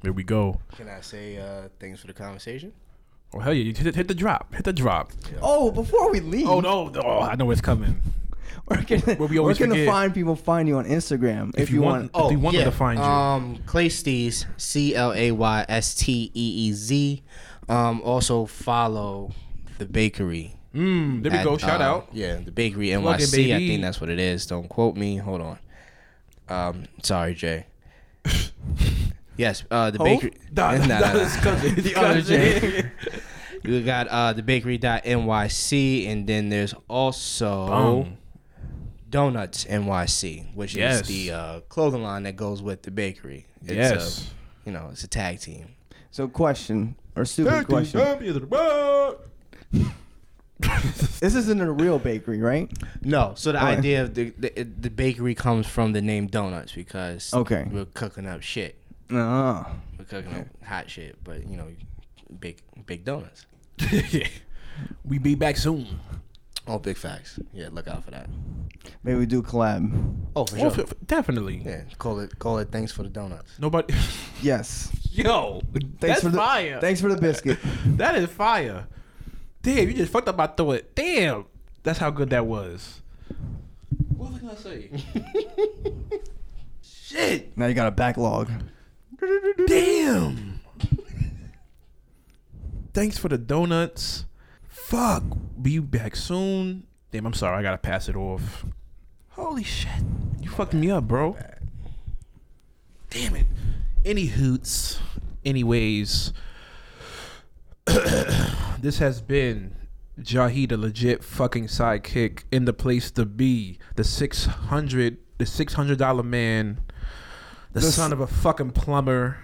There we go. Can I say uh, thanks for the conversation? Oh hell yeah! You hit, hit the drop. Hit the drop. Oh, before we leave, Oh no! Oh, I know it's coming. <laughs> we're gonna, we we're always gonna find people find you on Instagram if, If you want- want. If you want me to find you. Um, Clay Steez, C L A Y S T E E Z. Um, also follow the bakery. Mm, there we at, go. Shout uh, out. Yeah, the bakery Plug it, NYC. I think that's what it is. Don't quote me. Hold on. Um, sorry, Jay. <laughs> yes, uh, the Hov? bakery. <laughs> Nah, Nah, nah, nah, nah. cousin. The other cousin. Jay. You got uh the bakery.nyc and then there's also Boom. Donuts NYC, which Yes. is the uh, clothing line that goes with the bakery. It's Yes. A, you know, it's a tag team. So, question or stupid question: question. <laughs> This isn't a real bakery, right? No, so the Okay. idea of the, the the bakery comes from the name Donuts because Okay. we're cooking up shit. No. We're cooking up hot shit, but you know, big big donuts. <laughs> we be back soon. Oh, big facts. Yeah, look out for that. Maybe we do collab. Oh, for Oh, sure. f- f- definitely. Yeah, call it call it. Thanks for the donuts. Nobody. Yes. <laughs> Yo, Thanks that's for the fire. Thanks for the biscuit. That is fire. Damn, you just fucked up my throw it. Damn, that's how good that was. What was I gonna say? <laughs> Shit. now you got a backlog. Damn. Thanks for the donuts. Fuck. Be back soon. Damn, I'm sorry. I gotta pass it off. Holy shit. You fucked me up, bro. Damn it. Any hoots. Anyways. <coughs> this has been Jahi, the legit fucking sidekick in the place to be. The 600, the $600 man. The, The son s- of a fucking plumber.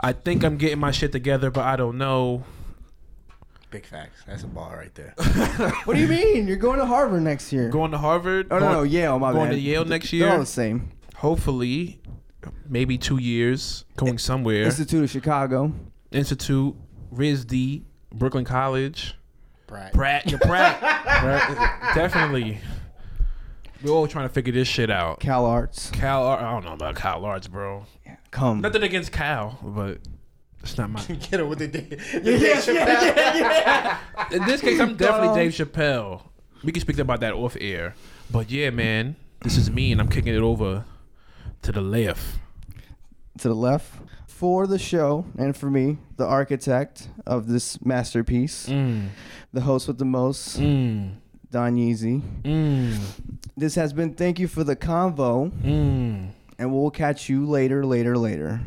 I think I'm getting my shit together, but I don't know. Big facts. That's a ball right there. <laughs> What do you mean? You're going to Harvard next year. Going to Harvard. oh no, going, no, Yale. My bad. going bad. to Yale next They're all the same. Hopefully, maybe two years. Going somewhere. Institute of Chicago. Institute, RISD, Brooklyn College. Pratt. Pratt, you're Pratt. Pratt, <laughs> Definitely. We're all trying to figure this shit out. Cal Arts. Cal, Arts. I don't know about Cal Arts, bro. Come. Nothing against Cal, but it's not my. <laughs> Get it with the, <laughs> the yeah, yeah, yeah, yeah. In this case, I'm definitely Dave Chappelle. We can speak about that off air. But yeah, man, this is me, and I'm kicking it over to the left. to the left. For the show and for me, the architect of this masterpiece, Mm, the host with the most, mm, Don Yeezy. mm, This has been Thank You for the Convo, mm. and we'll catch you later, later, later.